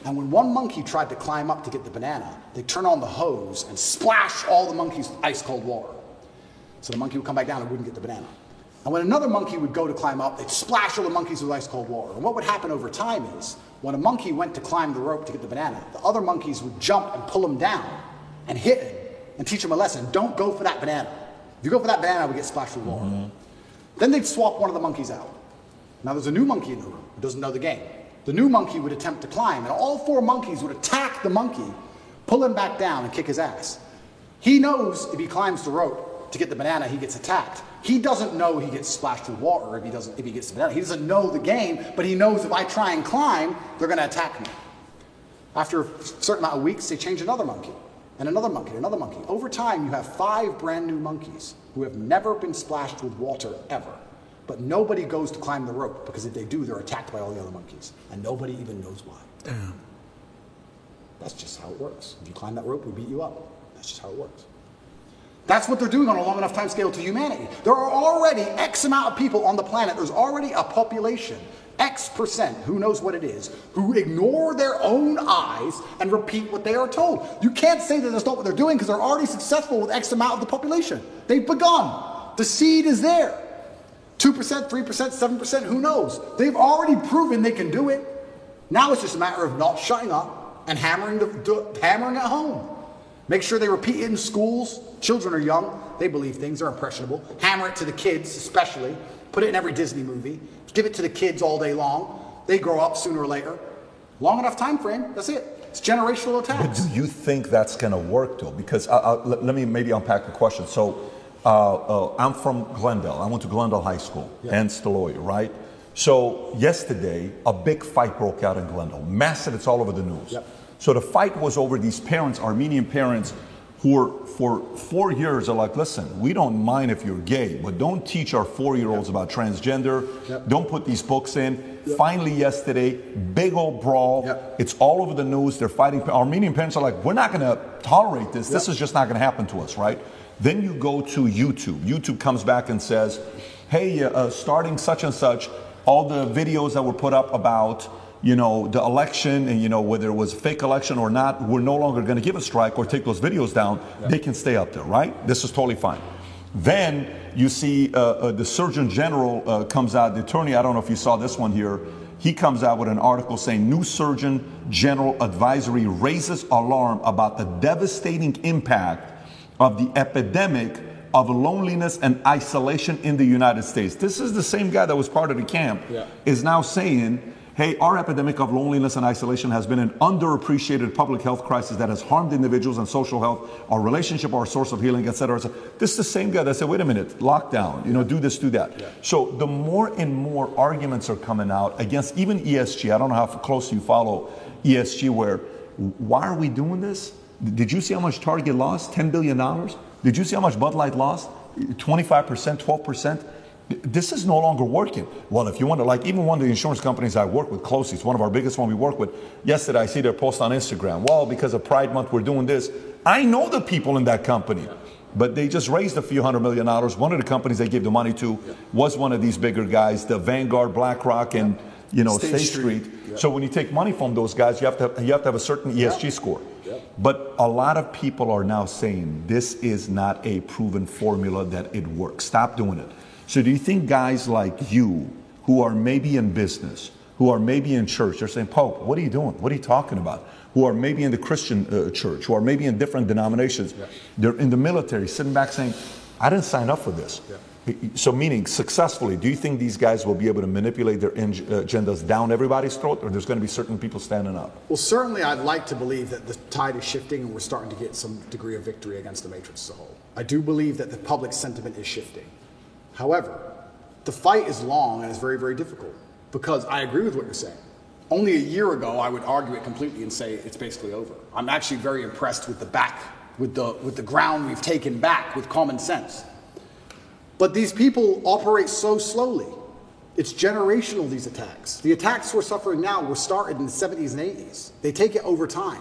And when one monkey tried to climb up to get the banana, they'd turn on the hose and splash all the monkeys with ice cold water. So the monkey would come back down and wouldn't get the banana. And when another monkey would go to climb up, they'd splash all the monkeys with ice cold water. And what would happen over time is, when a monkey went to climb the rope to get the banana, the other monkeys would jump and pull him down and hit him and teach him a lesson. Don't go for that banana. If you go for that banana, we get splashed with water. Mm-hmm. Then they'd swap one of the monkeys out. Now there's a new monkey in the room who doesn't know the game. The new monkey would attempt to climb, and all four monkeys would attack the monkey, pull him back down, and kick his ass. He knows if he climbs the rope to get the banana, he gets attacked. He doesn't know he gets splashed with water if he doesn't if he gets the banana. He doesn't know the game, but he knows if I try and climb, they're going to attack me. After a certain amount of weeks, they change another monkey, and another monkey, another monkey. Over time, you have five brand new monkeys who have never been splashed with water ever. But nobody goes to climb the rope because if they do, they're attacked by all the other monkeys, and nobody even knows why. Damn. That's just how it works. If you climb that rope, we beat you up. That's just how it works. That's what they're doing on a long enough time scale to humanity. There are already X amount of people on the planet. There's already a population, X percent, who knows what it is, who ignore their own eyes and repeat what they are told. You can't say that that's not what they're doing because they're already successful with X amount of the population. They've begun. The seed is there. 2%, 3%, 7%, who knows? They've already proven they can do it. Now it's just a matter of not shutting up and hammering, the, hammering at home. Make sure they repeat it in schools. Children are young, they believe things, they're impressionable. Hammer it to the kids, especially. Put it in every Disney movie. Give it to the kids all day long. They grow up sooner or later. Long enough time frame, that's it. It's generational attacks. But do you think that's going to work, though? Because uh, uh, let, me maybe unpack the question. So uh, uh, I'm from Glendale. I went to Glendale High School, yeah. and the lawyer, right? So yesterday, a big fight broke out in Glendale. Massive, it's all over the news. Yep. So the fight was over these parents, Armenian parents, who are for four years are like, listen, we don't mind if you're gay, but don't teach our four-year-olds yep. about transgender. Yep. Don't put these books in. Finally, yesterday, big old brawl. It's all over the news. They're fighting. Armenian parents are like, we're not going to tolerate this. This is just not going to happen to us, right? Then you go to YouTube. YouTube comes back and says, hey, uh, starting such and such, all the videos that were put up about you know, the election and, you know, whether it was a fake election or not, we're no longer going to give a strike or take those videos down. Yeah. They can stay up there, right? This is totally fine. Then you see uh, uh, the Surgeon General uh, comes out, the attorney, I don't know if you saw this one here, he comes out with an article saying new Surgeon General advisory raises alarm about the devastating impact of the epidemic of loneliness and isolation in the United States. This is the same guy that was part of the camp, yeah. is now saying Hey, our epidemic of loneliness and isolation has been an underappreciated public health crisis that has harmed individuals and social health, our relationship, our source of healing, etc." et. This is the same guy that said, wait a minute, lockdown, you know, do this, do that. So the more and more arguments are coming out against even ESG. I don't know how close you follow ESG, where why are we doing this? Did you see how much Target lost? $10 billion? Did you see how much Bud Light lost? 25%, 12%? This is no longer working. Well, if you want to, like, even one of the insurance companies I work with closely, it's one of our biggest one we work with. Yesterday, I see their post on Instagram. Well, because of Pride Month, we're doing this. I know the people in that company, but they just raised a few hundred million dollars. One of the companies they gave the money to was one of these bigger guys, the Vanguard, BlackRock, and you know State State, Street. Street. So when you take money from those guys, you have to you have to have a certain ESG score. But a lot of people are now saying this is not a proven formula that it works. Stop doing it. So do you think guys like you, who are maybe in business, who are maybe in church, they're saying, Pope, what are you doing? What are you talking about? Who are maybe in the Christian uh, church, who are maybe in different denominations, they're in the military, sitting back saying, I didn't sign up for this. So, meaning successfully, do you think these guys will be able to manipulate their uh, agendas down everybody's throat, or there's going to be certain people standing up? Well, certainly I'd like to believe that the tide is shifting and we're starting to get some degree of victory against the Matrix as a whole. I do believe that the public sentiment is shifting. However, the fight is long and it's very, very difficult because I agree with what you're saying. Only a year ago, I would argue it completely and say it's basically over. I'm actually very impressed with the back, with the, with the ground we've taken back with common sense. But these people operate so slowly. It's generational, these attacks. The attacks we're suffering now were started in the 70s and 80s. They take it over time.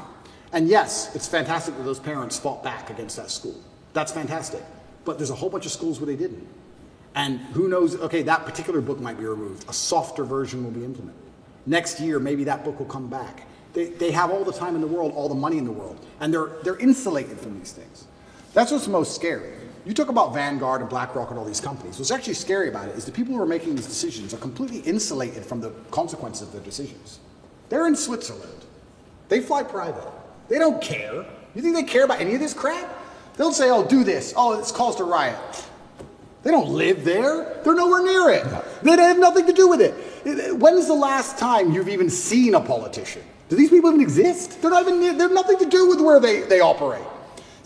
And yes, it's fantastic that those parents fought back against that school. That's fantastic. But there's a whole bunch of schools where they didn't. And who knows, okay, that particular book might be removed. A softer version will be implemented. Next year, maybe that book will come back. They, they have all the time in the world, all the money in the world, and they're, they're insulated from these things. That's what's most scary. You talk about Vanguard and BlackRock and all these companies. What's actually scary about it is the people who are making these decisions are completely insulated from the consequences of their decisions. They're in Switzerland. They fly private. They don't care. You think they care about any of this crap? They'll say, oh, do this. Oh, it's caused a riot. They don't live there. They're nowhere near it. They have nothing to do with it. When's the last time you've even seen a politician? Do these people even exist? They're not even. They have nothing to do with where they, they operate.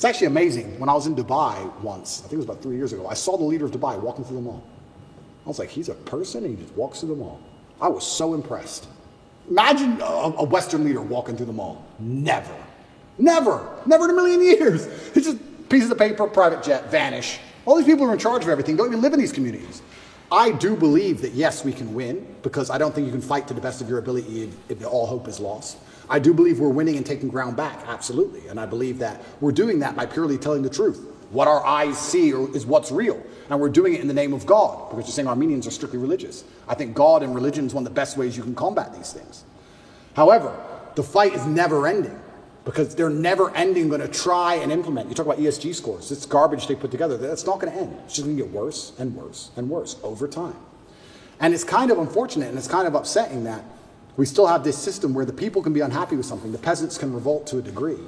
It's actually amazing. When I was in Dubai once, I think it was about three years ago, I saw the leader of Dubai walking through the mall. I was like, he's a person and he just walks through the mall. I was so impressed. Imagine a, Western leader walking through the mall. Never. Never. Never in a million years. It's just pieces of paper, private jet, vanish. All these people are in charge of everything don't even live in these communities. I do believe that yes, we can win because I don't think you can fight to the best of your ability if all hope is lost. I do believe we're winning and taking ground back, absolutely. And I believe that we're doing that by purely telling the truth. What our eyes see is what's real. And we're doing it in the name of God because you're saying Armenians are strictly religious. I think God and religion is one of the best ways you can combat these things. However, the fight is never ending because they're never ending going to try and implement. You talk about ESG scores, it's garbage they put together. That's not going to end. It's just going to get worse and worse and worse over time. And it's kind of unfortunate and it's kind of upsetting that we still have this system where the people can be unhappy with something, the peasants can revolt to a degree,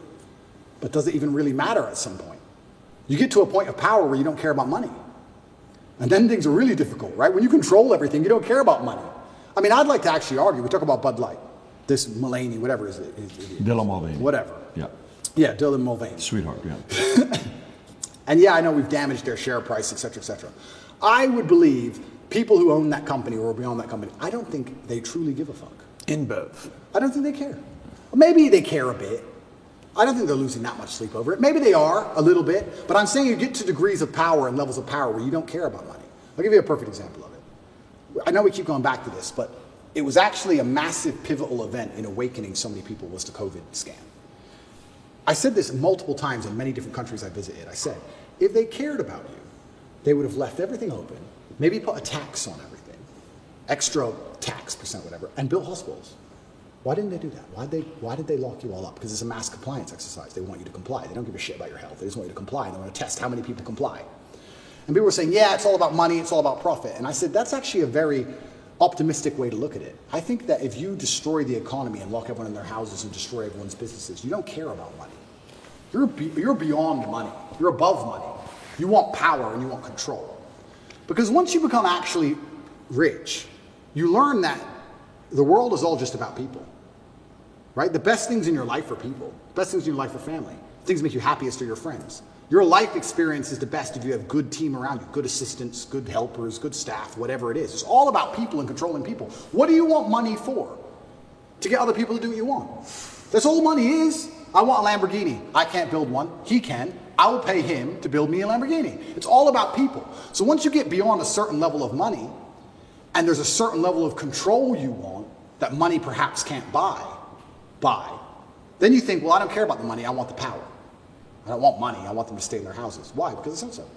but does it even really matter at some point? You get to a point of power where you don't care about money. And then things are really difficult, right? When you control everything, you don't care about money. I mean, I'd like to actually argue. We talk about Bud Light, this Mulaney, whatever is it? Dylan Mulvaney. Whatever. Yeah. Yeah, Dylan Mulvaney. Sweetheart, yeah. And yeah, I know we've damaged their share price, et cetera, et cetera. I would believe people who own that company or are beyond that company, I don't think they truly give a fuck. InBev. I don't think they care. Maybe they care a bit. I don't think they're losing that much sleep over it. Maybe they are a little bit, but I'm saying you get to degrees of power and levels of power where you don't care about money. I'll give you a perfect example of it. I know we keep going back to this, but it was actually a massive pivotal event in awakening so many people was the COVID scam. I said this multiple times in many different countries I visited. I said, if they cared about you, they would have left everything open, maybe put a tax on everything, extra tax percent, whatever, and built hospitals. Why didn't they do that? Why they why did they lock you all up? Because it's a mass compliance exercise. They want you to comply. They don't give a shit about your health. They just want you to comply. They want to test how many people comply. And people were saying, yeah, it's all about money, it's all about profit. And I said, that's actually a very optimistic way to look at it. I think that if you destroy the economy and lock everyone in their houses and destroy everyone's businesses, you don't care about money. You're, be, you're beyond money. You're above money. You want power and you want control. Because once you become actually rich, you learn that the world is all just about people. Right? The best things in your life are people. The best things in your life are family. The things that make you happiest are your friends. Your life experience is the best if you have good team around you, good assistants, good helpers, good staff, whatever it is. It's all about people and controlling people. What do you want money for? To get other people to do what you want. That's all money is. I want a Lamborghini. I can't build one. He can. I will pay him to build me a Lamborghini. It's all about people. So once you get beyond a certain level of money, and there's a certain level of control you want that money perhaps can't buy, buy, then you think, well, I don't care about the money, I want the power. I don't want money, I want them to stay in their houses. Why? Because it says so.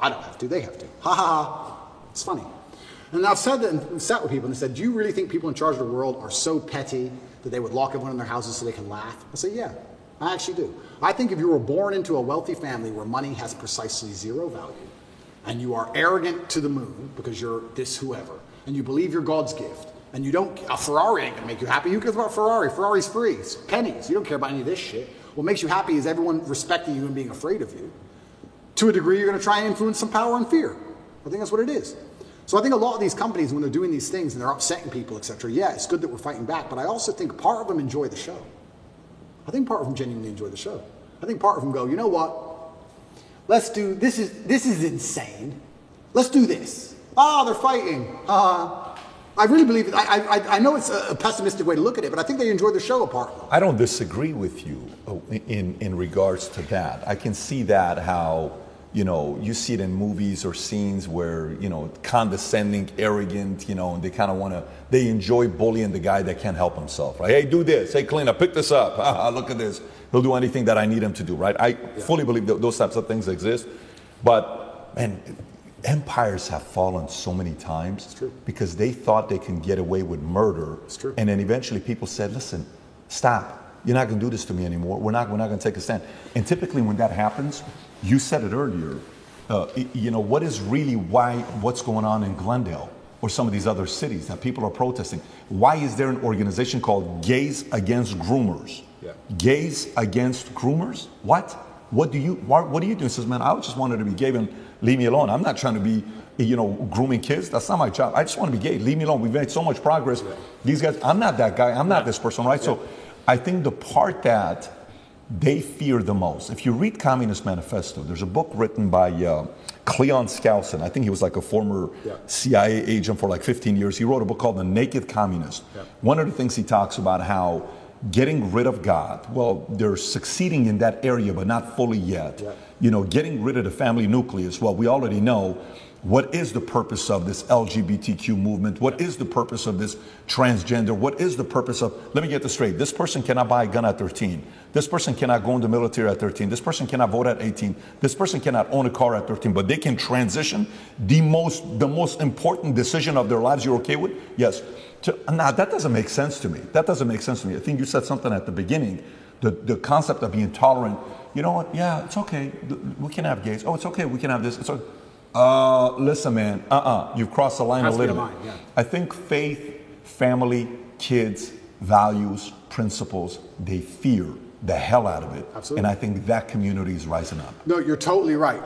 I don't have to, they have to. Ha ha ha. It's funny. And I've said that and sat with people and they said, Do you really think people in charge of the world are so petty that they would lock everyone in their houses so they can laugh? I say, Yeah, I actually do. I think if you were born into a wealthy family where money has precisely zero value, and you are arrogant to the moon because you're this whoever, and you believe you're God's gift, and you don't, a Ferrari ain't gonna make you happy. Who cares about Ferrari? Ferrari's free. It's pennies. You don't care about any of this shit. What makes you happy is everyone respecting you and being afraid of you. To a degree, you're gonna try and influence some power and fear. I think that's what it is. So I think a lot of these companies, when they're doing these things and they're upsetting people, etc., yeah, it's good that we're fighting back, but I also think part of them enjoy the show. I think part of them genuinely enjoy the show. I think part of them go, you know what? Let's do this is this is insane. Let's do this. Ah, they're fighting. Uh, I really believe it. I, I, I know it's a pessimistic way to look at it, but I think they enjoy the show apart. I don't disagree with you uh, in in regards to that. I can see that how you know you see it in movies or scenes where you know condescending, arrogant, you know, and they kind of want to they enjoy bullying the guy that can't help himself. Right? Hey, do this. Hey, clean up. Pick this up. Ah, look at this. He'll do anything that I need him to do. Right? I yeah. fully believe that those types of things exist, but man empires have fallen so many times because they thought they can get away with murder. And then eventually people said, listen, stop. You're not going to do this to me anymore. We're not, we're not going to take a stand. And typically when that happens, you said it earlier, uh, you know, what is really why, what's going on in Glendale or some of these other cities that people are protesting? Why is there an organization called Gays Against Groomers? Yeah. Gays Against Groomers? What? What do you, what, what do you doing? He says, man, I just wanted to be gay and leave me alone. I'm not trying to be, you know, grooming kids. That's not my job. I just want to be gay. Leave me alone. We've made so much progress. These guys, I'm not that guy. I'm not this person, right? So I think the part that they fear the most, if you read Communist Manifesto, there's a book written by uh, Cleon Skousen. I think he was like a former yeah. CIA agent for like 15 years. He wrote a book called The Naked Communist. Yeah. One of the things he talks about how getting rid of God, well, they're succeeding in that area, but not fully yet. Yeah you know, getting rid of the family nucleus. Well, we already know what is the purpose of this LGBTQ movement? What is the purpose of this transgender? What is the purpose of, let me get this straight. This person cannot buy a gun at 13. This person cannot go in the military at 13. This person cannot vote at 18. This person cannot own a car at 13, but they can transition the most, the most important decision of their lives. You're okay with? Yes. Now, that doesn't make sense to me. That doesn't make sense to me. I think you said something at the beginning. The, the concept of being tolerant you know what? Yeah, it's okay. We can have gays. Oh, it's okay. We can have this. It's okay. Uh, listen, man. Uh-uh. You've crossed the line a little bit. Yeah. I think faith, family, kids, values, principles, they fear the hell out of it. Absolutely. And I think that community is rising up. No, you're totally right.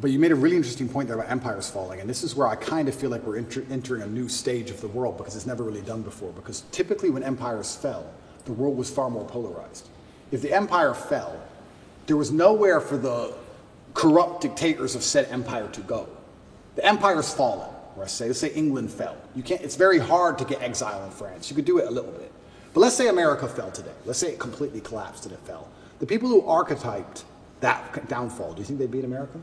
But you made a really interesting point there about empires falling. And this is where I kind of feel like we're enter- entering a new stage of the world because it's never really done before. Because typically when empires fell, the world was far more polarized. If the empire fell, there was nowhere for the corrupt dictators of said empire to go. The empire's fallen, I say, let's say England fell. You can't, it's very hard to get exile in France. You could do it a little bit. But let's say America fell today. Let's say it completely collapsed and it fell. The people who archetyped that downfall, do you think they'd beat America?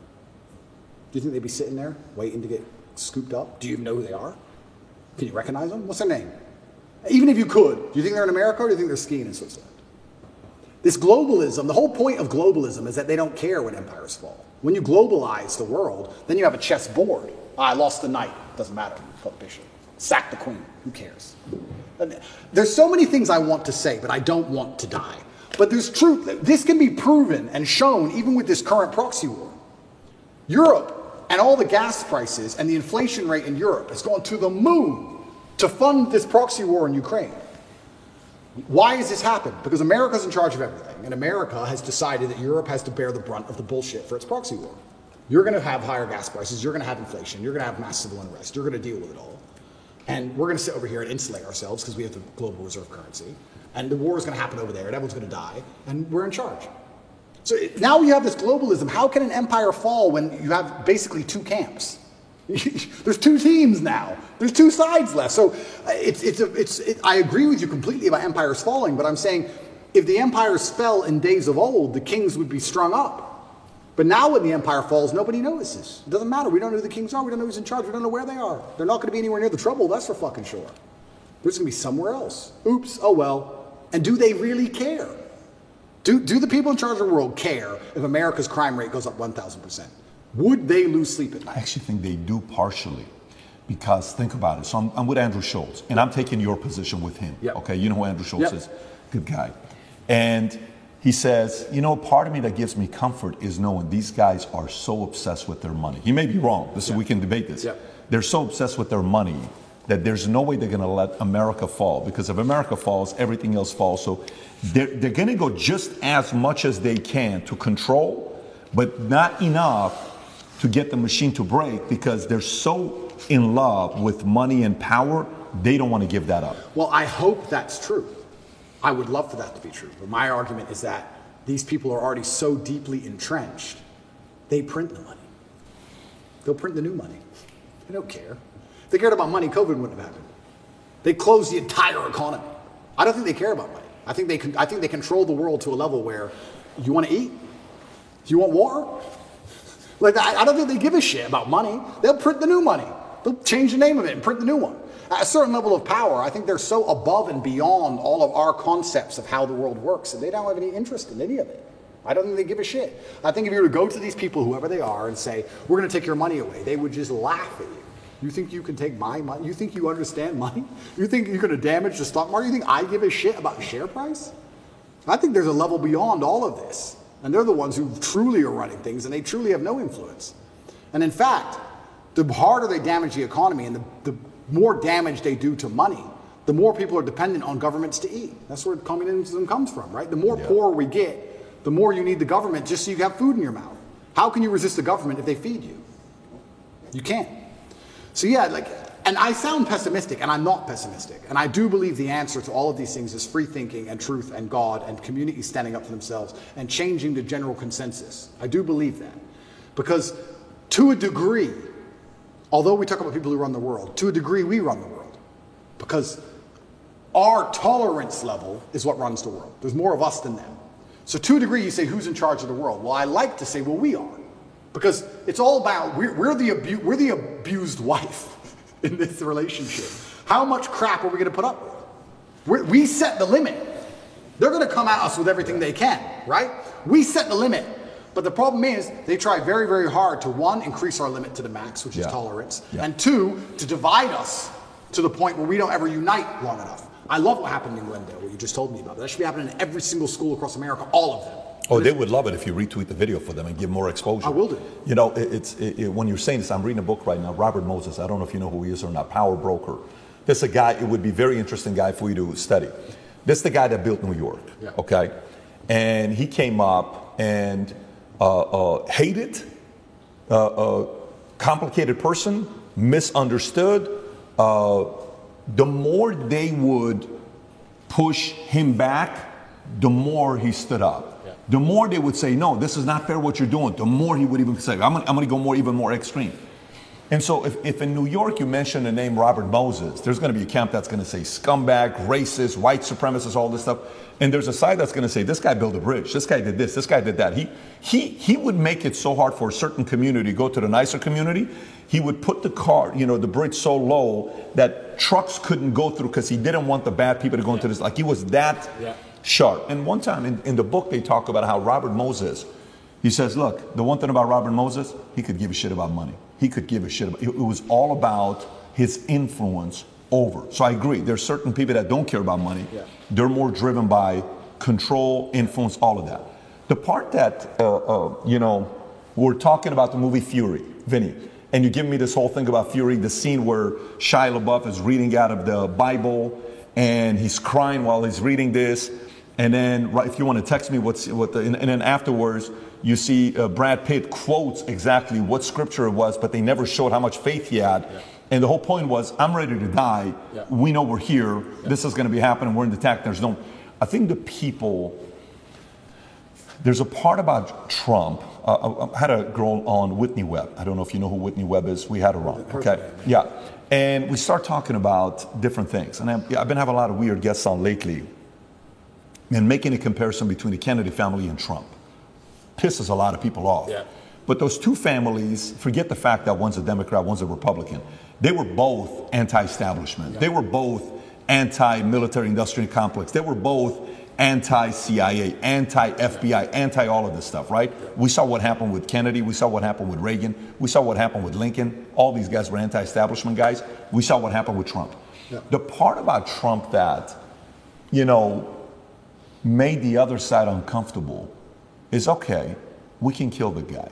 Do you think they'd be sitting there waiting to get scooped up? Do you even know who they are? Can you recognize them? What's their name? Even if you could, do you think they're in America or do you think they're skiing in Switzerland? This globalism, the whole point of globalism is that they don't care when empires fall. When you globalize the world, then you have a chess board. Ah, I lost the knight. Doesn't matter. Put the bishop. Sack the queen. Who cares? There's so many things I want to say, but I don't want to die. But there's truth. This can be proven and shown even with this current proxy war. Europe and all the gas prices and the inflation rate in Europe has gone to the moon to fund this proxy war in Ukraine. Why has this happened? Because America's in charge of everything, and America has decided that Europe has to bear the brunt of the bullshit for its proxy war. You're going to have higher gas prices, you're going to have inflation, you're going to have mass civil unrest, you're going to deal with it all. and we're going to sit over here and insulate ourselves because we have the global reserve currency, and the war is going to happen over there, and everyone's going to die, and we're in charge. So now you have this globalism. How can an empire fall when you have basically two camps? There's two teams now. There's two sides left. So it's it's a, it's. It, I agree with you completely about empires falling, but I'm saying if the empires fell in days of old, the kings would be strung up. But now when the empire falls, nobody notices. It doesn't matter. We don't know who the kings are. We don't know who's in charge. We don't know where they are. They're not going to be anywhere near the trouble. That's for fucking sure. They're just going to be somewhere else. Oops. Oh well. And do they really care? Do, do the people in charge of the world care if America's crime rate goes up 1,000%? Would they lose sleep at night? I actually think they do partially. Because think about it. So I'm, I'm with Andrew Schulz, and I'm taking your position with him. Yep. Okay, you know who Andrew Schulz Yep. is. Good guy. And he says, you know, part of me that gives me comfort is knowing these guys are so obsessed with their money. He may be wrong. This is we can debate this. Yep. They're so obsessed with their money that there's no way they're going to let America fall. Because if America falls, everything else falls. So they're, they're going to go just as much as they can to control, but not enough to get the machine to break because they're so in love with money and power, they don't want to give that up. Well, I hope that's true. I would love for that to be true. But my argument is that these people are already so deeply entrenched, they print the money. They'll print the new money. They don't care. If they cared about money, COVID wouldn't have happened. They closed the entire economy. I don't think they care about money. I think they, con- I think they control the world to a level where you want to eat? Do you want water? Like, I, I don't think they give a shit about money. They'll print the new money. They'll change the name of it and print the new one. At a certain level of power, I think they're so above and beyond all of our concepts of how the world works that they don't have any interest in any of it. I don't think they give a shit. I think if you were to go to these people, whoever they are, and say, we're going to take your money away, they would just laugh at you. You think you can take my money? You think you understand money? You think you're going to damage the stock market? You think I give a shit about share price? I think there's a level beyond all of this. And they're the ones who truly are running things, and they truly have no influence. And in fact, the harder they damage the economy and the, the more damage they do to money, the more people are dependent on governments to eat. That's where communism comes from, right? The more poor we get, the more you need the government just so you have food in your mouth. How can you resist the government if they feed you? You can't. So yeah, like, and I sound pessimistic, and I'm not pessimistic. And I do believe the answer to all of these things is free thinking and truth and God and communities standing up for themselves and changing the general consensus. I do believe that. Because to a degree, although we talk about people who run the world, to a degree we run the world. Because our tolerance level is what runs the world. There's more of us than them. So to a degree, you say, who's in charge of the world? Well, I like to say, well, we are. Because it's all about, we're, we're, the, abu- we're the abused wife in this relationship. How much crap are we going to put up with? We're, we set the limit. They're going to come at us with everything they can, right? We set the limit. But the problem is, they try very, very hard to one, increase our limit to the max, which is tolerance, Yeah. and two, to divide us to the point where we don't ever unite long enough. I love what happened in Glendale, what you just told me about. That should be happening in every single school across America, all of them. Oh, they would love it if you retweet the video for them and give more exposure. I will do. You know, it, it's it, it- when you're saying this, I'm reading a book right now, Robert Moses. I don't know if you know who he is or not. Power Broker. This is a guy. It would be a very interesting guy for you to study. This is the guy that built New York. Yeah. Okay, and he came up and uh, uh, hated, uh, uh, complicated person, misunderstood. Uh, the more they would push him back, the more he stood up. The more they would say, no, this is not fair what you're doing, the more he would even say, I'm gonna, I'm gonna go more, even more extreme. And so if, if in New York you mention the name Robert Moses, there's gonna be a camp that's gonna say scumbag, racist, white supremacist, all this stuff. And there's a side that's gonna say, this guy built a bridge, this guy did this, this guy did that. He, he, he would make it so hard for a certain community to go to the nicer community. He would put the car, you know, the bridge so low that trucks couldn't go through because he didn't want the bad people to go into this. Like he was that sharp. And one time in, in the book, they talk about how Robert Moses, he says, look, the one thing about Robert Moses, he could give a shit about money. He could give a shit about it. It was all about his influence over. So I agree. There's certain people that don't care about money. Yeah. They're more driven by control, influence, all of that. The part that, uh, uh, you know, we're talking about the movie Fury, Vinny, and you give me this whole thing about Fury, the scene where Shia LaBeouf is reading out of the Bible and he's crying while he's reading this. And then, right, if you want to text me what's what the, and, and then afterwards, you see uh, Brad Pitt quotes exactly what scripture it was, but they never showed how much faith he had. And the whole point was, I'm ready to die. Yeah. We know we're here. This is going to be happening. We're in the attack. There's no. I think the people. There's a part about Trump. Uh, I- I had a girl on Whitney Webb. I don't know if you know who Whitney Webb is. We had her on. Okay. Yeah. And we start talking about different things. And I'm- I've been having a lot of weird guests on lately and making a comparison between the Kennedy family and Trump pisses a lot of people off. Yeah. But those two families, forget the fact that one's a Democrat, one's a Republican. They were both anti-establishment. They were both anti-military industrial complex. They were both anti-CIA, anti-FBI, anti all of this stuff, right? We saw what happened with Kennedy. We saw what happened with Reagan. We saw what happened with Lincoln. All these guys were anti-establishment guys. We saw what happened with Trump. The part about Trump that, you know, made the other side uncomfortable is okay, we can kill the guy.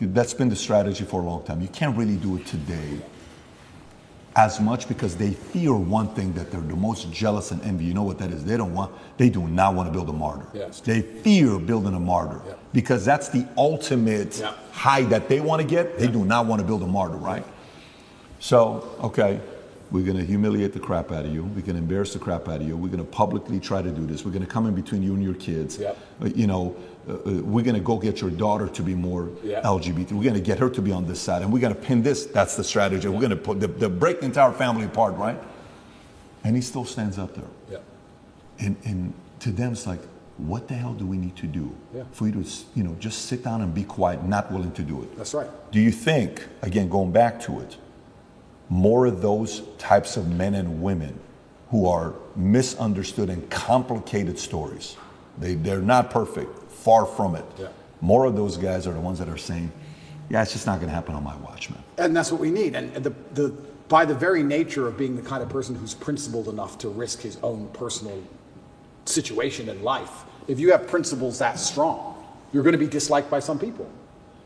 That's been the strategy for a long time. You can't really do it today as much because they fear one thing that they're the most jealous and envy. You know what that is? They don't want, they do not want to build a martyr. Yes. They fear building a martyr Yeah. because that's the ultimate Yeah. high that they want to get. They do not want to build a martyr, right? So, okay, we're going to humiliate the crap out of you. We're going to embarrass the crap out of you. We're going to publicly try to do this. We're going to come in between you and your kids. Yep. Uh, You know, uh, uh, we're going to go get your daughter to be more Yep. LGBT. We're going to get her to be on this side, and we're going to pin this. That's the strategy. We're going to put the, the break the entire family apart, right? And he still stands up there. Yeah. And, and to them, it's like, what the hell do we need to do Yeah. for you to, you know, just sit down and be quiet, not willing to do it? That's right. Do you think, again, going back to it, more of those types of men and women who are misunderstood and complicated stories, they, they're not perfect, far from it. Yeah. More of those guys are the ones that are saying, yeah, it's just not going to happen on my watch, man. And that's what we need. And the, the, by the very nature of being the kind of person who's principled enough to risk his own personal situation in life, if you have principles that strong, you're going to be disliked by some people.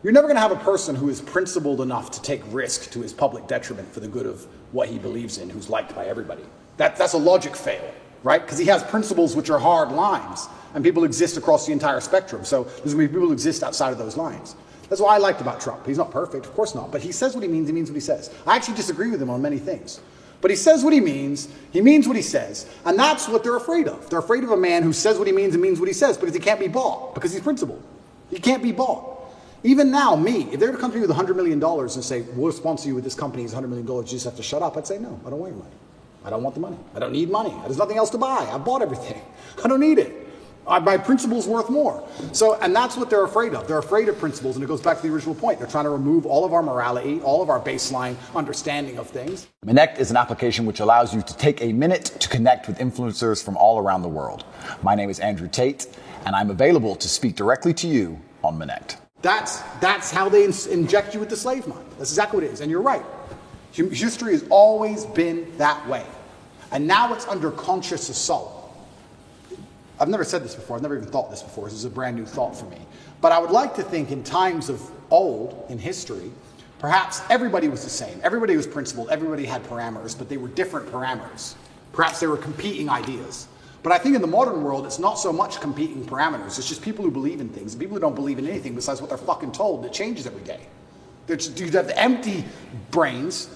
You're never going to have a person who is principled enough to take risk to his public detriment for the good of what he believes in, who's liked by everybody. That, that's a logic fail, right? Because he has principles which are hard lines, and people exist across the entire spectrum. So there's going to be people who exist outside of those lines. That's what I liked about Trump. He's not perfect, of course not, but he says what he means, he means what he says. I actually disagree with him on many things. But he says what he means, he means what he says, and that's what they're afraid of. They're afraid of a man who says what he means and means what he says because he can't be bought, because he's principled. He can't be bought. Even now, me, if they were to come to me with $100 million and say, we'll sponsor you with this company, it's $100 million, you just have to shut up, I'd say, no, I don't want your money. I don't want the money. I don't need money. There's nothing else to buy. I bought everything. I don't need it. I, my principle's worth more. So, and that's what they're afraid of. They're afraid of principles, and it goes back to the original point. They're trying to remove all of our morality, all of our baseline understanding of things. Connect is an application which allows you to take a minute to connect with influencers from all around the world. My name is Andrew Tate, and I'm available to speak directly to you on Minnect. That's, that's how they ins- inject you with the slave mind. That's exactly what it is. And you're right. History has always been that way. And now it's under conscious assault. I've never said this before. I've never even thought this before. This is a brand new thought for me. But I would like to think in times of old, in history, perhaps everybody was the same. Everybody was principled. Everybody had parameters, but they were different parameters. Perhaps they were competing ideas. But I think in the modern world, it's not so much competing parameters. It's just people who believe in things. And people who don't believe in anything besides what they're fucking told that changes every day. There's, you have the empty brains,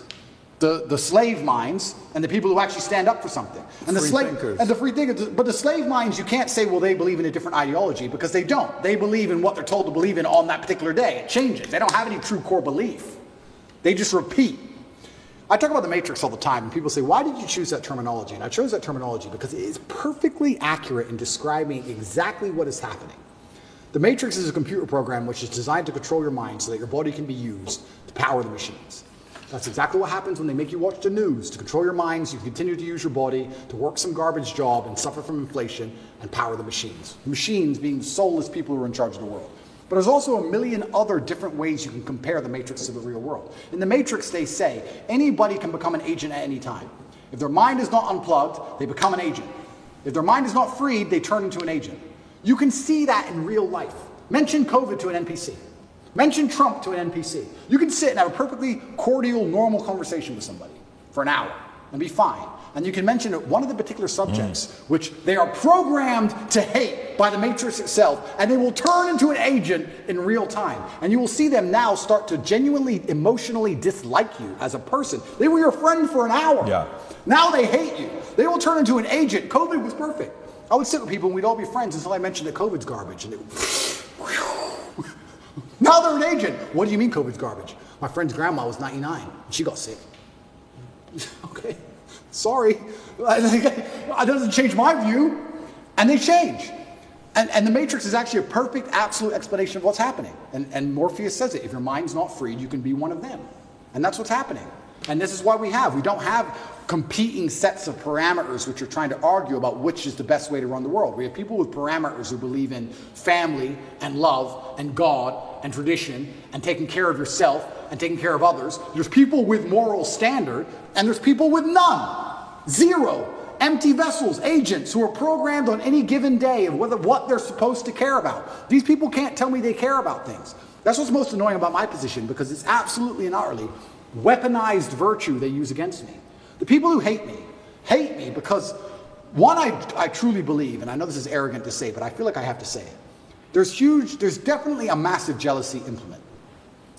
the, the slave minds, and the people who actually stand up for something. And the Free slave thinkers. and the free thinkers. But the slave minds, you can't say, well, they believe in a different ideology because they don't. They believe in what they're told to believe in on that particular day. It changes. They don't have any true core belief. They just repeat. I talk about the matrix all the time, and people say, Why did you choose that terminology? And I chose that terminology because it is perfectly accurate in describing exactly what is happening. The matrix is a computer program which is designed to control your mind so that your body can be used to power the machines. That's exactly what happens when they make you watch the news to control your minds. You continue to use your body to work some garbage job and suffer from inflation and power the machines. The machines being soulless people who are in charge of the world. But there's also a million other different ways you can compare the Matrix to the real world. In the Matrix, they say anybody can become an agent at any time. If their mind is not unplugged, they become an agent. If their mind is not freed, they turn into an agent. You can see that in real life. Mention COVID to an NPC. Mention Trump to an NPC. You can sit and have a perfectly cordial, normal conversation with somebody for an hour. and be fine. And you can mention one of the particular subjects, Mm. which they are programmed to hate by the Matrix itself, and they will turn into an agent in real time. And you will see them now start to genuinely, emotionally dislike you as a person. They were your friend for an hour. Yeah. Now they hate you. They will turn into an agent. COVID was perfect. I would sit with people and we'd all be friends until I mentioned that COVID's garbage. And they now they're an agent. What do you mean COVID's garbage? My friend's grandma was 99 and she got sick. okay, sorry. That doesn't change my view. And they change. And, and the Matrix is actually a perfect, absolute explanation of what's happening. And, and Morpheus says it if your mind's not freed, you can be one of them. And that's what's happening. And this is why we have, we don't have competing sets of parameters which are trying to argue about which is the best way to run the world. We have people with parameters who believe in family and love and God and tradition and taking care of yourself and taking care of others. There's people with moral standard and there's people with none. Zero. Empty vessels, agents who are programmed on any given day of whether, what they're supposed to care about. These people can't tell me they care about things. That's what's most annoying about my position because it's absolutely and utterly weaponized virtue they use against me. The people who hate me hate me because, one, I, I truly believe, and I know this is arrogant to say, but I feel like I have to say it. There's huge, there's definitely a massive jealousy implement.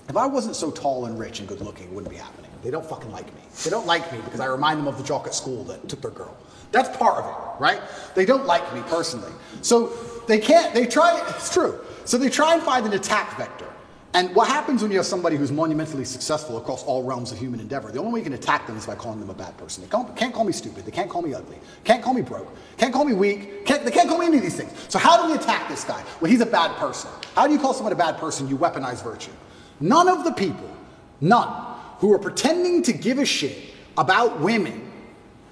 If I wasn't so tall and rich and good looking, it wouldn't be happening. They don't fucking like me. They don't like me because I remind them of the jock at school that took their girl. That's part of it, right? They don't like me personally. So they can't, they try, it's true. So they try and find an attack vector. And what happens when you have somebody who's monumentally successful across all realms of human endeavor? The only way you can attack them is by calling them a bad person. They can't, can't call me stupid. They can't call me ugly. Can't call me broke. Can't call me weak. Can't, they can't call me any of these things. So how do we attack this guy? Well, he's a bad person. How do you call someone a bad person? You weaponize virtue. None of the people, none, who are pretending to give a shit about women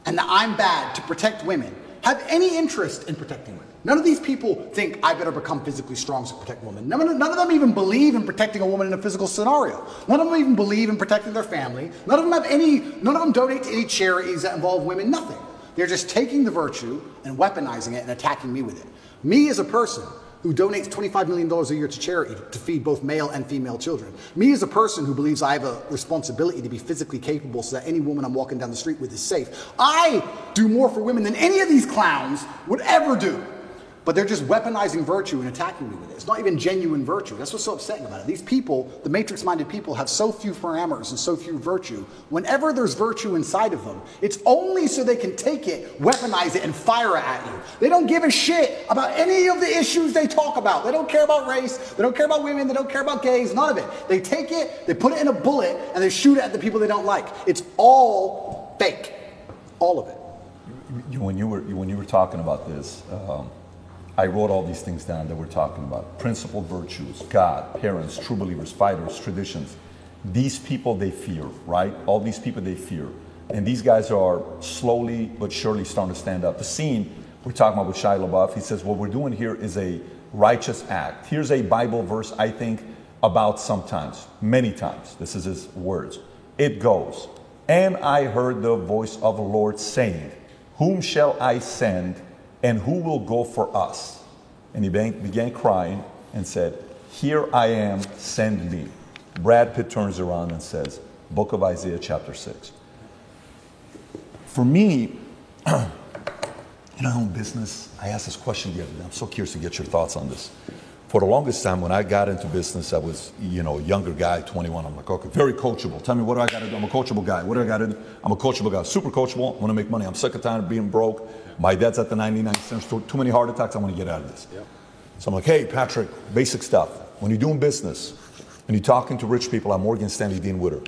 and that I'm bad to protect women have any interest in protecting women. None of these people think I better become physically strong to protect women. None of, none of them even believe in protecting a woman in a physical scenario. None of them even believe in protecting their family. None of them have any, none of them donate to any charities that involve women, nothing. They're just taking the virtue and weaponizing it and attacking me with it. Me as a person who donates $25 million a year to charity to feed both male and female children. Me as a person who believes I have a responsibility to be physically capable so that any woman I'm walking down the street with is safe. I do more for women than any of these clowns would ever do. But they're just weaponizing virtue and attacking me with it. It's not even genuine virtue. That's what's so upsetting about it. These people, the matrix minded people, have so few parameters and so few virtue. Whenever there's virtue inside of them, it's only so they can take it, weaponize it, and fire at you. They don't give a shit about any of the issues they talk about. They don't care about race, they don't care about women, they don't care about gays, none of it. They take it, they put it in a bullet, and they shoot it at the people they don't like. It's all fake. All of it. When you were when you were talking about this, um, I wrote all these things down that we're talking about: principled virtues, God, parents, true believers, fighters, traditions. These people they fear, right? All these people they fear, and these guys are slowly but surely starting to stand up. The scene we're talking about with Shia LaBeouf, he says, "What we're doing here is a righteous act." Here's a Bible verse I think about sometimes, many times. This is his words. It goes, "And I heard the voice of the Lord saying." Whom shall I send, and who will go for us? And he began, crying and said, Here I am, send me. Brad Pitt turns around and says, Book of Isaiah, chapter 6. For me, you know, own business, I asked this question the other day. I'm so curious to get your thoughts on this. For the longest time, when I got into business, I was, you know, a younger guy, 21. I'm like, okay, very coachable. Tell me what do I got to do? I'm a coachable guy. What do I got to do? I'm a coachable guy, super coachable. I want to make money. I'm sick of time of being broke. My dad's at the 99 cents. store. too many heart attacks. I want to get out of this. So I'm like, hey, Patrick, basic stuff. When you're doing business and you're talking to rich people, I'm Morgan Stanley Dean Witter.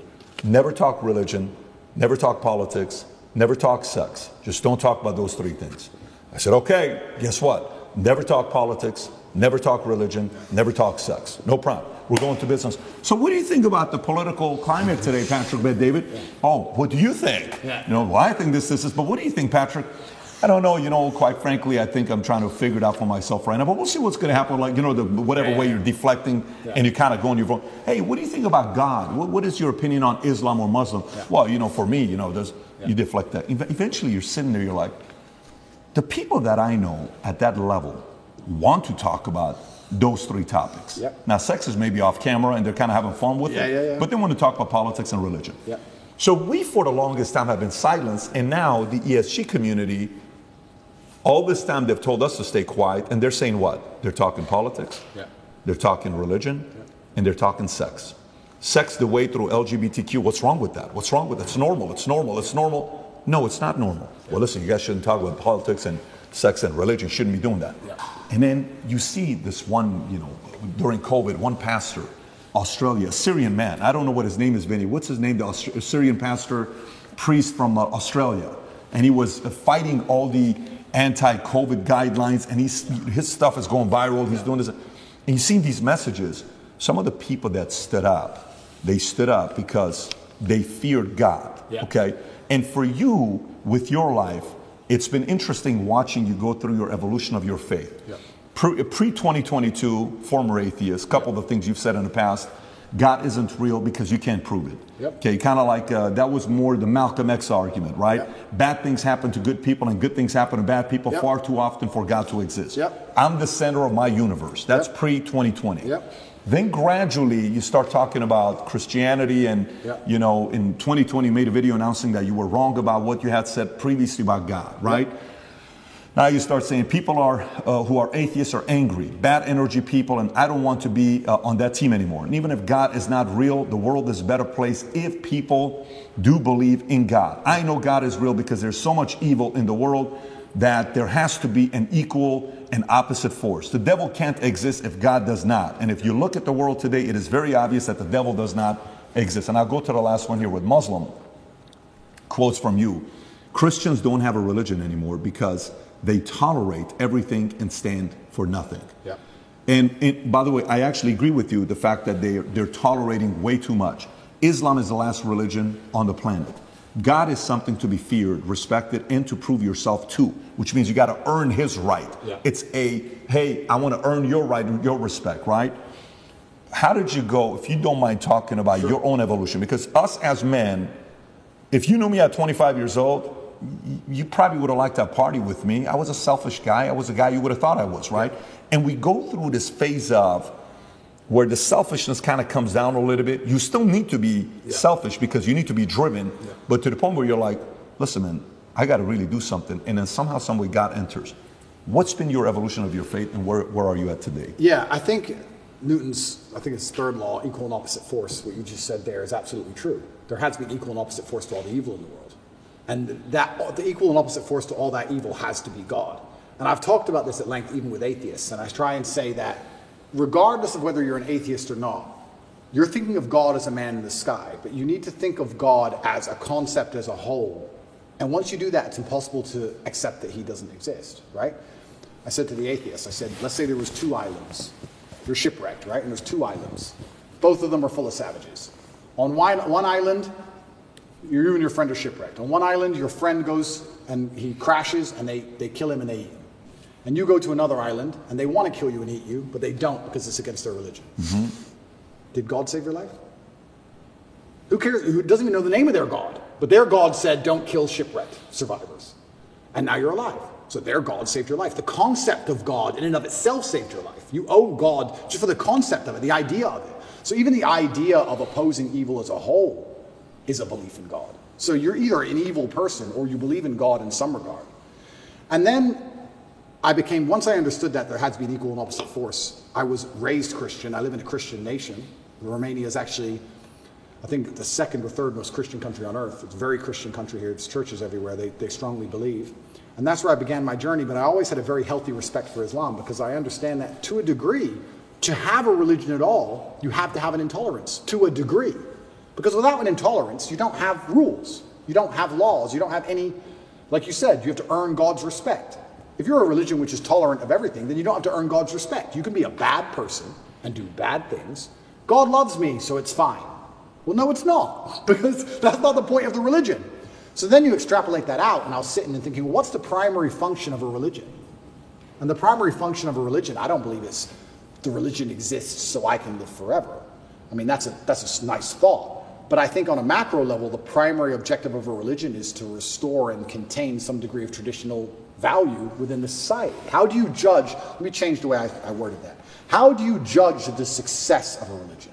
Never talk religion. Never talk politics. Never talk sex. Just don't talk about those three things. I said, okay, guess what? Never talk politics, never talk religion, never talk sex. No problem. We're going to business. So, what do you think about the political climate today, Patrick Bet David? Oh, what do you think? Yeah. You know, well, I think this, this, is, but what do you think, Patrick? I don't know. You know, quite frankly, I think I'm trying to figure it out for myself right now. But we'll see what's going to happen. Like, you know, the, whatever Yeah, way you're deflecting and you kind of go on your phone. Hey, what do you think about God? What, what is your opinion on Islam or Muslim? Well, you know, for me, you know, there's, you deflect that. Eventually, you're sitting there, you're like, the people that I know at that level want to talk about those three topics. Yep. Now, sex is maybe off camera and they're kind of having fun with Yeah, it, yeah, yeah. but they want to talk about politics and religion. Yep. So we, for the longest time, have been silenced, and now the ESG community, all this time, they've told us to stay quiet, and they're saying what? They're talking politics, Yeah. they're talking religion, and they're talking sex. Sex the way through LGBTQ. What's wrong with that? What's wrong with it? It's normal. It's normal. It's normal. No, it's not normal. Well, listen, you guys shouldn't talk about politics and sex and religion. You shouldn't be doing that. And then you see this one, you know, during COVID, one pastor, Australia, a Syrian man. I don't know what his name is, Vinny. What's his name? The Aust- Syrian pastor, priest from uh, Australia. And he was uh, fighting all the anti-COVID guidelines, and he's, his stuff is going viral. He's doing this. And you see these messages. Some of the people that stood up, they stood up because they feared God. Yeah. Okay? And for you, with your life, it's been interesting watching you go through your evolution of your faith. Yeah. Pre 2022, former atheist, couple of the things you've said in the past, God isn't real because you can't prove it. Yep. Okay, kind of like uh, that was more the Malcolm X argument, right? Yep. Bad things happen to good people and good things happen to bad people Yep. far too often for God to exist. I'm the center of my universe. That's pre 2020. Then gradually you start talking about Christianity, and Yep. you know, in 2020 you made a video announcing that you were wrong about what you had said previously about God, right? Now you start saying people are uh, who are atheists are angry, bad energy people, and I don't want to be uh, on that team anymore. And even if God is not real, the world is a better place if people do believe in God. I know God is real because there's so much evil in the world that there has to be an equal and opposite force. The devil can't exist if God does not. And if you look at the world today, it is very obvious that the devil does not exist. And I'll go to the last one here with Muslim quotes from you. Christians don't have a religion anymore because they tolerate everything and stand for nothing. Yeah. And, and by the way, I actually agree with you the fact that they, they're tolerating way too much. Islam is the last religion on the planet. God is something to be feared, respected, and to prove yourself to, which means you got to earn his right. Yeah. It's a, hey, I want to earn your right and your respect, right? How did you go, if you don't mind talking about your own evolution? Because us as men, if you knew me at 25 years old, you probably would have liked to party with me. I was a selfish guy. I was a guy you would have thought I was, right? And we go through this phase of where the selfishness kind of comes down a little bit. You still need to be selfish because you need to be driven, but to the point where you're like, listen, man, I got to really do something. And then somehow, some way, God enters. What's been your evolution of your faith, and where, where are you at today? Yeah, I think Newton's, I think it's third law, equal and opposite force, what you just said there is absolutely true. There has to be equal and opposite force to all the evil in the world. And that the equal and opposite force to all that evil has to be God. And I've talked about this at length even with atheists, and I try and say that regardless of whether you're an atheist or not, you're thinking of God as a man in the sky, but you need to think of God as a concept as a whole. And once you do that, it's impossible to accept that he doesn't exist, right? I said to the atheist, I said, let's say there was two islands. You're shipwrecked, right? And there's two islands. Both of them are full of savages. On one, one island, you and your friend are shipwrecked. On one island, your friend goes and he crashes and they, they kill him and they eat him. And you go to another island and they want to kill you and eat you, but they don't because it's against their religion. Mm-hmm. Did God save your life? Who cares? Who doesn't even know the name of their God? But their God said, don't kill shipwrecked survivors. And now you're alive. So their God saved your life. The concept of God in and of itself saved your life. You owe God just for the concept of it, the idea of it. So even the idea of opposing evil as a whole is a belief in God. So you're either an evil person or you believe in God in some regard. And then I became, once I understood that there had to be an equal and opposite force, I was raised Christian. I live in a Christian nation. Romania is actually, I think, the second or third most Christian country on earth. It's a very Christian country here. There's churches everywhere. They, they strongly believe. And that's where I began my journey. But I always had a very healthy respect for Islam because I understand that to a degree, to have a religion at all, you have to have an intolerance to a degree. Because without an intolerance, you don't have rules, you don't have laws, you don't have any, like you said, you have to earn God's respect. If you're a religion which is tolerant of everything, then you don't have to earn God's respect. You can be a bad person and do bad things. God loves me, so it's fine. Well, no, it's not, because that's not the point of the religion. So then you extrapolate that out, and I was sitting and thinking, well, what's the primary function of a religion? And the primary function of a religion, I don't believe is the religion exists so I can live forever. I mean, that's a, that's a nice thought. But I think on a macro level, the primary objective of a religion is to restore and contain some degree of traditional value within the society. How do you judge? Let me change the way I, I worded that. How do you judge the success of a religion?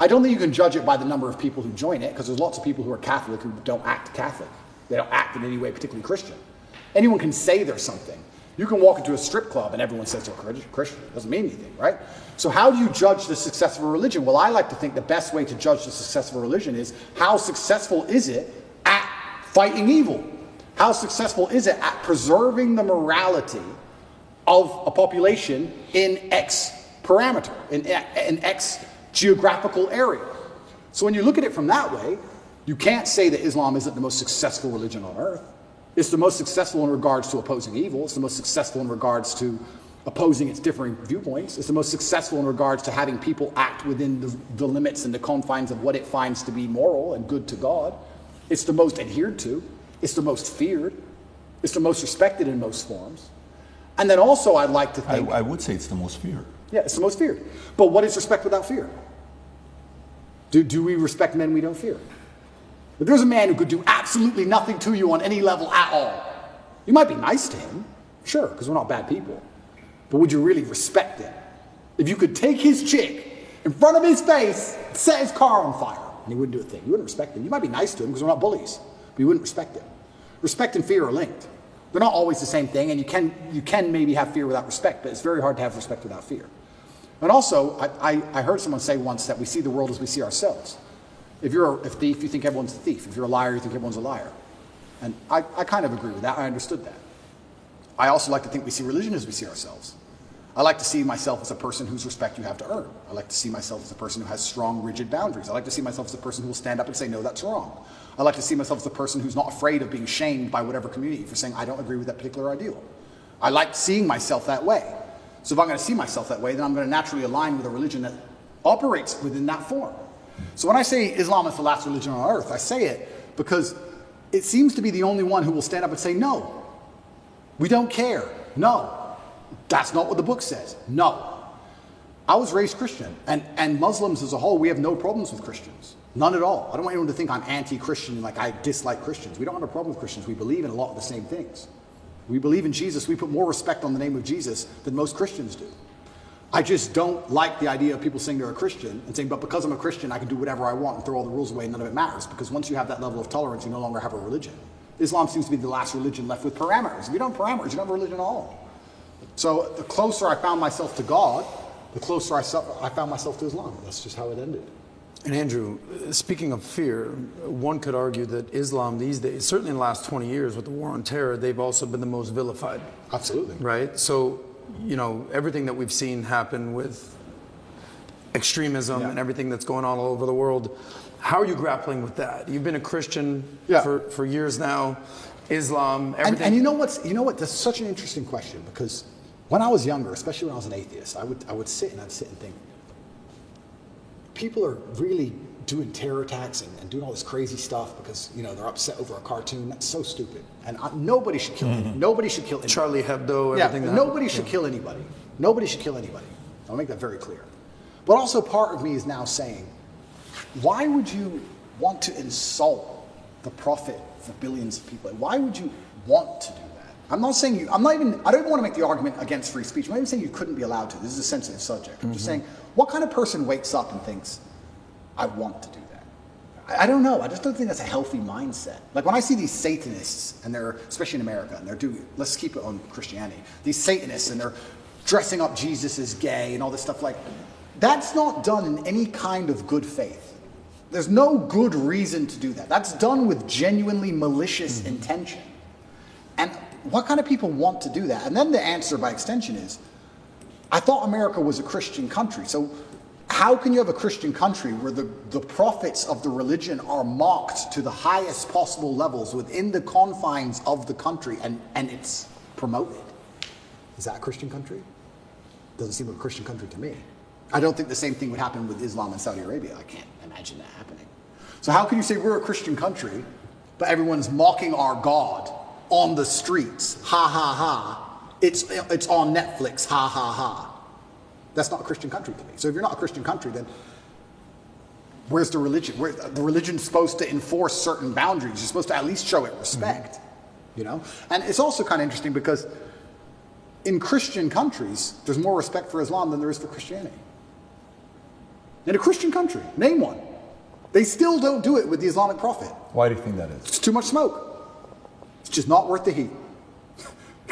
I don't think you can judge it by the number of people who join it, because there's lots of people who are Catholic who don't act Catholic. They don't act in any way particularly Christian. Anyone can say they're something. You can walk into a strip club and everyone says they're Christian. It doesn't mean anything, right? So, how do you judge the success of a religion? Well, I like to think the best way to judge the success of a religion is how successful is it at fighting evil? How successful is it at preserving the morality of a population in X parameter, in, in X geographical area? So when you look at it from that way, you can't say that Islam isn't the most successful religion on earth. It's the most successful in regards to opposing evil. It's the most successful in regards to opposing its differing viewpoints. It's the most successful in regards to having people act within the, the limits and the confines of what it finds to be moral and good to God. It's the most adhered to. It's the most feared. It's the most respected in most forms. And then also, I'd like to think. I, I would say it's the most feared. Yeah, it's the most feared. But what is respect without fear? Do, do we respect men we don't fear? If there's a man who could do absolutely nothing to you on any level at all, you might be nice to him, sure, because we're not bad people. But would you really respect him? If you could take his chick in front of his face, set his car on fire, and he wouldn't do a thing, you wouldn't respect him. You might be nice to him because we're not bullies, but you wouldn't respect him. Respect and fear are linked. They're not always the same thing, and you can, you can maybe have fear without respect, but it's very hard to have respect without fear. And also, I, I, I heard someone say once that we see the world as we see ourselves. If you're a thief, you think everyone's a thief. If you're a liar, you think everyone's a liar. And I, I kind of agree with that. I understood that. I also like to think we see religion as we see ourselves. I like to see myself as a person whose respect you have to earn. I like to see myself as a person who has strong, rigid boundaries. I like to see myself as a person who will stand up and say, no, that's wrong. I like to see myself as a person who's not afraid of being shamed by whatever community for saying, I don't agree with that particular ideal. I like seeing myself that way. So if I'm going to see myself that way, then I'm going to naturally align with a religion that operates within that form. So when I say Islam is the last religion on earth, I say it because it seems to be the only one who will stand up and say, no, we don't care. No, that's not what the book says. No. I was raised Christian, and, and Muslims as a whole, we have no problems with Christians. None at all. I don't want anyone to think I'm anti Christian, like I dislike Christians. We don't have a problem with Christians. We believe in a lot of the same things. We believe in Jesus. We put more respect on the name of Jesus than most Christians do. I just don't like the idea of people saying they're a Christian and saying, but because I'm a Christian, I can do whatever I want and throw all the rules away and none of it matters. Because once you have that level of tolerance, you no longer have a religion. Islam seems to be the last religion left with parameters. If you don't have parameters, you don't have a religion at all. So the closer I found myself to God, the closer I, I found myself to Islam. That's just how it ended. And Andrew, speaking of fear, one could argue that Islam these days, certainly in the last 20 years with the war on terror, they've also been the most vilified. Absolutely. Right? So, you know, everything that we've seen happen with extremism yeah. and everything that's going on all over the world, how are you grappling with that? You've been a Christian yeah. for, for years now, Islam, everything. And, and you know what's, you know what, that's such an interesting question because when I was younger, especially when I was an atheist, I would, I would sit and I'd sit and think, people are really doing terror attacks and, and, doing all this crazy stuff because you know they're upset over a cartoon. That's so stupid. And I, nobody should kill. Mm-hmm. Nobody should kill. Anybody. Charlie Hebdo. Everything. Yeah. Nobody should yeah. kill anybody. Nobody should kill anybody. I'll make that very clear. But also, part of me is now saying, why would you want to insult the prophet for billions of people? Why would you want to do that? I'm not saying you. I'm not even. I don't even want to make the argument against free speech. I'm not even saying you couldn't be allowed to. This is a sensitive subject. I'm mm-hmm. just saying what kind of person wakes up and thinks, I want to do that? I, I don't know. I just don't think that's a healthy mindset. Like when I see these Satanists, and they're, especially in America, and they're doing, let's keep it on Christianity, these Satanists, and they're dressing up Jesus as gay and all this stuff, like, that's not done in any kind of good faith. There's no good reason to do that. That's done with genuinely malicious mm-hmm. intention. And what kind of people want to do that? And then the answer by extension is I thought America was a Christian country. So how can you have a Christian country where the, the prophets of the religion are mocked to the highest possible levels within the confines of the country and, and it's promoted? Is that a Christian country? Doesn't seem like a Christian country to me. I don't think the same thing would happen with Islam in Saudi Arabia. I can't imagine that happening. So, how can you say we're a Christian country, but everyone's mocking our God on the streets? Ha ha ha it's, it's on Netflix, ha ha ha. That's not a Christian country to me. So if you're not a Christian country, then where's the religion? Where, the religion's supposed to enforce certain boundaries. You're supposed to at least show it respect, mm-hmm. you know? And it's also kind of interesting because in Christian countries, there's more respect for Islam than there is for Christianity. in a Christian country. Name one. They still don't do it with the Islamic Prophet. Why do you think that is? It's too much smoke. It's just not worth the heat.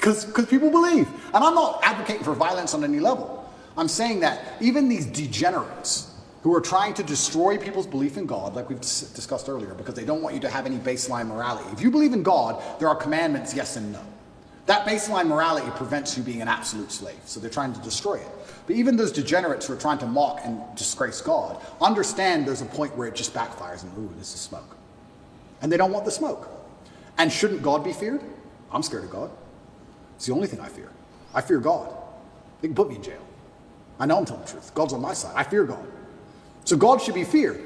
Because people believe. And I'm not advocating for violence on any level. I'm saying that even these degenerates who are trying to destroy people's belief in God, like we've discussed earlier, because they don't want you to have any baseline morality. If you believe in God, there are commandments, yes and no. That baseline morality prevents you being an absolute slave. So they're trying to destroy it. But even those degenerates who are trying to mock and disgrace God understand there's a point where it just backfires and, ooh, this is smoke. And they don't want the smoke. And shouldn't God be feared? I'm scared of God. It's the only thing I fear. I fear God. They can put me in jail. I know I'm telling the truth. God's on my side. I fear God. So God should be feared.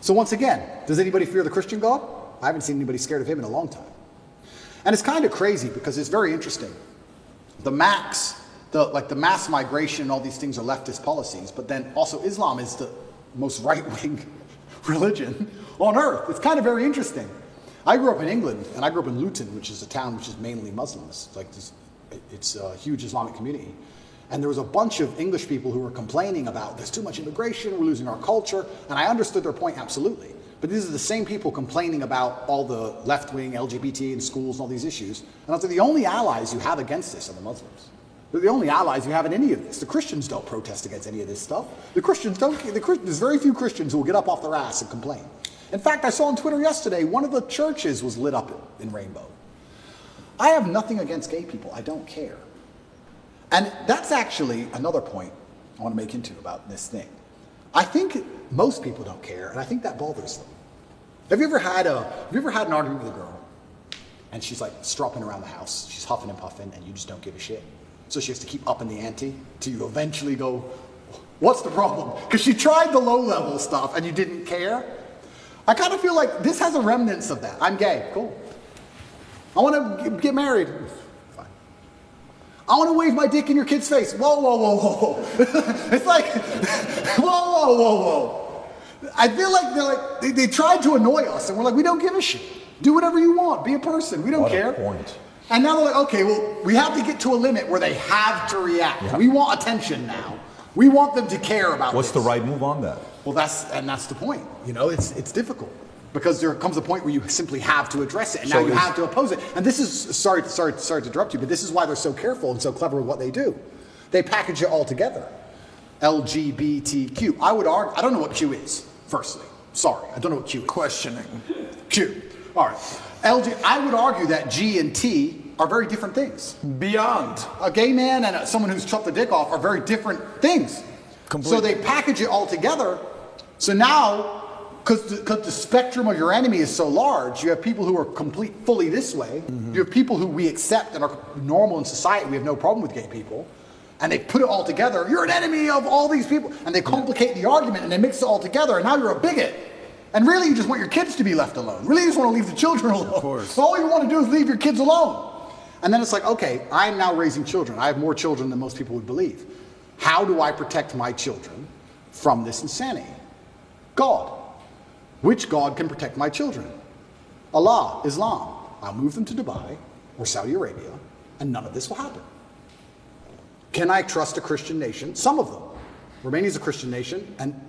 So once again, does anybody fear the Christian God? I haven't seen anybody scared of him in a long time. And it's kind of crazy because it's very interesting. The max, the like the mass migration and all these things are leftist policies, but then also Islam is the most right-wing religion on earth. It's kind of very interesting. I grew up in England, and I grew up in Luton, which is a town which is mainly Muslims. It's like this, it's a huge Islamic community. And there was a bunch of English people who were complaining about there's too much immigration, we're losing our culture. And I understood their point absolutely. But these are the same people complaining about all the left wing LGBT in schools and all these issues. And I said, the only allies you have against this are the Muslims. They're the only allies you have in any of this. The Christians don't protest against any of this stuff. The Christians don't. The, there's very few Christians who will get up off their ass and complain. In fact, I saw on Twitter yesterday one of the churches was lit up in rainbow. I have nothing against gay people. I don't care. And that's actually another point I want to make into about this thing. I think most people don't care, and I think that bothers them. Have you ever had a have you ever had an argument with a girl and she's like stropping around the house, she's huffing and puffing, and you just don't give a shit? So she has to keep upping the ante till you eventually go, What's the problem? Because she tried the low level stuff and you didn't care. I kind of feel like this has a remnants of that. I'm gay, cool. I want to get married. Fine. I want to wave my dick in your kid's face. Whoa, whoa, whoa, whoa, whoa. it's like, whoa, whoa, whoa, whoa. I feel like they're like they, they tried to annoy us, and we're like, we don't give a shit. Do whatever you want. Be a person. We don't What a care. point. And now they're like, okay, well, we have to get to a limit where they have to react. We want attention now. We want them to care about. What's the right move on that? Well, that's and that's the point. You know, it's it's difficult because there comes a point where you simply have to address it, and So now you have to oppose it. And this is sorry, sorry, sorry to interrupt you, but this is why they're so careful and so clever with what they do. They package it all together. LGBTQ. I would argue. I don't know what Q is. Firstly, sorry, I don't know what Q is. Questioning. Q. All right. LG. I would argue that G and T are very different things Beyond. a gay man and a, someone who's chopped the dick off are very different things. So they package it all together. So now, because the, 'cause the spectrum of your enemy is so large, you have people who are complete fully this way. Mm-hmm. You have people who we accept and are normal in society. We have no problem with gay people. And they put it all together. You're an enemy of all these people. And they complicate the argument and they mix it all together. And now you're a bigot. And really, you just want your kids to be left alone. Really, you just want to leave the children alone. Of course. all you want to do is leave your kids alone. And then it's like, okay, I'm now raising children. I have more children than most people would believe. How do I protect my children from this insanity? God. Which God can protect my children? Allah, Islam. I'll move them to Dubai or Saudi Arabia, and none of this will happen. Can I trust a Christian nation? Some of them. Romania is a Christian nation, and